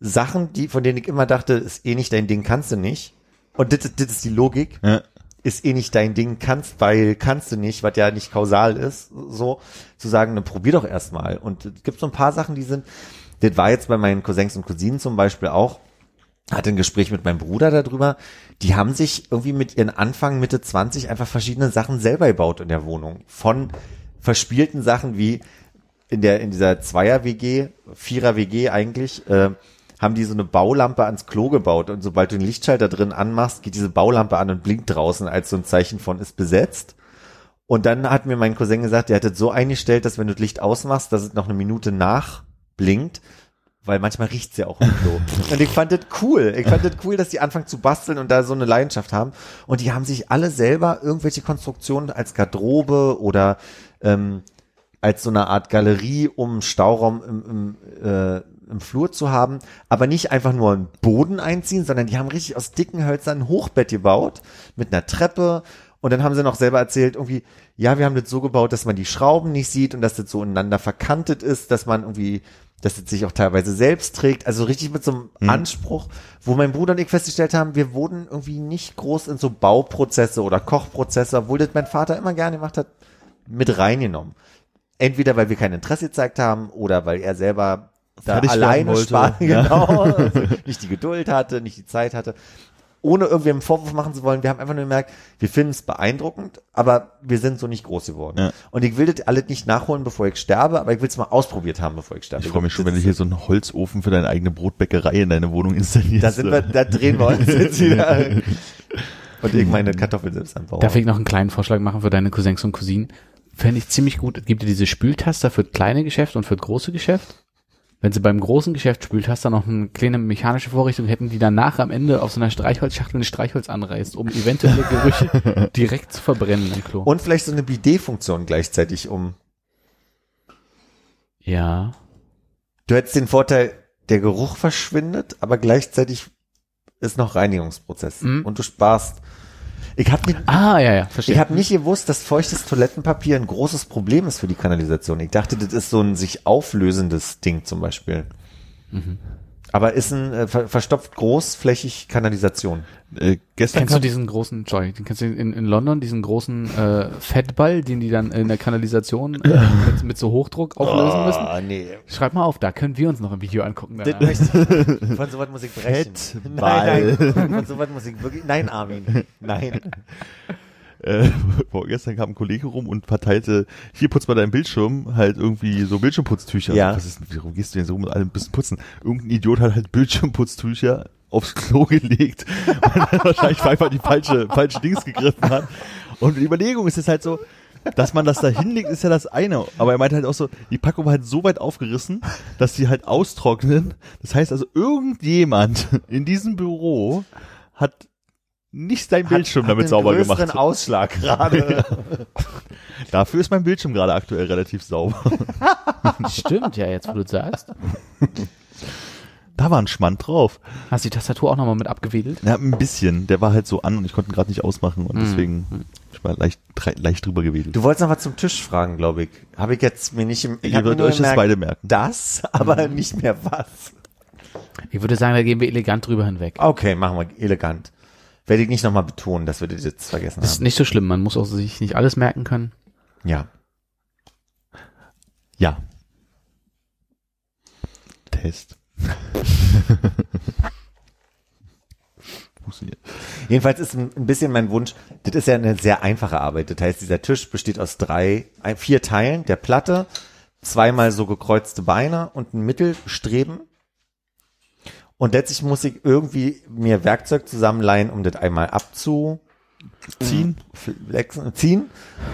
Sachen, die, von denen ich immer dachte, ist eh nicht dein Ding, kannst du nicht. Und das, ist- das ist die Logik. Ja. Ist eh nicht dein Ding, kannst, weil kannst du nicht, was ja nicht kausal ist, so zu sagen, ne, probier doch erstmal. Und es gibt so ein paar Sachen, die sind, das war jetzt bei meinen Cousins und Cousinen zum Beispiel auch, hatte ein Gespräch mit meinem Bruder darüber, die haben sich irgendwie mit ihren Anfang, Mitte 20 einfach verschiedene Sachen selber gebaut in der Wohnung. Von verspielten Sachen wie in der, in dieser Zweier-WG, Vierer-WG eigentlich, äh, haben die so eine Baulampe ans Klo gebaut und sobald du den Lichtschalter drin anmachst, geht diese Baulampe an und blinkt draußen als so ein Zeichen von ist besetzt. Und dann hat mir mein Cousin gesagt, der hat das so eingestellt, dass wenn du das Licht ausmachst, dass es noch eine Minute nachblinkt, weil manchmal riecht's ja auch im Klo. Und ich fand das cool. Ich fand das cool, dass die anfangen zu basteln und da so eine Leidenschaft haben. Und die haben sich alle selber irgendwelche Konstruktionen als Garderobe oder ähm, als so eine Art Galerie, um Stauraum im, im, äh, im Flur zu haben, aber nicht einfach nur einen Boden einziehen, sondern die haben richtig aus dicken Hölzern ein Hochbett gebaut mit einer Treppe. Und dann haben sie noch selber erzählt, irgendwie, ja, wir haben das so gebaut, dass man die Schrauben nicht sieht und dass das so ineinander verkantet ist, dass man irgendwie, dass es sich auch teilweise selbst trägt, also richtig mit so einem Anspruch, wo mein Bruder und ich festgestellt haben, wir wurden irgendwie nicht groß in so Bauprozesse oder Kochprozesse, obwohl das mein Vater immer gerne gemacht hat, mit reingenommen. Entweder weil wir kein Interesse gezeigt haben oder weil er selber da Fertig alleine wollte. sparen, Ja. genau, also nicht die Geduld hatte, nicht die Zeit hatte. Ohne irgendwie einen Vorwurf machen zu wollen, wir haben einfach nur gemerkt, wir finden es beeindruckend, aber wir sind so nicht groß geworden. Ja. Und ich will das alles nicht nachholen, bevor ich sterbe, aber ich will es mal ausprobiert haben, bevor ich sterbe. Ich freue mich schon, wenn du hier so einen Holzofen für deine eigene Brotbäckerei in deine Wohnung installierst. Da sind wir, da drehen wir uns jetzt wieder. Und ich meine Kartoffeln selbst anbauen. Darf ich noch einen kleinen Vorschlag machen für deine Cousins und Cousinen? Fände ich ziemlich gut. Es gibt ja diese Spültaster für kleine Geschäft und für große Geschäft. Wenn sie beim großen Geschäft Spültaster noch eine kleine mechanische Vorrichtung hätten, die danach am Ende auf so einer Streichholzschachtel ein Streichholz anreißt, um eventuelle Gerüche direkt zu verbrennen im Klo. Und vielleicht so eine Bidet-Funktion gleichzeitig um. ja. Du hättest den Vorteil, der Geruch verschwindet, aber gleichzeitig ist noch Reinigungsprozess. Mhm. Und du sparst. Ich habe nicht, Ah, ja, ja, verstehe. ich hab nicht gewusst, dass feuchtes Toilettenpapier ein großes Problem ist für die Kanalisation. Ich dachte, das ist so ein sich auflösendes Ding zum Beispiel. Mhm. Aber ist ein äh, ver verstopft großflächig Kanalisation. äh, gestern Kennst du diesen großen, sorry, den kennst du in, in London, diesen großen äh, Fettball, den die dann in der Kanalisation äh, mit, mit so Hochdruck auflösen müssen? Ah, nee. Schreib mal auf, da können wir uns noch ein Video angucken. Von sowas muss ich brechen. Fettball. Nein, nein, von sowas muss ich wirklich, nein, Armin, nein. Äh, vorgestern kam ein Kollege rum und verteilte, hier putz mal deinen Bildschirm, halt irgendwie so Bildschirmputztücher. Ja. Was ist, warum gehst du denn so rum und alle ein bisschen putzen? Irgendein Idiot hat halt Bildschirmputztücher aufs Klo gelegt und dann wahrscheinlich einfach die falsche, falsche Dings gegriffen hat. Und die Überlegung ist jetzt halt so, dass man das da hinlegt, ist ja das eine. Aber er meinte halt auch so, die Packung war halt so weit aufgerissen, dass die halt austrocknen. Das heißt also, irgendjemand in diesem Büro hat nicht seinen Bildschirm damit einen sauber gemacht. Ausschlag gerade. Dafür ist mein Bildschirm gerade aktuell relativ sauber. Stimmt, ja, jetzt wo du sagst. Da war ein Schmand drauf. Hast du die Tastatur auch nochmal mit abgewedelt? Ja, ein bisschen. Der war halt so an und ich konnte ihn gerade nicht ausmachen und Mhm. deswegen ich war leicht, leicht drüber gewedelt. Du wolltest noch was zum Tisch fragen, glaube ich. Habe ich jetzt mir nicht im, ich Ihr würdet euch das beide merken. Das, aber nicht mehr was. Ich würde sagen, da gehen wir elegant drüber hinweg. Okay, machen wir elegant. Werde ich nicht nochmal betonen, dass wir das jetzt vergessen Das ist haben. nicht so schlimm, man muss auch sich nicht alles merken können. Ja. Ja. Test. Jedenfalls ist ein bisschen mein Wunsch, das ist ja eine sehr einfache Arbeit. Das heißt, dieser Tisch besteht aus drei, vier Teilen, der Platte, zweimal so gekreuzte Beine und ein Mittelstreben. Und letztlich muss ich irgendwie mir Werkzeug zusammenleihen, um das einmal abzu, Ziehen. flexen, ziehen.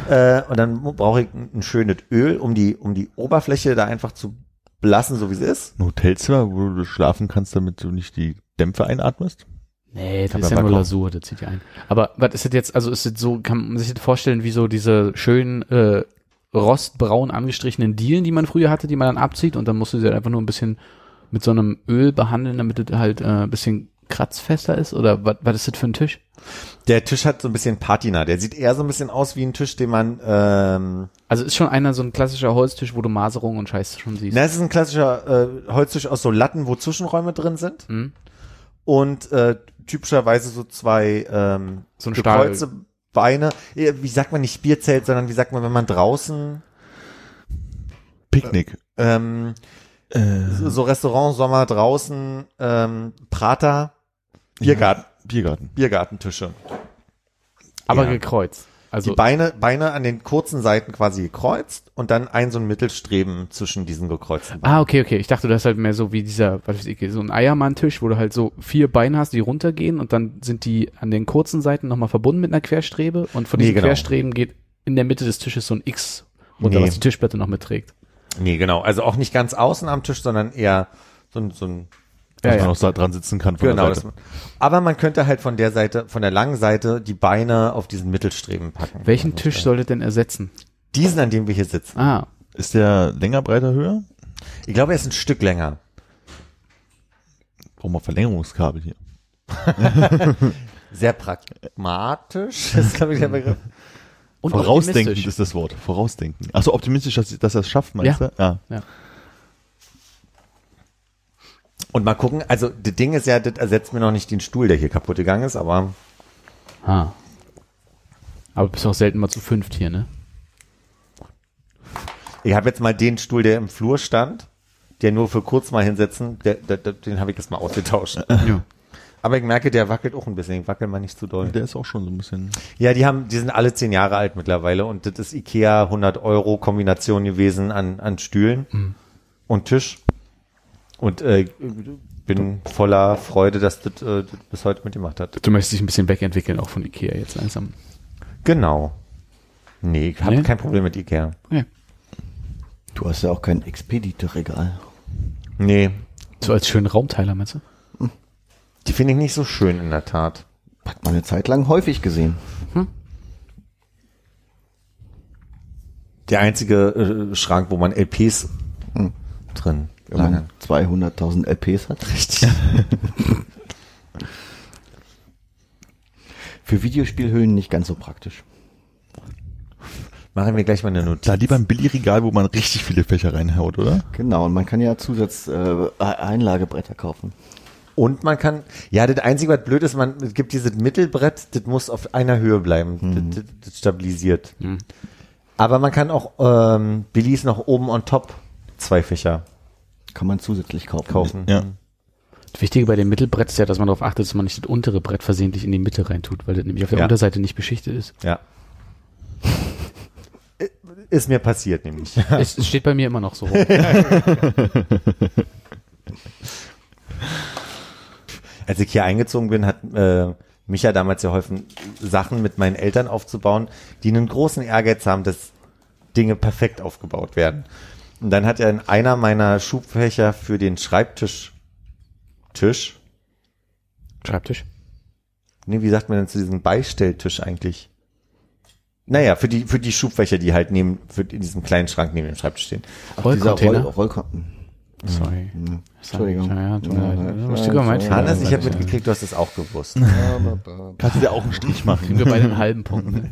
Äh, und dann brauche ich ein, ein schönes Öl, um die, um die Oberfläche da einfach zu belassen, so wie es ist. Ein Hotelzimmer, wo du schlafen kannst, damit du nicht die Dämpfe einatmest? Nee, das ist ja nur. Lasur, das zieht ja ein. Aber was ist das jetzt, also ist das so, kann man sich das vorstellen, wie so diese schönen äh, rostbraun angestrichenen Dielen, die man früher hatte, die man dann abzieht und dann musst du sie halt einfach nur ein bisschen mit so einem Öl behandeln, damit es halt äh, ein bisschen kratzfester ist? Oder was, was ist das für ein Tisch? Der Tisch hat so ein bisschen Patina. Der sieht eher so ein bisschen aus wie ein Tisch, den man, ähm, Also ist schon einer so ein klassischer Holztisch, wo du Maserung und Scheiß schon siehst. na, es ist ein klassischer äh, Holztisch aus so Latten, wo Zwischenräume drin sind. Hm? Und äh, typischerweise so zwei ähm, So ein Stahl- gekreuzte Beine. Wie sagt man nicht Bierzelt, sondern wie sagt man, wenn man draußen Picknick. ähm, Äh, so Restaurant, Sommer draußen, ähm, Prater, Biergarten, Biergarten. Biergartentische. Aber Ja. gekreuzt. Also die Beine, Beine an den kurzen Seiten quasi gekreuzt und dann ein so ein Mittelstreben zwischen diesen gekreuzten Beinen. Ah, okay, okay. Ich dachte, das ist halt mehr so wie dieser, was weiß ich, so ein Eiermann-Tisch, wo du halt so vier Beine hast, die runtergehen und dann sind die an den kurzen Seiten nochmal verbunden mit einer Querstrebe und von Nee, diesen genau. Querstreben geht in der Mitte des Tisches so ein X runter, Nee. was die Tischplatte noch mitträgt. Nee, genau. Also auch nicht ganz außen am Tisch, sondern eher so ein, so ein Dass Ja, man ja. auch da dran sitzen kann von genau. der Seite. aber man könnte halt von der Seite, von der langen Seite die Beine auf diesen Mittelstreben packen. Welchen Tisch soll das denn ersetzen? Diesen, an dem wir hier sitzen. Ah, Ist der länger, breiter, höher? Ich glaube, er ist ein Stück länger. Brauchen wir Verlängerungskabel hier. Sehr pragmatisch, ist glaube ich der Begriff. Und Vorausdenkend ist das Wort. Vorausdenken. Achso, optimistisch, dass, dass er es schafft, meinst Ja. du? Ja. Ja. Und mal gucken, also das Ding ist ja, das ersetzt mir noch nicht den Stuhl, der hier kaputt gegangen ist, aber Ah. Aber bist auch selten mal zu fünft hier, ne? ich habe jetzt mal den Stuhl, der im Flur stand, der nur für kurz mal hinsetzen, der, der, der, den habe ich jetzt mal ausgetauscht. Ja. Aber ich merke, der wackelt auch ein bisschen. Ich wackel mal nicht zu doll. Der ist auch schon so ein bisschen. Ja, die haben, die sind alle zehn Jahre alt mittlerweile und das ist Ikea 100 Euro Kombination gewesen an, an Stühlen und Tisch. Und äh, bin voller Freude, dass das, äh, das bis heute mitgemacht hat. Du möchtest dich ein bisschen wegentwickeln, auch von Ikea jetzt langsam. Genau. Nee, ich habe Nee? kein Problem mit Ikea. Okay. Du hast ja auch kein Expedite-Regal. Nee, So als schönen Raumteiler, meinst du? Die finde ich nicht so schön in der Tat. Hat man eine Zeit lang häufig gesehen. Der einzige äh, Schrank, wo man LPs Hm. drin Wenn man lagern. 200.000 LPs hat. Richtig. Für Videospielhüllen nicht ganz so praktisch. Machen wir gleich mal eine Notiz. Da lieber ein Billigregal, wo man richtig viele Fächer reinhaut, oder? Genau, und man kann ja Zusatz äh, Einlagebretter kaufen. Und man kann, ja, das Einzige, was blöd ist, man gibt dieses Mittelbrett, das muss auf einer Höhe bleiben. Mhm. Das, das, das stabilisiert. Aber man kann auch ähm, Billies noch oben on top zwei Fächer Kann man zusätzlich kaufen. kaufen. Ja. Das Wichtige bei dem Mittelbrett ist ja, dass man darauf achtet, dass man nicht das untere Brett versehentlich in die Mitte reintut, weil das nämlich auf der Ja. Unterseite nicht beschichtet ist. Ja. Ist mir passiert nämlich. es, es steht bei mir immer noch so rum. Als ich hier eingezogen bin, hat äh, Micha damals geholfen, Sachen mit meinen Eltern aufzubauen, die einen großen Ehrgeiz haben, dass Dinge perfekt aufgebaut werden. Und dann hat er in einer meiner Schubfächer für den Schreibtisch Tisch, Schreibtisch. nee, wie sagt man denn zu diesem Beistelltisch eigentlich? Naja, für die, für die Schubfächer, die halt neben, für in diesem kleinen Schrank neben dem Schreibtisch stehen. Rollcontainer. Roll, Rollkon Sorry. Entschuldigung. Ja, ja, tut mir Ja, leid. ja, Lustiger ja, Moment. ja, Hannes, ich habe mitgekriegt, du hast es auch gewusst. Kannst du dir auch einen Strich Kriegen machen? wir beide einen halben Punkt. ne?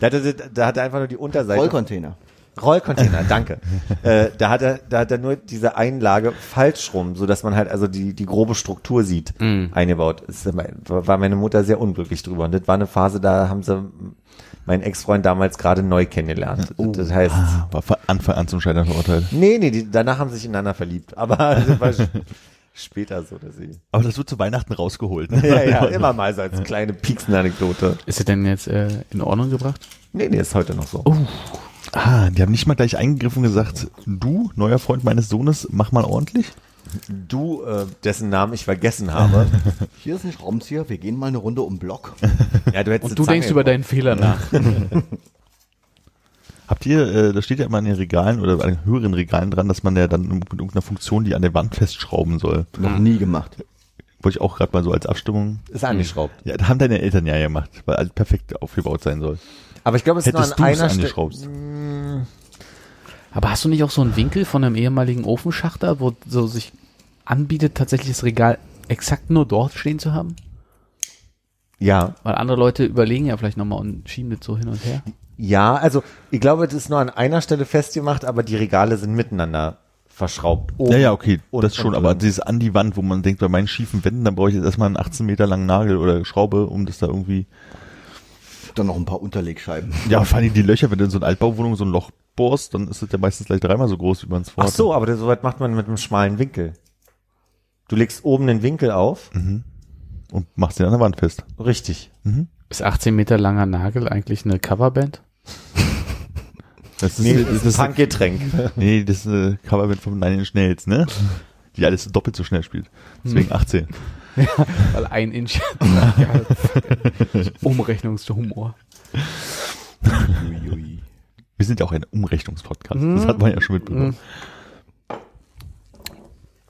Da hat er, da hat er einfach nur die Unterseite. Rollcontainer. Rollcontainer, danke. äh, da hat er, da hat er nur diese Einlage falsch rum, so dass man halt also die die grobe Struktur sieht, Mm. eingebaut. Ist, war meine Mutter sehr unglücklich drüber. Und das war eine Phase, da haben sie meinen Ex-Freund damals gerade neu kennengelernt. Das heißt, Ah, war von Anfang an zum Scheitern verurteilt. nee, nee, die, danach haben sie sich ineinander verliebt. Aber das war sch- später so, dass sie. Aber das wird zu Weihnachten rausgeholt. Ne? Ja, ja, immer mal so als kleine Pieksen-Anekdote. Ist er denn jetzt äh, in Ordnung gebracht? Nee, nee, ist heute noch so. Ah, die haben nicht mal gleich eingegriffen und gesagt, du, neuer Freund meines Sohnes, mach mal ordentlich. Du, äh, dessen Namen ich vergessen habe. Hier ist ein Schraubenzieher, wir gehen mal eine Runde um den Block. ja, du hättest Und du Zange denkst über deinen Fehler nach. Habt ihr, äh, da steht ja immer an den Regalen oder an den höheren Regalen dran, dass man ja dann mit irgendeiner Funktion die an der Wand festschrauben soll. Noch nie gemacht. Wollte ich auch gerade mal so als Abstimmung. Ist angeschraubt. Ja, das haben deine Eltern ja gemacht, weil alles perfekt aufgebaut sein soll. Aber ich glaube, es ist Hättest nur du an einer Stelle. Aber hast du nicht auch so einen Winkel von einem ehemaligen Ofenschachter, wo so sich anbietet, tatsächlich das Regal exakt nur dort stehen zu haben? Ja, Weil andere Leute überlegen ja vielleicht nochmal und schieben das so hin und her. ja, also ich glaube, das ist nur an einer Stelle festgemacht, aber die Regale sind miteinander verschraubt. Oben Ja, ja, okay, und das schon, aber dieses an die Wand, wo man denkt, bei meinen schiefen Wänden, dann brauche ich jetzt erstmal einen 18 Meter langen Nagel oder Schraube, um das da irgendwie, Dann noch ein paar Unterlegscheiben. ja, vor allem die Löcher, wenn du in so eine Altbauwohnung so ein Loch bohrst, dann ist das ja meistens gleich dreimal so groß, wie man es Ach vorhat. so, aber das, soweit macht man mit einem schmalen Winkel. Du legst oben den Winkel auf. Und machst den an der Wand fest. Richtig. Ist 18 Meter langer Nagel eigentlich eine Coverband? Das ist, Nee, das ist ein Punkgetränk. nee, das ist eine Coverband von Nine Inch Nails, ne? Die alles doppelt so schnell spielt. Deswegen 18. Weil ein Inch. ja, Umrechnungshumor. Wir sind ja auch ein Umrechnungspodcast. Das hat man ja schon mitbekommen.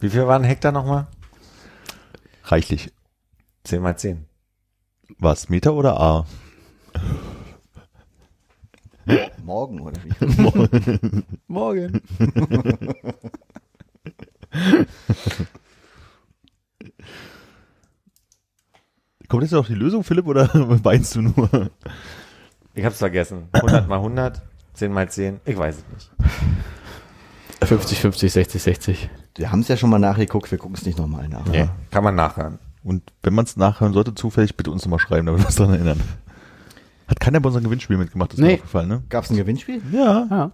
Wie viel waren Hektar nochmal? Reichlich. 10 mal 10. Was, Meter oder A? Morgen oder wie? Morgen. Kommt jetzt noch die Lösung, Philipp, oder weinst du nur? Ich hab's vergessen. 100 mal 100, 10 mal 10. Ich weiß es nicht. 50, 50, 60, 60. Wir haben es ja schon mal nachgeguckt, wir gucken es nicht nochmal nach. Nee, kann man nachhören. Und wenn man es nachhören sollte, zufällig bitte uns nochmal schreiben, damit wir uns daran erinnern. Hat keiner bei unserem Gewinnspiel mitgemacht, ist Nee. mir aufgefallen, ne? Gab es ein Gewinnspiel? Ja. Ja.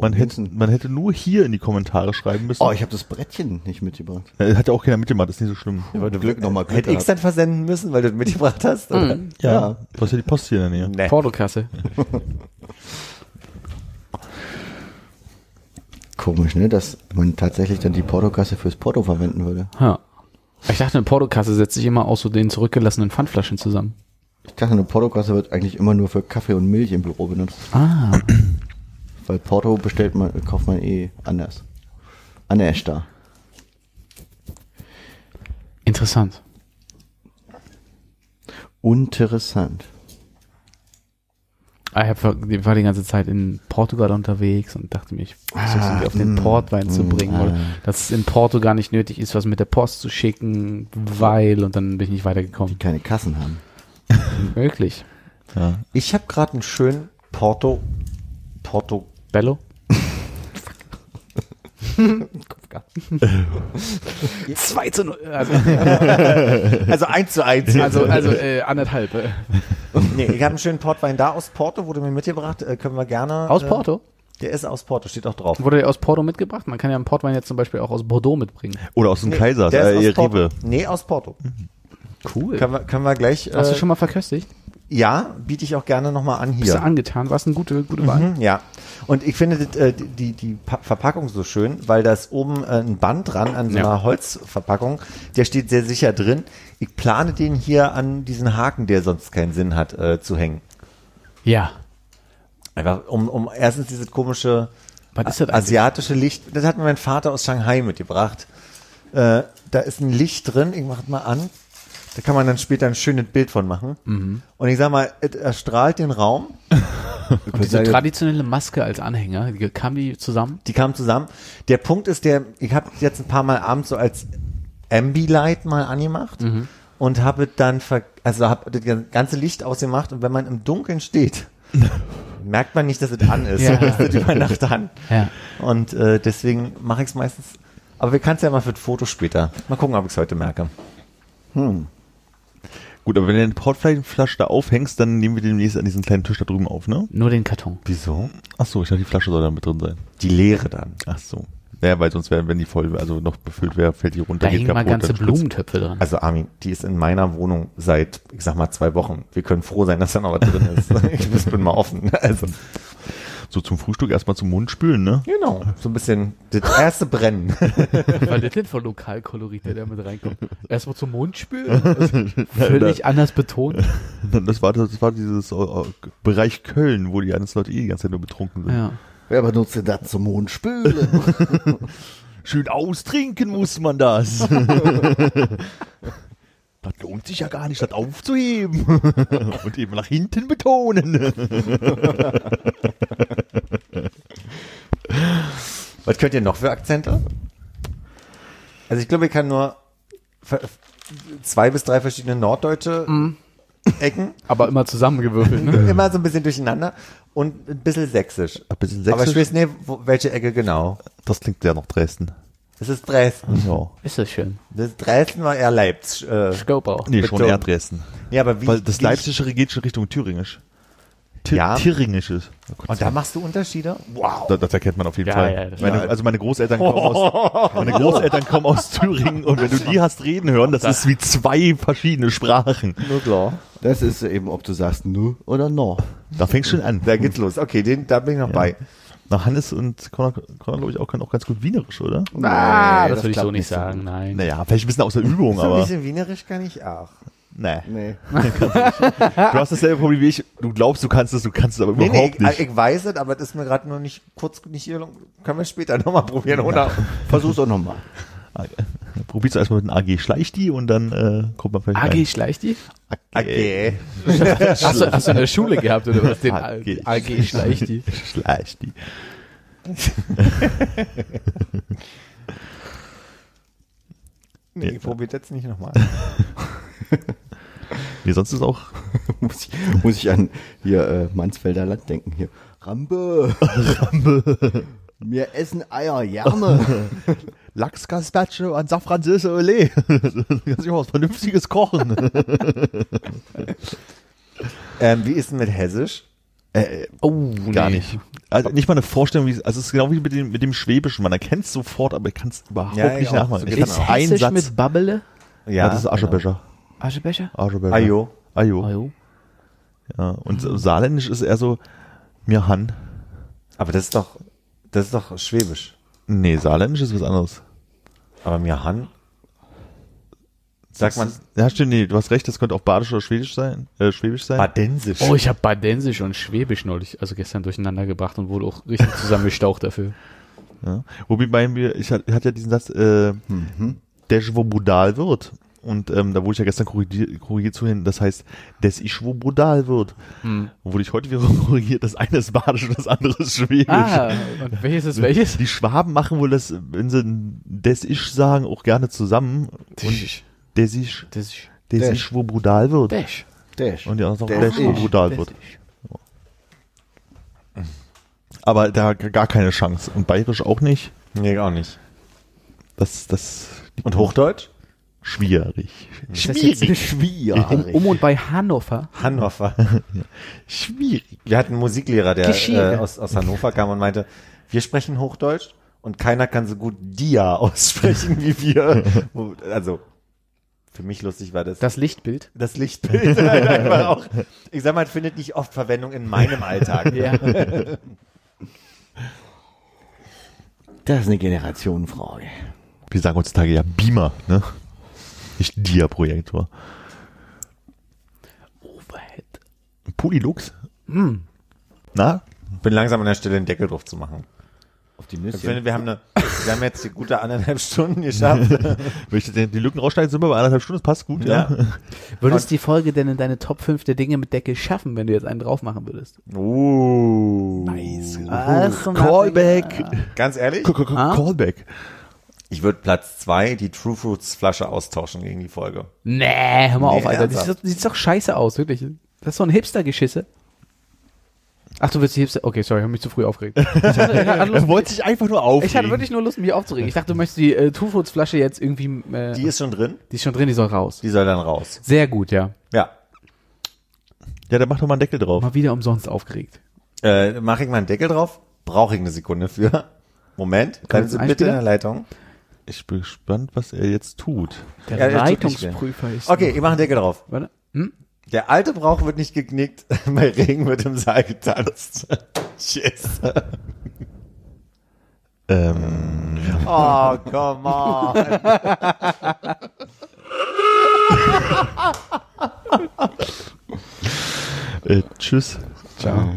Man hätte, man hätte nur hier in die Kommentare schreiben müssen. Oh, ich habe das Brettchen nicht mitgebracht. Äh, Hat ja auch keiner mitgemacht, ist nicht so schlimm. Ich wollte Glück nochmal Glück Hätte ich's dann versenden müssen, weil du das mitgebracht hast? Oder? Ja. Du hast ja die Post hier in der Nähe. Nee. Portokasse. Komisch, ne? Dass man tatsächlich dann die Portokasse fürs Porto verwenden würde. Ja. Ich dachte, eine Portokasse setzt sich immer aus so den zurückgelassenen Pfandflaschen zusammen. Ich dachte, eine Portokasse wird eigentlich immer nur für Kaffee und Milch im Büro benutzt. Ah. Weil Porto bestellt man, kauft man eh anders. Anders da. Interessant. Interessant. Ah, Ich war die ganze Zeit in Portugal unterwegs und dachte mir, ich versuche Ah, irgendwie auf den mm, Portwein zu bringen. Oder dass es in Porto gar nicht nötig ist, was mit der Post zu schicken, weil, und dann bin ich nicht weitergekommen. Keine Kassen haben. Wirklich. Ja. Ich habe gerade einen schönen Porto, Porto, Bello? Zwei zu null. Also, also 1 zu 1. also, also äh, anderthalb. Nee, ich habe einen schönen Portwein da aus Porto, wurde mir mitgebracht, äh, können wir gerne. Aus äh, Porto? Der ist aus Porto, steht auch drauf. Wurde der aus Porto mitgebracht? Man kann ja einen Portwein jetzt zum Beispiel auch aus Bordeaux mitbringen. Oder aus dem Nee, Kaisers, der ist äh, aus Porto. Nee, aus Porto. Cool. Können wir, können wir gleich. Hast du äh, schon mal verköstigt? Ja, biete ich auch gerne nochmal an Bist du hier. angetan? War es eine gute, gute Wahl? Mhm, ja. Und ich finde äh, die, die Pa- Verpackung so schön, weil da ist oben äh, ein Band dran an so Ja. einer Holzverpackung. Der steht sehr sicher drin. Ich plane den hier an diesen Haken, der sonst keinen Sinn hat, äh, zu hängen. Ja. Einfach um, um erstens dieses komische asiatische Licht. Das hat mir mein Vater aus Shanghai mitgebracht. Äh, da ist ein Licht drin. Ich mach es mal an. Da kann man dann später ein schönes Bild von machen. Mhm. Und ich sag mal, es erstrahlt den Raum. Und diese traditionelle Maske als Anhänger, die, kam die zusammen? Die kamen zusammen. Der Punkt ist der, ich habe jetzt ein paar Mal abends so als Ambilight mal angemacht Mhm. und habe dann, ver also habe das ganze Licht ausgemacht und wenn man im Dunkeln steht, merkt man nicht, dass es an ist. Ja. Es ist über Nacht an. Ja. Und äh, deswegen mache ich es meistens. Aber wir können es ja mal für das Foto später. Mal gucken, ob ich es heute merke. Hm. Gut, aber wenn du eine Portflasche da aufhängst, dann nehmen wir demnächst an diesen kleinen Tisch da drüben auf, ne? Nur den Karton. Wieso? Ach so, ich dachte, die Flasche soll da mit drin sein. Die Leere dann. Ach so. Naja, weil sonst wäre, wenn die voll, also noch befüllt wäre, fällt die runter. Da geht hingen mal ganze Blumentöpfe dran. Also Armin, die ist in meiner Wohnung seit, ich sag mal, zwei Wochen. Wir können froh sein, dass da noch was drin ist. Ich bin mal offen. Also So zum Frühstück erstmal zum Mund spülen, ne? Genau. So ein bisschen das erste Brennen. Was war das denn für Lokalkolorit, der da mit reinkommt? Erstmal zum Mund spülen? Völlig anders betont. Das war, das war dieses äh, Bereich Köln, wo die ganzen Leute eh die ganze Zeit nur betrunken sind. Ja. Wer benutzt denn das zum Mond spülen? Schön austrinken muss man das. das lohnt sich ja gar nicht, das aufzuheben. Und eben nach hinten betonen. Was könnt ihr noch für Akzente? Also ich glaube, ich kann nur zwei bis drei verschiedene norddeutsche Ecken. Aber immer zusammengewürfelt, ne? Immer so ein bisschen durcheinander und ein bisschen sächsisch. Ein bisschen Aber ich sächsisch. weiß nicht, welche Ecke genau. Das klingt sehr nach Dresden. Das ist Dresden. Ja. Ist das schön. Das Dresden war eher Leipzig. Äh, Skopau. Nee, schon eher Dresden. ja, aber wie, Weil das wie Leipzigere geht schon Richtung Thüringisch. Thi Ja. Thüringisches. Oh Und da machst du Unterschiede? Wow. das, das erkennt man auf jeden Ja, Fall. ja, das meine, also meine Großeltern kommen aus, meine Großeltern kommen aus Thüringen und wenn du die hast reden hören, das ist wie zwei verschiedene Sprachen. Nur klar. Das ist eben, ob du sagst nu oder no. Da fängst du schon an. Da geht's los. Okay, den, da bin ich noch bei. Na, Hannes und Conor, Conor glaube ich, auch, können auch ganz gut Wienerisch, oder? Ah, Nee, das, das würde ich so nicht so sagen, gut. nein. Naja, vielleicht ein bisschen aus der Übung, So ein aber bisschen Wienerisch kann ich auch. nee. Nee. Du hast dasselbe Problem wie ich. Du glaubst, du kannst es, du kannst es aber Nee, nee, überhaupt ich, nicht. ich weiß es, aber das ist mir gerade nur nicht kurz nicht hier. Können wir später nochmal probieren, oder? Versuch's auch nochmal. Probierst du erstmal mit einem AG Schleichti und dann äh, kommt man vielleicht AG Schleichti? Okay. Hast du, hast du in der Schule gehabt oder was? Den AG. AG Schleichti. Schleichti. Nee, ich probiere jetzt nicht nochmal. Nee, sonst ist auch muss, ich, muss ich an hier äh, Mansfelder Land denken. Hier. Rambe. Rambe. Wir essen Eier, gerne. Lachsgazpacho an Safran Silse Ole. Kannst du mal was Vernünftiges kochen. ähm, wie ist denn mit Hessisch? Äh, Oh, gar nee. nicht. Also nicht mal eine Vorstellung, wie es, also es ist genau wie mit dem, mit dem Schwäbischen. Man erkennt es sofort, aber ich kann es überhaupt Ja, ich nicht auch. nachmachen. So auch. einen Hessisch Satz. mit Babbele? ja, das ist Aschebecher. Aschebecher? Aschebecher. Ajo. Ajo. Oh, jo. Ja, und so Saarländisch ist eher so, mir Han. Aber das ist doch, das ist doch Schwäbisch. Nee, Saarländisch ist was anderes. Aber mir Han? Sagt man Ja, stimmt, nee, du hast recht, das könnte auch Badisch oder Schwedisch sein, äh, Schwäbisch sein. Badensisch? Oh, ich habe Badensisch und Schwäbisch neulich, also gestern durcheinander gebracht und wurde auch richtig zusammengestaucht dafür. Ja. Wobei bei mir, ich hatte, ich hatte ja diesen Satz, äh, der wo brudal wird. Und ähm, da wurde ich ja gestern korrigiert, korrigiert zu hin, das heißt, des ich wo brudal wird. Hm. Wurde ich heute wieder korrigiert, das eine ist Badisch und das andere ist Schwäbisch. Ah, und welches ist welches? Die Schwaben machen wohl das, wenn sie des ich sagen, auch gerne zusammen. Und des ich, Das ist des Des. ich wo brudal wird. Dash. Dash. Und die anderen sagen, Des des wo ich. brudal wird. Aber da gar keine Chance. Und Bayerisch auch nicht. Nee, auch nicht. Das, das Und Hochdeutsch? Schwierig. Ist das jetzt Schwierig. Schwierig. um, um und bei Hannover. Hannover. Schwierig. Wir hatten einen Musiklehrer, der äh, aus, aus Hannover kam und meinte, wir sprechen Hochdeutsch und keiner kann so gut Dia aussprechen wie wir. Also, für mich lustig war das. Das Lichtbild. das Lichtbild halt einfach auch. Ich sag mal, findet nicht oft Verwendung in meinem Alltag. Ja. Das ist eine Generationenfrage. Wir sagen heutzutage ja Beamer, ne? Nicht Dia-Projektor. Overhead. Polylux? Hm. Na? Bin langsam an der Stelle den Deckel drauf zu machen. Auf die Ich Nüsschen. finde, wir haben eine, wir haben jetzt die gute anderthalb Stunden geschafft. Wenn ich die die Lücken rausschneide, sind wir bei anderthalb Stunden, das passt gut, ja. Ja. Würdest die Folge denn in deine Top 5 der Dinge mit Deckel schaffen, wenn du jetzt einen drauf machen würdest? Uh. Nice. Was? Callback. Ganz ehrlich? K- k- k- Ah? Ich würde Platz zwei die True Fruits Flasche austauschen gegen die Folge. Nee, hör mal Nee, auf, Alter. Das sieht, sieht doch scheiße aus, wirklich. Das ist so ein Hipster-Geschisse. Ach, du willst die Hipster. Okay, sorry, ich habe mich zu früh aufgeregt. Ich hatte, ich hatte, Lust, Er wollte sich einfach nur aufregen. ich hatte wirklich nur Lust, mich aufzuregen. Ich dachte, du möchtest die äh, Two-Foods-Flasche jetzt irgendwie. Äh, Die die, ist schon drin. ist schon drin, die soll raus. Die soll dann raus. Sehr gut, ja. Ja. Ja, dann mach doch mal einen Deckel drauf. Mal wieder umsonst aufgeregt. Äh, Mache ich mal einen Deckel drauf? Brauche ich eine Sekunde für. Moment, bleiben Sie bitte in der Leitung. Ich bin gespannt, was er jetzt tut. Der Ja, Leitungsprüfer ist. Okay, noch- ich mache einen Deckel drauf. Warte. Hm? Der alte Brauch wird nicht geknickt, bei Regen wird im Saal getanzt. Tschüss. Ähm, Oh, come on. äh, tschüss. Ciao.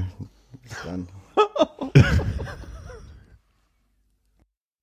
Bis dann.